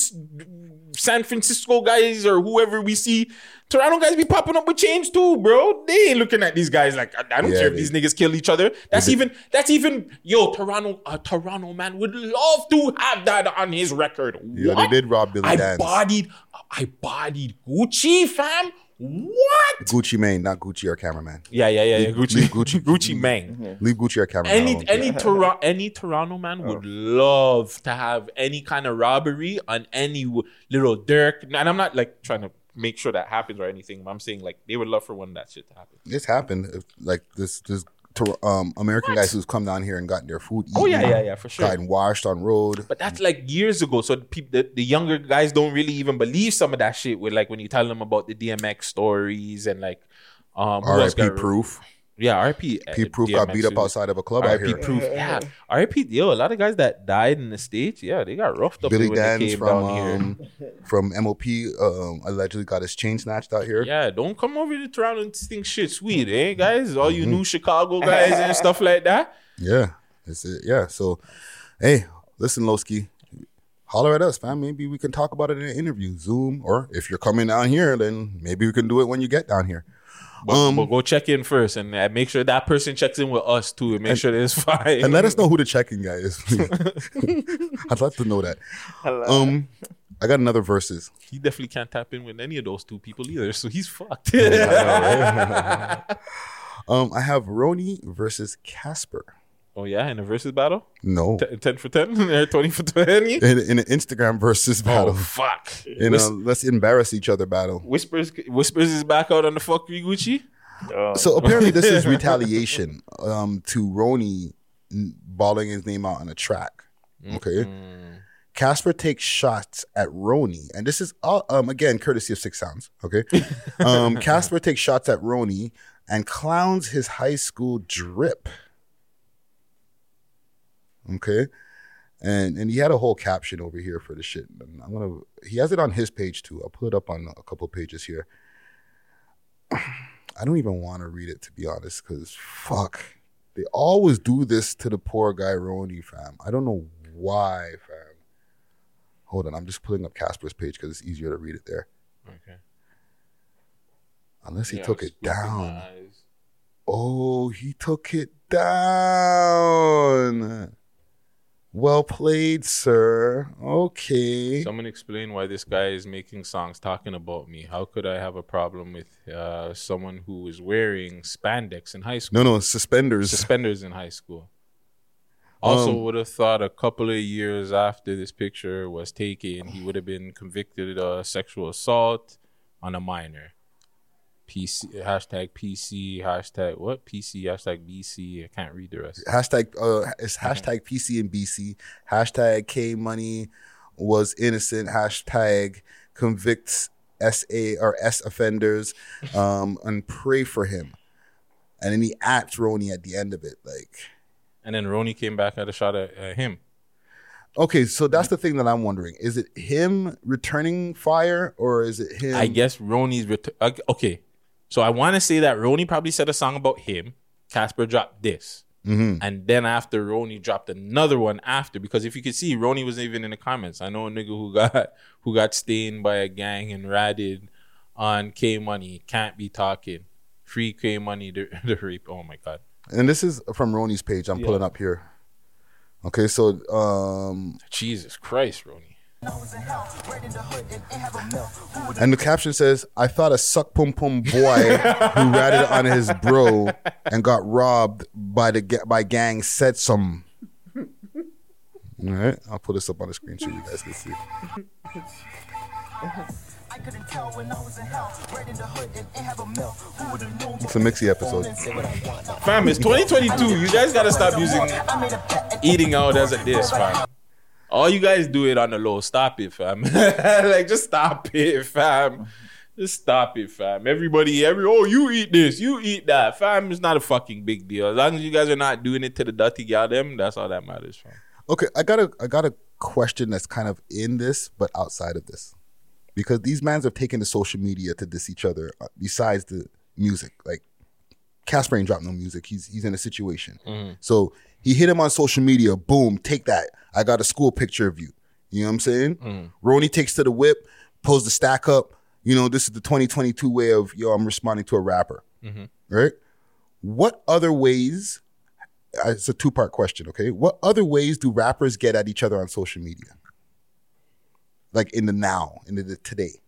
San Francisco guys or whoever we see, Toronto guys be popping up with chains too, bro? They ain't looking at these guys like I, I don't Yeah, care if they- these niggas kill each other. That's even that's even yo Toronto a Toronto man would love to have that on his record. Yeah, What? they did rob Billy I Danze. bodied I bodied Gucci, fam. What? Gucci Mane, not Gucci our cameraman. Yeah, yeah, yeah, yeah. Gucci, leave Gucci, Gucci Mane. Leave Gucci our cameraman. Any alone. any Tor- any Toronto man oh. would love to have any kind of robbery on any w- Lil Durk. And I'm not like trying to make sure that happens or anything. I'm saying like they would love for one of that shit to happen. This happened. If, Like this, this Tor- um, American guys who's come down here and gotten their food. Oh, yeah, yeah, yeah, for sure. Gotten washed on road. But that's like years ago. So the, peop- the the younger guys don't really even believe some of that shit. With like when you tell them about the DMX stories and like um R.I.P. Proof. Yeah, R.I.P. uh, P Proof got beat up outside of a club out R.I.P. Proof. Yeah. R.I.P. Yo, a lot of guys that died in the States, yeah, they got roughed up Billy when they came from down here. um, from MOP um, allegedly got his chain snatched out here. Yeah, don't come over to Toronto and think shit sweet, eh, guys? All Mm-hmm. you new Chicago guys and stuff like that. Yeah, that's it. Yeah. So, hey, listen, Loski, holler at us, fam. Maybe we can talk about it in an interview, Zoom, or if you're coming down here, then maybe we can do it when you get down here. But, Um, but go check in first and uh, make sure that person checks in with us too and make sure that it's fine. And let us know who the checking guy is. I'd like to know that. Um, I got another verses. He definitely can't tap in with any of those two people either, so he's fucked. Um, I have Roni versus Casper. Oh yeah, in a versus battle, No, T- ten for ten, or twenty for twenty. in, in an Instagram versus Oh battle. fuck! in Whis- a let's embarrass each other battle. Whispers, whispers is back out on the fuck you, Gucci. So apparently, this is retaliation um, to Roni bawling his name out on a track. Okay. Casper takes shots at Roni, and this is all, um, again courtesy of Six Sounds. Okay. Um, Casper takes shots at Roni and clowns his high school drip. Okay. And and he had a whole caption over here for the shit. And I'm gonna he has it on his page too. I'll put it up on a couple pages here. I don't even want to read it to be honest, because fuck. They always do this to the poor guy Roni, fam. I don't know why, fam. Hold on, I'm just pulling up Casper's page because it's easier to read it there. Okay. Unless he Yeah, took it squint in my down. Oh, he took it down. Well played, sir. Okay. Someone explain why this guy is making songs talking about me. How could I have a problem with uh, someone who is wearing spandex in high school? No, no, suspenders. Suspenders in high school. Also, Um, would have thought a couple of years after this picture was taken, he would have been convicted of sexual assault on a minor. PC hashtag PC hashtag what PC hashtag BC. I can't read the rest. hashtag uh it's hashtag PC and BC. Hashtag K Money was innocent. Hashtag convicts SA or S offenders. Um and pray for him. And then he at Roni at the end of it. Like And then Roni came back at a shot at uh, him. Okay, so that's the thing that I'm wondering. Is it him returning fire or is it him I guess Roni's ret- uh, okay. So I want to say that Roni probably said a song about him. Casper dropped this, Mhm. and then after Roni dropped another one after because if you could see, Roni was even in the comments. I know a nigga who got who got stained by a gang and ratted on K Money. Can't be talking. Free K Money the, the rape. Oh my god. And this is from Roni's page. I'm Yeah. pulling up here. Okay, so um Jesus Christ, Roni. And the caption says, I thought a suck pum pum boy who ratted on his bro and got robbed by the by gang said some. All right, I'll put this up on the screen so you guys can see. It's a mixy episode. Fam, it's 2022. You guys gotta stop using eating out as a diss, fam. All you guys do it on the low. Stop it, fam. like just stop it, fam. Just stop it, fam. Everybody, every oh, you eat this, you eat that, fam. It's not a fucking big deal. As long as you guys are not doing it to the dirty gal them, that's all that matters, fam. Okay, I got a I got a question that's kind of in this but outside of this, because these mans have taken to social media to diss each other. uh, Besides the music, like Casper ain't dropped no music. He's he's in a situation. Mhm. So he hit him on social media. Boom, take that. I got a school picture of you. You know what I'm saying? Mhm. Roni takes to the whip, pulls the stack up. You know, this is the 2022 way of yo. I'm responding to a rapper Mhm. right? What other ways? uh, It's a two part question, okay? What other ways do rappers get at each other on social media? Like in the now, in the, the today.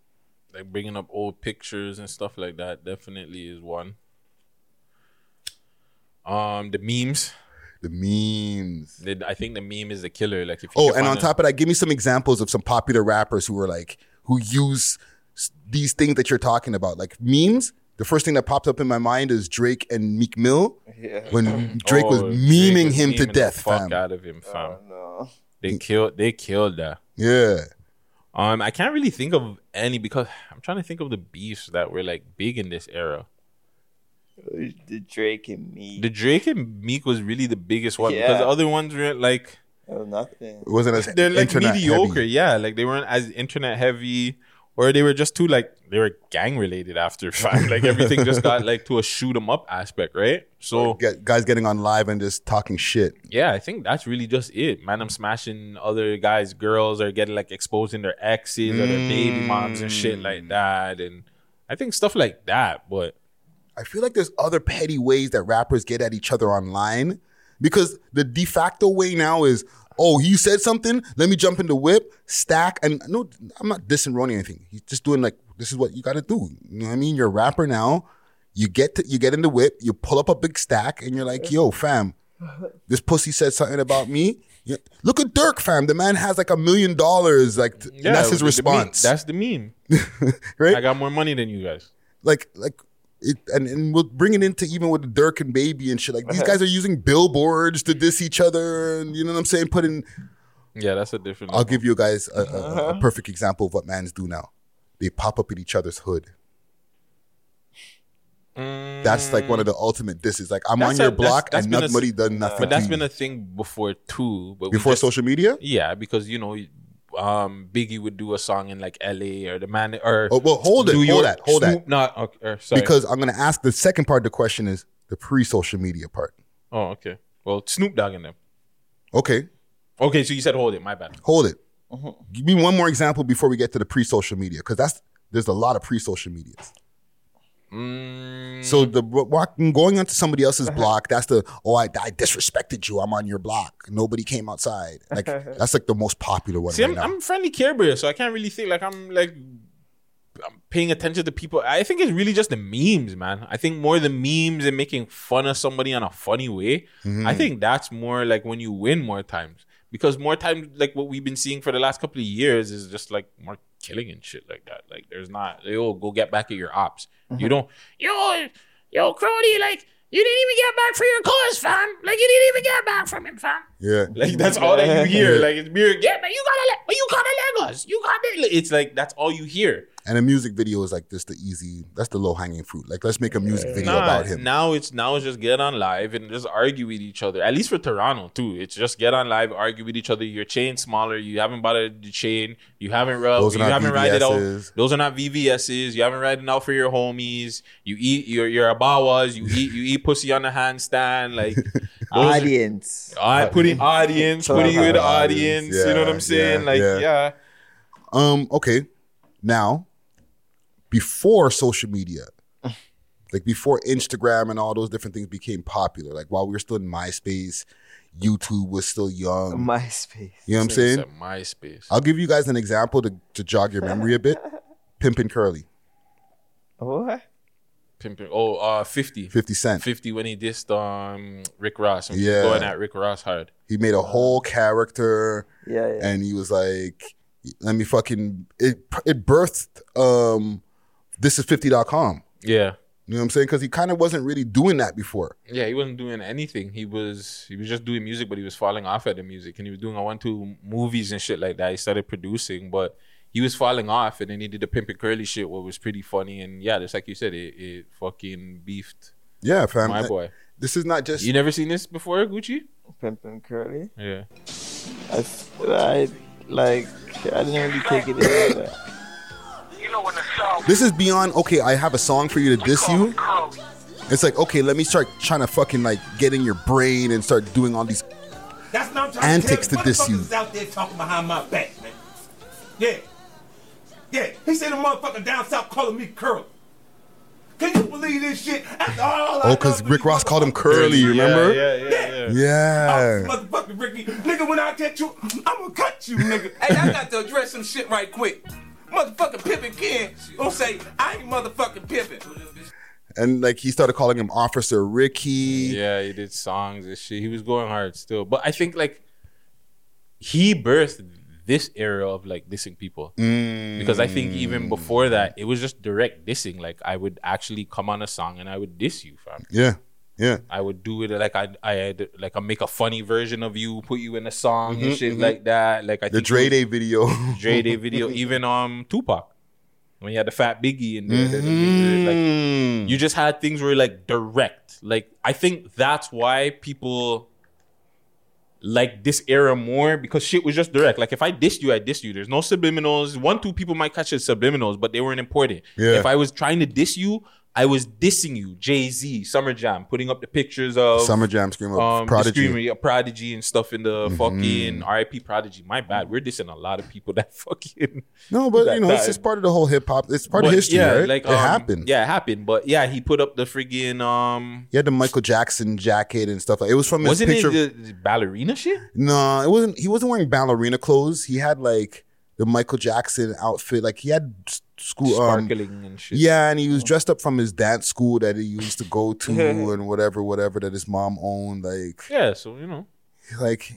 Like bringing up old pictures and stuff like that definitely is one. Um, the memes. The memes. The- I think the meme is the killer. Like if you Oh, and on find a- top of that, give me some examples of some popular rappers who are like who use these things that you're talking about, like memes. The first thing that popped up in my mind is Drake and Meek Mill Yeah. when Drake was Oh, Drake memeing was him to memeing the death, fuck fam. out of him, fam. Oh, no. They killed. They killed that. Yeah. Um, I can't really think of any because I'm trying to think of the beefs that were like big in this era. The Drake and me. The Drake and Meek was really the biggest one because the other ones were like Oh, nothing. It wasn't as they're like mediocre. heavy. Yeah, like they weren't as internet heavy, or they were just too like they were gang related after fact. like everything just got like to a shoot 'em up aspect, right? So Get, guys getting on live and just talking shit. yeah, I think that's really just it. Man, I'm smashing other guys' girls or getting like exposing their exes or their baby moms and shit like mm. that, and I think stuff like that. But I feel like there's other petty ways that rappers get at each other online because the de facto way now is, oh, you said something, let me jump in the whip, stack, and no, I'm not dissing Roni or anything. He's just doing like this is what you got to do. You know what I mean? You're a rapper now. You get to, you get in the whip, you pull up a big stack, and you're like, yo, fam, this pussy said something about me. Yeah. Look at Durk, fam. The man has like a million dollars. Like, and that's his the- the response. that's the meme. right? I got more money than you guys. like like it, and, and we'll bring it into even with the Durk and Baby and shit. Like these guys are using billboards to diss each other, and you know what I'm saying. Put in. Yeah, that's a different. I'll give you guys a, a, a uh-huh. perfect example of what mans do now. They pop up in each other's hood. Mm. That's like one of the ultimate disses. Like I'm That's on a- your block that's and been a- nobody done nothing. But that's been a thing before too. But before just- social media. Yeah, because you know, um, Biggie would do a song in like L.A. or the man or Oh, well, hold it, New hold York, that, hold that. Snoop, Not okay, or, sorry. Because I'm gonna ask the second part of the question is the pre-social media part. oh, okay. Well, Snoop Dogg in them. Okay, Okay, so you said hold it. My bad. hold it. Give me one more example before we get to the pre-social media, because that's there's a lot of pre-social medias. Mm, So the walking going onto somebody else's block, that's the oh I, I disrespected you. I'm on your block. Nobody came outside. Like that's like the most popular one see, right I'm, now. I'm friendly Care Bear, so I can't really think like I'm like I'm paying attention to people. I think it's really just the memes, man. I think more the memes and making fun of somebody in a funny way. Mm-hmm. I think that's more like when you win more times. Because more times, like what we've been seeing for the last couple of years, is just like more killing and shit like that. Like there's not, yo, go get back at your ops. You mm-hmm. don't, yo, yo, Crony, like you didn't even get back for your cause, fam. Like you didn't even get back from him, fam. yeah. Like that's all that you hear. Like it's beer. Yeah, man, you gotta let, but you gotta let us. You gotta. It's like that's all you hear. And a music video is like just the easy. That's the low hanging fruit. Like let's make a music video Nah, about him. Now it's now it's just get on live and just argue with each other. At least for Toronto too. It's just get on live, argue with each other. Your chain smaller. You haven't bought a chain. You haven't rubbed, Those are you not haven't ride it out. VVSs. Those are not VVSs. You haven't riding out for your homies. You eat you're you're a bawas. You eat you eat pussy on the handstand. Like those Audience. I putting audience, putting you in the Audience, audience. you know what I'm saying? yeah, like yeah. yeah. Um. Okay. Now, before social media, like before Instagram and all those different things became popular, like while we were still in MySpace, YouTube was still young. MySpace. You know what I'm saying? It's a MySpace. I'll give you guys an example to, to jog your memory a bit. Pimpin' Curly, What? Pimping. Oh, uh, 50. 50 Cent. 50 when he dissed um Rick Ross. And Yeah. yeah. going at Rick Ross hard. He made a whole character Yeah, yeah. and he was like, let me fucking, it, it birthed, um, this is 50.com. Yeah. You know You know what I'm saying? Because he kind of wasn't really doing that before. Yeah, he wasn't doing anything. He was he was just doing music, but he was falling off at the music, and he was doing I went to movies and shit like that. He started producing, but he was falling off, and then he did the Pimpin' Curly shit, what was pretty funny, and yeah, just like you said, it, it fucking beefed. Yeah, fam. my boy. This is not just You never seen this before, Gucci? Pimpin' Curly. Yeah. I like. I didn't really take it in. But This is beyond okay. I have a song for you to diss you. It's like okay, let me start trying to fucking like get in your brain and start doing all these. That's not trying Antics to to diss you. Motherfuckers out there talking behind my back, man. Yeah. Yeah. He said the motherfucker down south calling me curly. Can you believe this shit? After all I Oh, because Rick Ross called him curly. You remember? Yeah, yeah, yeah. Yeah. Oh, motherfucking Ricky. Nigga, when I catch you, I'm gonna cut you, nigga. hey, I got to address some shit right quick. Motherfucking Pippin Ken gonna say, I ain't motherfucking Pippin. And like he started calling him Officer Ricky. Yeah, he did songs and shit. He was going hard still. But I think like he birthed this era of like dissing people. Mm. Because I think even before that, it was just direct dissing. Like I would actually come on a song and I would diss you, fam. Yeah. Yeah. I would do it like I I had like I make a funny version of you, put you in a song and Mhm, shit mhm. like that. Like I The think Dre Day video. Dre Day video, even um Tupac. When you had the fat Biggie the- the- Mm-hmm. like you just had things where like direct. Like I think that's why people like this era more because shit was just direct. Like if I dissed you, I dissed you. There's no subliminals. One, two people might catch it subliminals, but they weren't important. Yeah. If I was trying to diss you, I was dissing you. Jay Z, Summer Jam, putting up the pictures of Summer Jam Screen um, Prodigy. Screamer, Prodigy and stuff in the Mhm. fucking RIP Prodigy. My bad. We're dissing a lot of people that fucking No, but that you know, it's just part of the whole hip hop. It's part of history, yeah, right? Like it um, happened. Yeah, it happened. But yeah, he put up the friggin' um. He had the Michael Jackson jacket and stuff like. It was from his Wasn't picture. it the, the ballerina shit? No, it wasn't. He wasn't wearing ballerina clothes. He had like the Michael Jackson outfit. Like he had school um, and shit. Yeah, and he was dressed up from his dance school that he used to go to and whatever, whatever that his mom owned. Like, Yeah, so you know. like,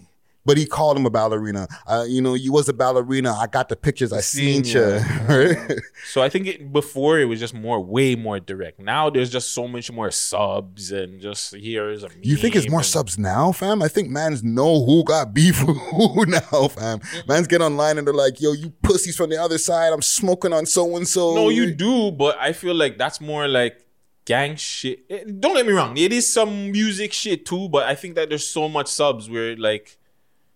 but he called him a ballerina. Uh, you know, you was a ballerina. I got the pictures. I seen Seen you. Right? So I think it, before it was just more, way more direct. Now there's just so much more subs and just here's a. You think it's more and- subs now, fam? I think mans know who got beef with who now, fam. Mans get online and they're like, yo, you pussies from the other side. I'm smoking on so and so. No, you do, but I feel like that's more like gang shit. Eh, Don't get me wrong, it is some music shit too, but I think that there's so much subs where like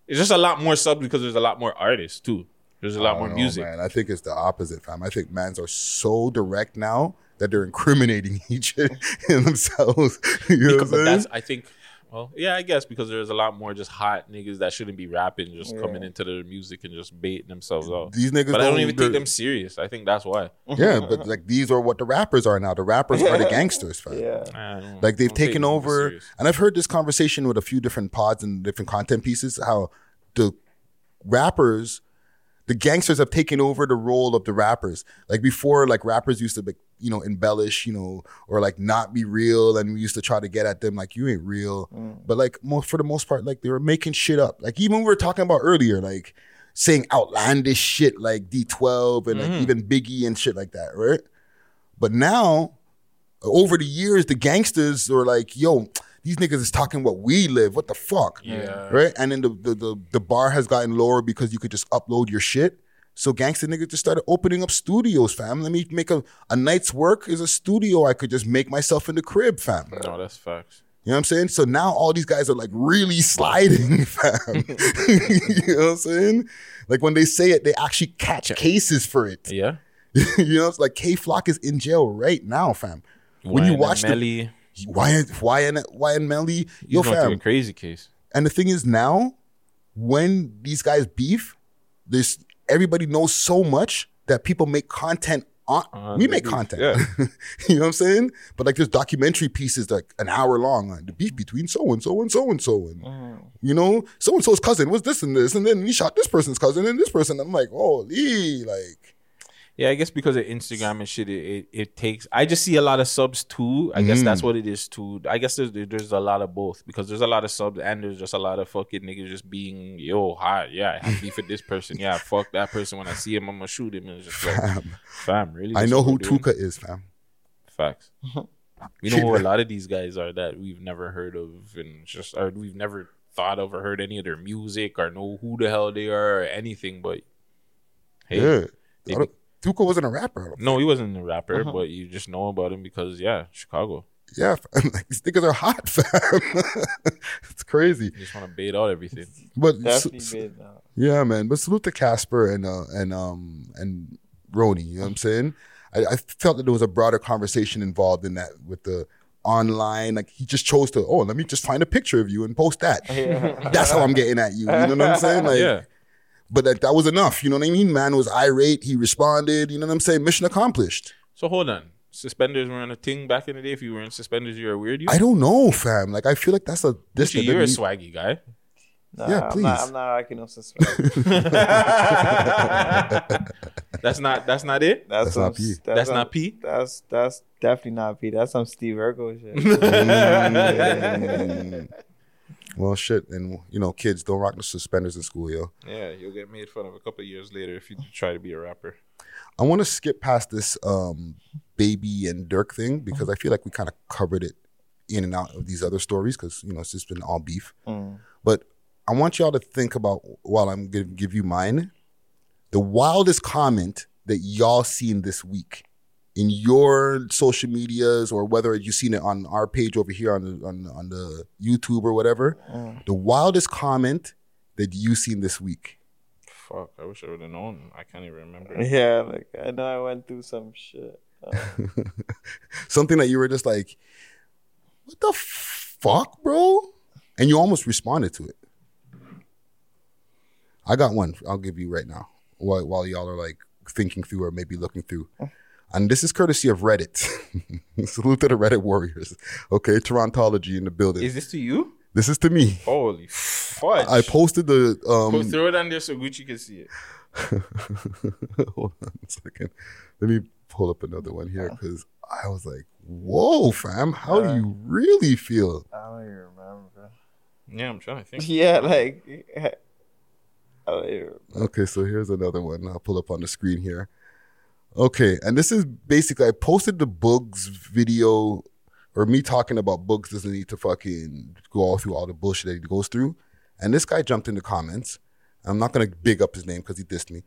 it's just a lot more subs because there's a lot more artists too. There's a lot more know, music. Man. I think it's the opposite, fam. I think mans are so direct now that they're incriminating each in themselves. you know Because- what I'm that's saying? I think well, yeah, I guess because there's a lot more just hot niggas that shouldn't be rapping, just coming into the music and just baiting themselves out. These niggas but I don't don't- even they're- take them serious. I think that's why. Yeah, but like these are what the rappers are now. The rappers are the gangsters, fam. Yeah. Like they've don't taken over, and I've heard this conversation with a few different pods and different content pieces. How the rappers, the gangsters have taken over the role of the rappers. Like before, like rappers used to be, you know, embellish, you know, or like not be real, and we used to try to get at them like you ain't real. Mm. But like most for the most part, like they were making shit up. Like even we were talking about earlier, like saying outlandish shit like D12 and like mm-hmm. even Biggie and shit like that, right? But now, over the years, the gangsters are like, yo, these niggas is talking what we live. What the fuck? Yeah. Right? And then the, the the the bar has gotten lower because you could just upload your shit. So gangster niggas just started opening up studios, fam. Let me make a, a night's work is a studio I could just make myself in the crib, fam. No, that's facts. You know what I'm saying? So now all these guys are like really sliding, fam. you know what I'm saying? Like when they say it, they actually catch cases for it. Yeah. you know, it's like K Flock is in jail right now, fam. When you watch the Melly, Wyan Why? Wyan Melly, yo through a crazy case. And the thing is now, when these guys beef, this everybody knows so much that people make content on. On we make beef, content. yeah. you know what I'm saying? But like there's documentary pieces like an hour long on the beef between so and so and so and so and mm. you know so and so's cousin was this and this and then he shot this person's cousin and this person. I'm like, holy, like Yeah, I guess because of Instagram and shit, it, it, it takes. I just see a lot of subs too. I guess Mm. that's what it is too. I guess there's there's a lot of both because there's a lot of subs and there's just a lot of fucking niggas just being yo hi yeah I have beef with this person yeah fuck that person when I see him I'm gonna shoot him and it's just like Fam. fam really I This know who we're doing? Tooka is, fam. facts We know who a lot of these guys are that we've never heard of, and just or we've never thought of or heard any of their music or know who the hell they are or anything. But hey, yeah. they I don't- Tooka wasn't a rapper. No, he wasn't a rapper, Uh-huh. but you just know about him because yeah, Chicago. Yeah, fam. Like, these niggas are hot, fam. it's crazy. You just want to bait out everything. But Definitely s- big, no. yeah, man. But salute to Casper and uh, and um and Roni. You know what I'm saying? I, I felt that there was a broader conversation involved in that with the online. Like he just chose to. Oh, let me just find a picture of you and post that. Yeah. That's how I'm getting at you. You know what I'm saying? Like, Yeah. But that, that was enough. You know what I mean? Man was irate. He responded. You know what I'm saying? Mission accomplished. So hold on, suspenders weren't a thing back in the day. If you were in suspenders, you're a weird. You. I don't know, fam. Like I feel like that's a this. Gucci, you're a swaggy guy. Nah, Yeah, I'm please. not, I'm not rocking no suspect. That's not. That's not it. That's, That's some, not P. That's some- not P? That's that's definitely not P. That's some Steve Urkel shit. Mm. well, shit, and you know, kids don't rock the suspenders in school, yo. Yeah, you'll get made fun of a couple of years later if you try to be a rapper. I want to skip past this um, baby and Durk thing because I feel like we kind of covered it in and out of these other stories because you know it's just been all beef. Mm. But I want y'all to think about while I'm gonna give you mine, the wildest comment that y'all seen this week in your social medias or whether you've seen it on our page over here on the on, on the YouTube or whatever. Mm. The wildest comment that you've seen this week. Fuck, I wish I would have known. I can't even remember. Yeah, like I know I went through some shit. Something that you were just like, what the fuck, bro? And you almost responded to it. I got one. I'll give you right now while, while y'all are like thinking through or maybe looking through. And this is courtesy of Reddit. Salute to the Reddit warriors. Okay, Torontology in the building. Is this to you? this is to me. Holy fudge! I posted the um Go throw it on there so Gucci can see it. Hold on a second. Let me pull up another one here because I was like, "Whoa, fam! How do you really feel?" I don't even remember. Yeah, I'm trying to think. Yeah, like I don't even Okay, so here's another one. I'll pull up on the screen here. Okay, and this is basically I posted the Bugs video, or me talking about Bugs doesn't need to fucking go all through all the bullshit that he goes through. And this guy jumped in the comments. I'm not gonna big up his name because he dissed me.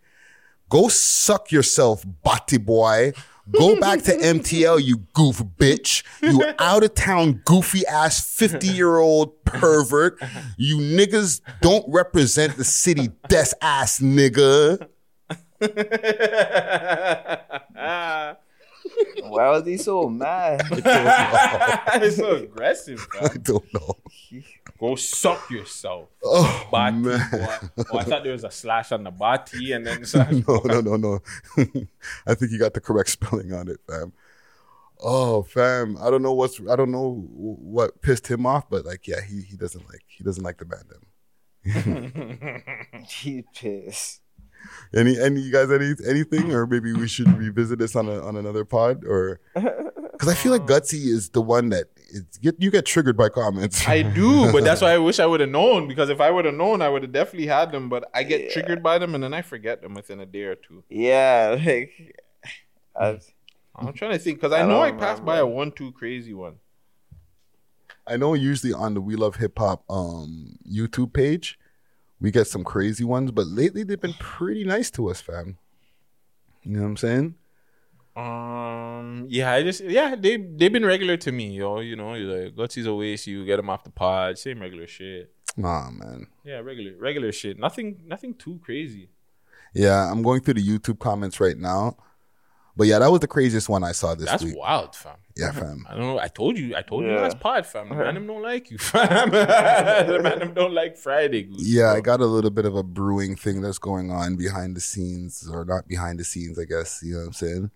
Go suck yourself, body boy. Go back to MTL, you goof bitch. You out of town, goofy ass 50 year old pervert. You niggas don't represent the city, des ass nigga. Why was he so mad? it's so aggressive, I bro. don't know. Go suck yourself. Oh, Bati, man. boy. Oh, I thought there was a slash on the body and then slash. No, no, no, no. I think you got the correct spelling on it, fam. Oh, fam. I don't know what's I don't know what pissed him off, but like, yeah, he he doesn't like he doesn't like the band. he pissed. Any any you guys any anything or maybe we should revisit this on a on another pod or because I feel like Gutsy is the one that is, get you get triggered by comments. I do, but that's why I wish I would have known. Because if I would have known, I would have definitely had them. But I get triggered by them, and then I forget them within a day or two. Yeah, like I, I'm trying to think because I, I know I passed by a one-two crazy one. I know usually on the We Love Hip Hop um YouTube page we get some crazy ones, but lately they've been pretty nice to us, fam. You know what I'm saying? Um, yeah, I just yeah they they've been regular to me, yo. You know, you're like Gutsy's a waste. You get them off the pod, same regular shit. Nah, man. Yeah, regular regular shit. Nothing nothing too crazy. Yeah, I'm going through the YouTube comments right now. But yeah, that was the craziest one I saw this That's week. That's wild, fam. Yeah, fam. I don't know. I told you. I told you Yeah. last pod, fam. The man them don't like you, fam. the man them don't like Friday. Goose, Yeah, bro. I got a little bit of a brewing thing that's going on behind the scenes, or not behind the scenes, I guess. You know what I'm saying?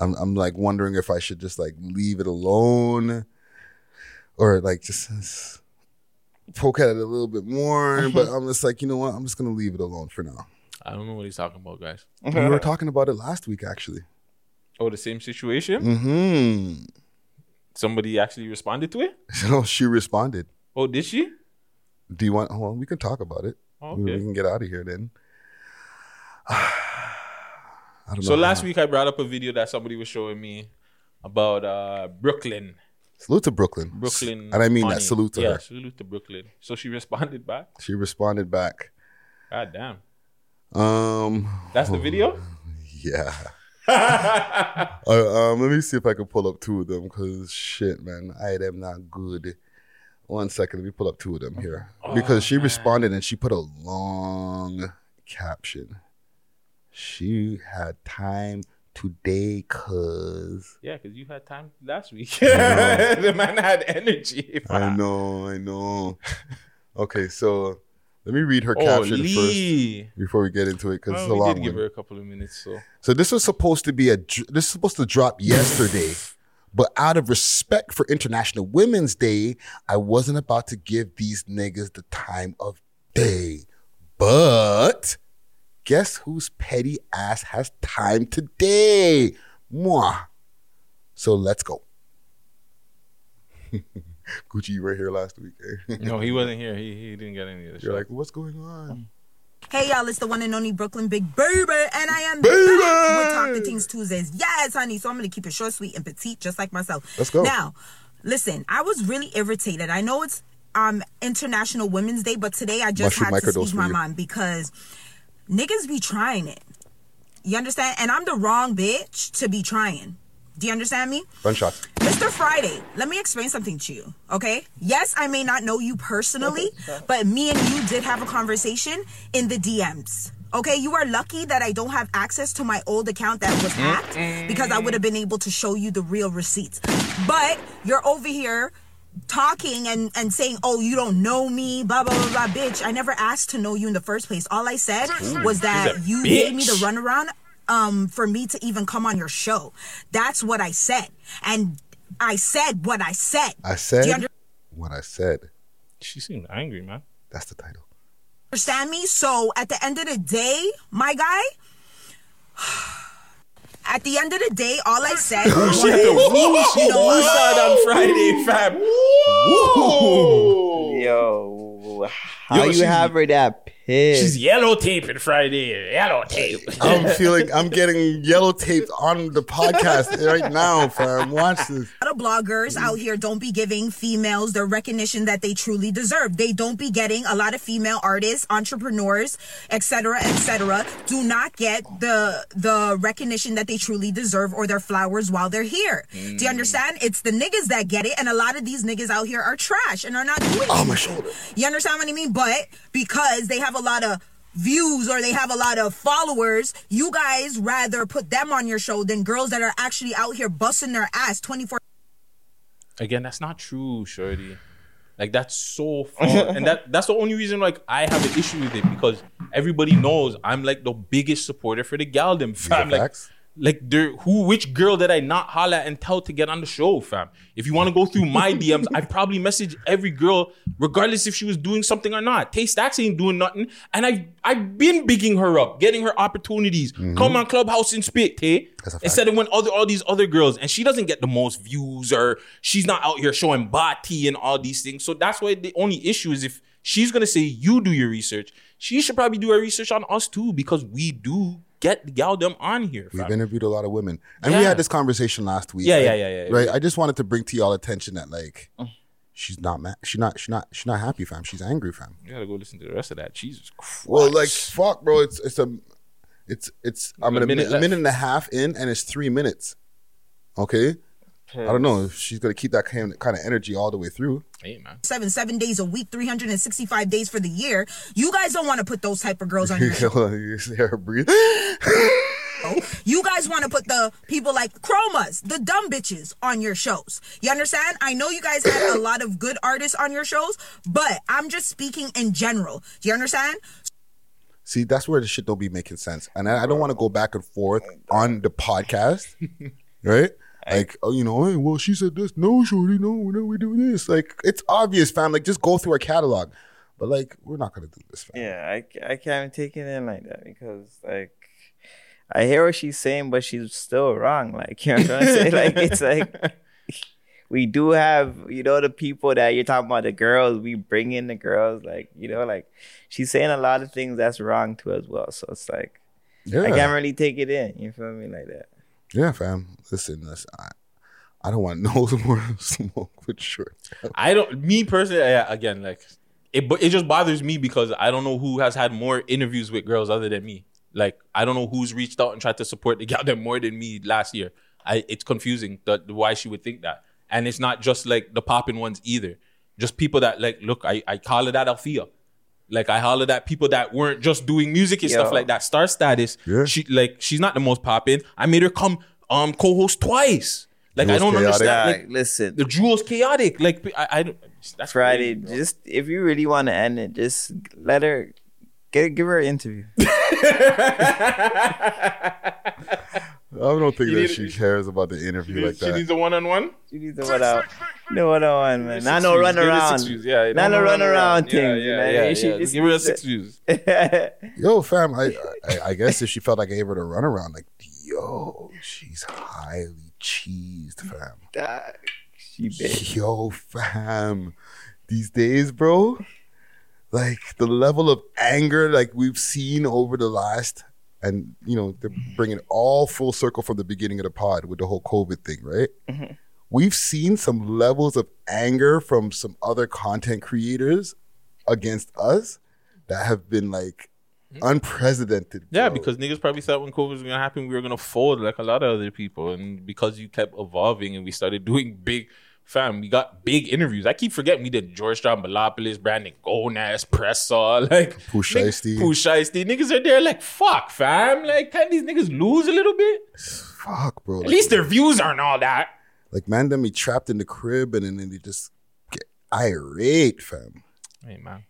I'm, I'm like wondering if I should just like leave it alone, or like just, just poke at it a little bit more. but I'm just like, you know what? I'm just gonna leave it alone for now. I don't know what he's talking about, guys. we were talking about it last week, actually. Oh, the same situation. Mm-hmm. Somebody actually responded to it. So she responded. Oh, did she? Do you want? Well, we can talk about it. Oh, We- We can get out of here then. I don't So last how- week I brought up a video that somebody was showing me about uh, Brooklyn Salute to Brooklyn. Brooklyn. And I mean that. Salute to yeah, her. salute to Brooklyn. So she responded back. She responded back. God damn. Um, That's the video? yeah. Uh, um, let me see if I can pull up two of them because shit, man, I am not good. One second, let me pull up two of them here because she responded and she put a long caption. She had time today, cause Yeah, because you had time last week. The man had energy. I know, I know. Okay, so let me read her Oh, caption Lee. first before we get into it because Well, it's a we long did give one. her a couple of minutes, so So this was supposed to be a this is supposed to drop yesterday, but out of respect for International Women's Day, I wasn't about to give these niggas the time of day. But guess whose petty ass has time today? Moi. So let's go. Gucci, you were here last week. Eh? no, he wasn't here. He he didn't get any of the You're show. like, what's going on? Hey y'all, it's the one and only Brooklyn Big Baby, and I am Baby! back with Talk to Things Tuesdays. Yes, honey. So I'm gonna keep it short, sweet, and petite, just like myself. Let's go. Now, listen, I was really irritated. I know it's um International Women's Day, but today I just Mushroom had to microdose speak my mind because niggas be trying it. You understand? And I'm the wrong bitch to be trying. Do you understand me? Run shots. Mr. Friday, let me explain something to you, okay? Yes, I may not know you personally, but me and you did have a conversation in the DMs. Okay, you are lucky that I don't have access to my old account that was hacked because I would have been able to show you the real receipts. But you're over here talking and, and saying, oh, you don't know me, blah, blah, blah, blah, bitch. I never asked to know you in the first place. All I said was that She's a you gave me the runaround um, for me to even come on your show. That's what I said. And I said what I said. I said under- what I said. She seemed angry, man. That's the title. understand me? So at the end of the day, my guy, at the end of the day, all I said was, She had to woo. She you know woo what? side on Friday, fam. Woo. Yo, how Yo, you have her that pissed? She's yellow taping Friday. Yellow tape. I'm feeling I'm getting yellow taped on the podcast right now, fam. Watch this. A lot of bloggers out here don't be giving females the recognition that they truly deserve. They don't be getting a lot of female artists, entrepreneurs, etc., etc. do not get the the recognition that they truly deserve or their flowers while they're here. Do you understand? It's the niggas that get it, and a lot of these niggas out here are trash and are not doing Oh, my shoulder. You understand what I mean? But because they have a lot of views or they have a lot of followers, you guys rather put them on your show than girls that are actually out here busting their ass 24 Again, that's not true, Shorty. Like that's so far, and that that's the only reason like I have an issue with it because everybody knows I'm like the biggest supporter for the gal them fam. Like, facts. Like there, who which girl did I not holla and tell to get on the show, fam? If you want to go through my DMs, I probably message every girl, regardless if she was doing something or not. Tay Stacks ain't doing nothing, and I I've been bigging her up, getting her opportunities. Come on Clubhouse and spit, Tay. Mm-hmm. That's a fact. Instead of when other all these other girls, and she doesn't get the most views, or she's not out here showing body and all these things. So that's why the only issue is if she's gonna say you do your research, she should probably do her research on us too because we do get y'all them on here. We've interviewed a lot of women, and we had this conversation last week. Yeah, right? yeah, yeah, yeah, Right. I just wanted to bring to y'all attention that like, oh. she's not mad. She's not. She's not. She's not happy, fam. She's angry, fam. You gotta go listen to the rest of that. Jesus Christ. Well, like fuck, bro. It's it's a, it's it's. I'm A a minute minute, left. minute and a half in, and it's three minutes. Okay. I don't know if she's gonna keep that kind of, kind of energy all the way through. hey man. seven seven days a week 365 days for the year you guys don't want to put those type of girls on your you see her breathe. you guys want to put the people like chromas the dumb bitches on your shows you understand i know you guys had a lot of good artists on your shows but i'm just speaking in general do you understand See, that's where the shit don't be making sense, and I, I don't want to go back and forth on the podcast, right? Like, oh, you know, hey, well, she said this. No, shorty, no, no, we do this. Like, it's obvious, fam. Like, just go through our catalog. But like, we're not gonna do this, fam. Yeah, I, I can't take it in like that because like I hear what she's saying, but she's still wrong. Like you know what I'm trying to say? Like it's like we do have you know the people that you're talking about the girls. We bring in the girls, like you know, like she's saying a lot of things that's wrong too as well. So it's like Yeah, I can't really take it in. You feel me like that? Yeah, fam. Listen, listen. I, I don't want no more smoke with shorts. I don't. Me personally, yeah, again, like it. It just bothers me because I don't know who has had more interviews with girls other than me. Like I don't know who's reached out and tried to support the gal them more than me last year. I it's confusing that why she would think that, and it's not just like the popping ones either. Just people that like look. I I call it that Althea. Like I holler at people that weren't just doing music and Yo. stuff like that. Star status. She like she's not the most popping. I made her come um co-host twice. Like I don't chaotic. understand. Like, Like, listen, the jewels chaotic. Like I, I. That's Friday. crazy, just if you really want to end it, just let her get give her an interview. I don't think You that need- she cares about the interview like she that. She needs a one-on-one. You need to one out. No one on one, man. Not Six no views. run Give her around. six views. Yeah, Not no run around Yeah, things. Yeah, yeah, yeah. Give her a six views. Yo, fam, I, I I guess if she felt like I gave her the runaround, like, yo, she's highly cheesed, fam. Dog, she big. Yo, fam, these days, bro, like the level of anger like we've seen over the last, and you know, they're bringing all full circle from the beginning of the pod with the whole COVID thing, right? Mm-hmm. We've seen some levels of anger from some other content creators against us that have been like mm-hmm. unprecedented. Yeah, bro. because niggas probably thought when COVID was gonna happen, we were gonna fold like a lot of other people, and because you kept evolving and we started doing big, fam, we got big interviews. I keep forgetting we did George John Balopoulos, Brandon Gonez, Pressa, like Pooh nigg- Shiesty. Pooh Shiesty. Niggas are there like fuck, fam. Like, can these niggas lose a little bit? fuck, bro. At Like, least their views aren't all that. like man, them be trapped in the crib and then they just get irate, fam. Hey man.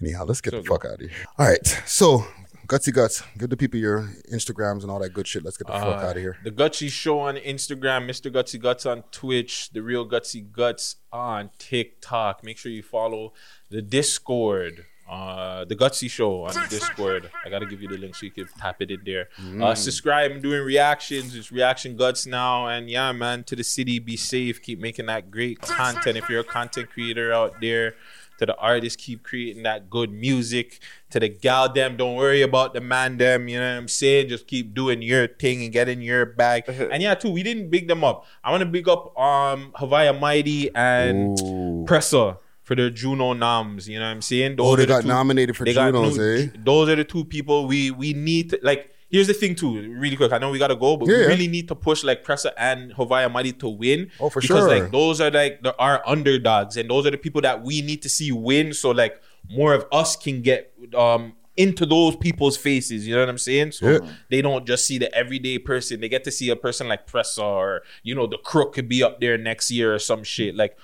Anyhow, let's get So the fuck out of here. All right, so gutsy guts, give the people your Instagrams and all that good shit. Let's get the fuck Uh, out of here. The Gutsy Show on Instagram, Mr. Gutsy Guts on Twitch, The Real Gutsy Guts on TikTok. Make sure you follow the Discord, uh, The Gutsy Show on Discord. I got to give you the link so you can tap it in there. Uh, subscribe. I'm doing reactions. It's Reaction Guts now. And yeah, man, to the city, be safe. Keep making that great content. If you're a content creator out there, to the artists, keep creating that good music. To the gal them, don't worry about the man them. You know what I'm saying? Just keep doing your thing and getting your bag. and yeah, too, we didn't big them up. I want to big up um Haviah Mighty and Ooh. Pressa for their Juno noms. You know what I'm saying? Oh, they the got nominated for got Junos, no- eh? Those are the two people we we need. To, like, here's the thing too, really quick. I know we gotta go, but Yeah, we yeah. really need to push like Pressa and Haviah Mighty to win. Oh, for because, sure. Like those are like the, our underdogs, and those are the people that we need to see win. So like more of us can get um into those people's faces. You know what I'm saying? So Yeah. they don't just see the everyday person. They get to see a person like Pressa or you know the crook could be up there next year or some shit like.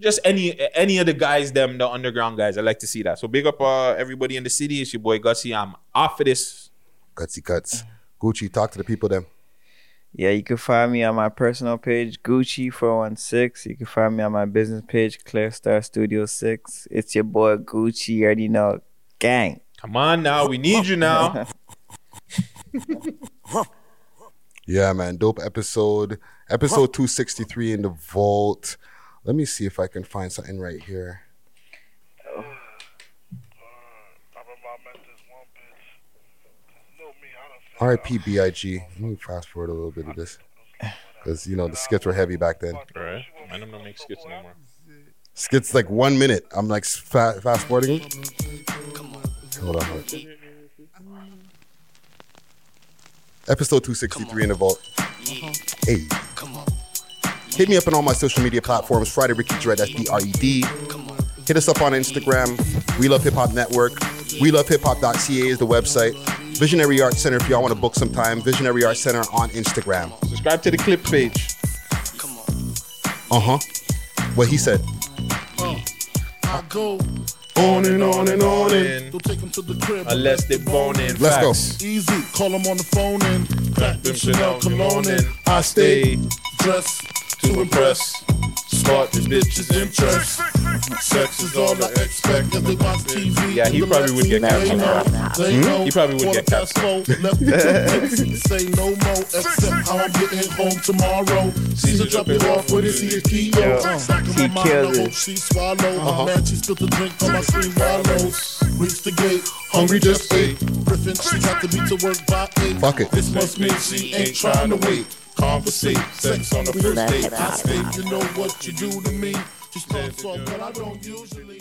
Just any any of the guys, them the underground guys, I like to see that. So big up uh, everybody in the city. It's your boy Gutsy. I'm off of this. Gutsy Cuts. Mm. Gucci, talk to the people then. Yeah, you can find me on my personal page, Gucci four one six. You can find me on my business page, Clear Star Studio Six. It's your boy Gucci. You already know, gang. Come on now, we need you now. Yeah, man. Dope episode. Episode 263 in the vault. Let me see if I can find something right here. R.I.P. B.I.G. Let me fast forward a little bit of this. Because, you know, the skits were heavy back then. All right, I don't know make skits anymore. Skits like one minute. I'm like fa- fast forwarding. Hold on. Hold on. Episode 263 in the vault. Hey. Come on. Hit me up on all my social media platforms. Friday Ricky Dread, that's D-R-E-D. Hit us up on Instagram. We Love Hip Hop Network. We Love Hip Hop.ca is the website. Visionary Art Center, if y'all want to book some time. Visionary Art Center on Instagram. Subscribe to the clip page. Come on. Uh huh. What he said. I go on and on and on and don't take them to the crib Unless they bone in. Let's go. Easy, call them on the phone and crack them Chanel cologne and I stay dressed to impress. Spark this bitch's interest. Sex is all I expect and they watch TV. Yeah, he the probably would get They canceled. know, they Hmm? He probably would get past four, Left it to the Say no more except how I'm getting home tomorrow. Caesar drop it off with his ear key. He killed it. she swallow. Uh-huh. Man, she spilled the drink on my screen wallows. Reach the gate, hungry just ate. Griffin, she got to be to work by eight. Fuck it. This must mean she ain't trying to wait. Conversate. Sex on the We first date. I stay. You know what you do to me. Just love song, but I don't usually.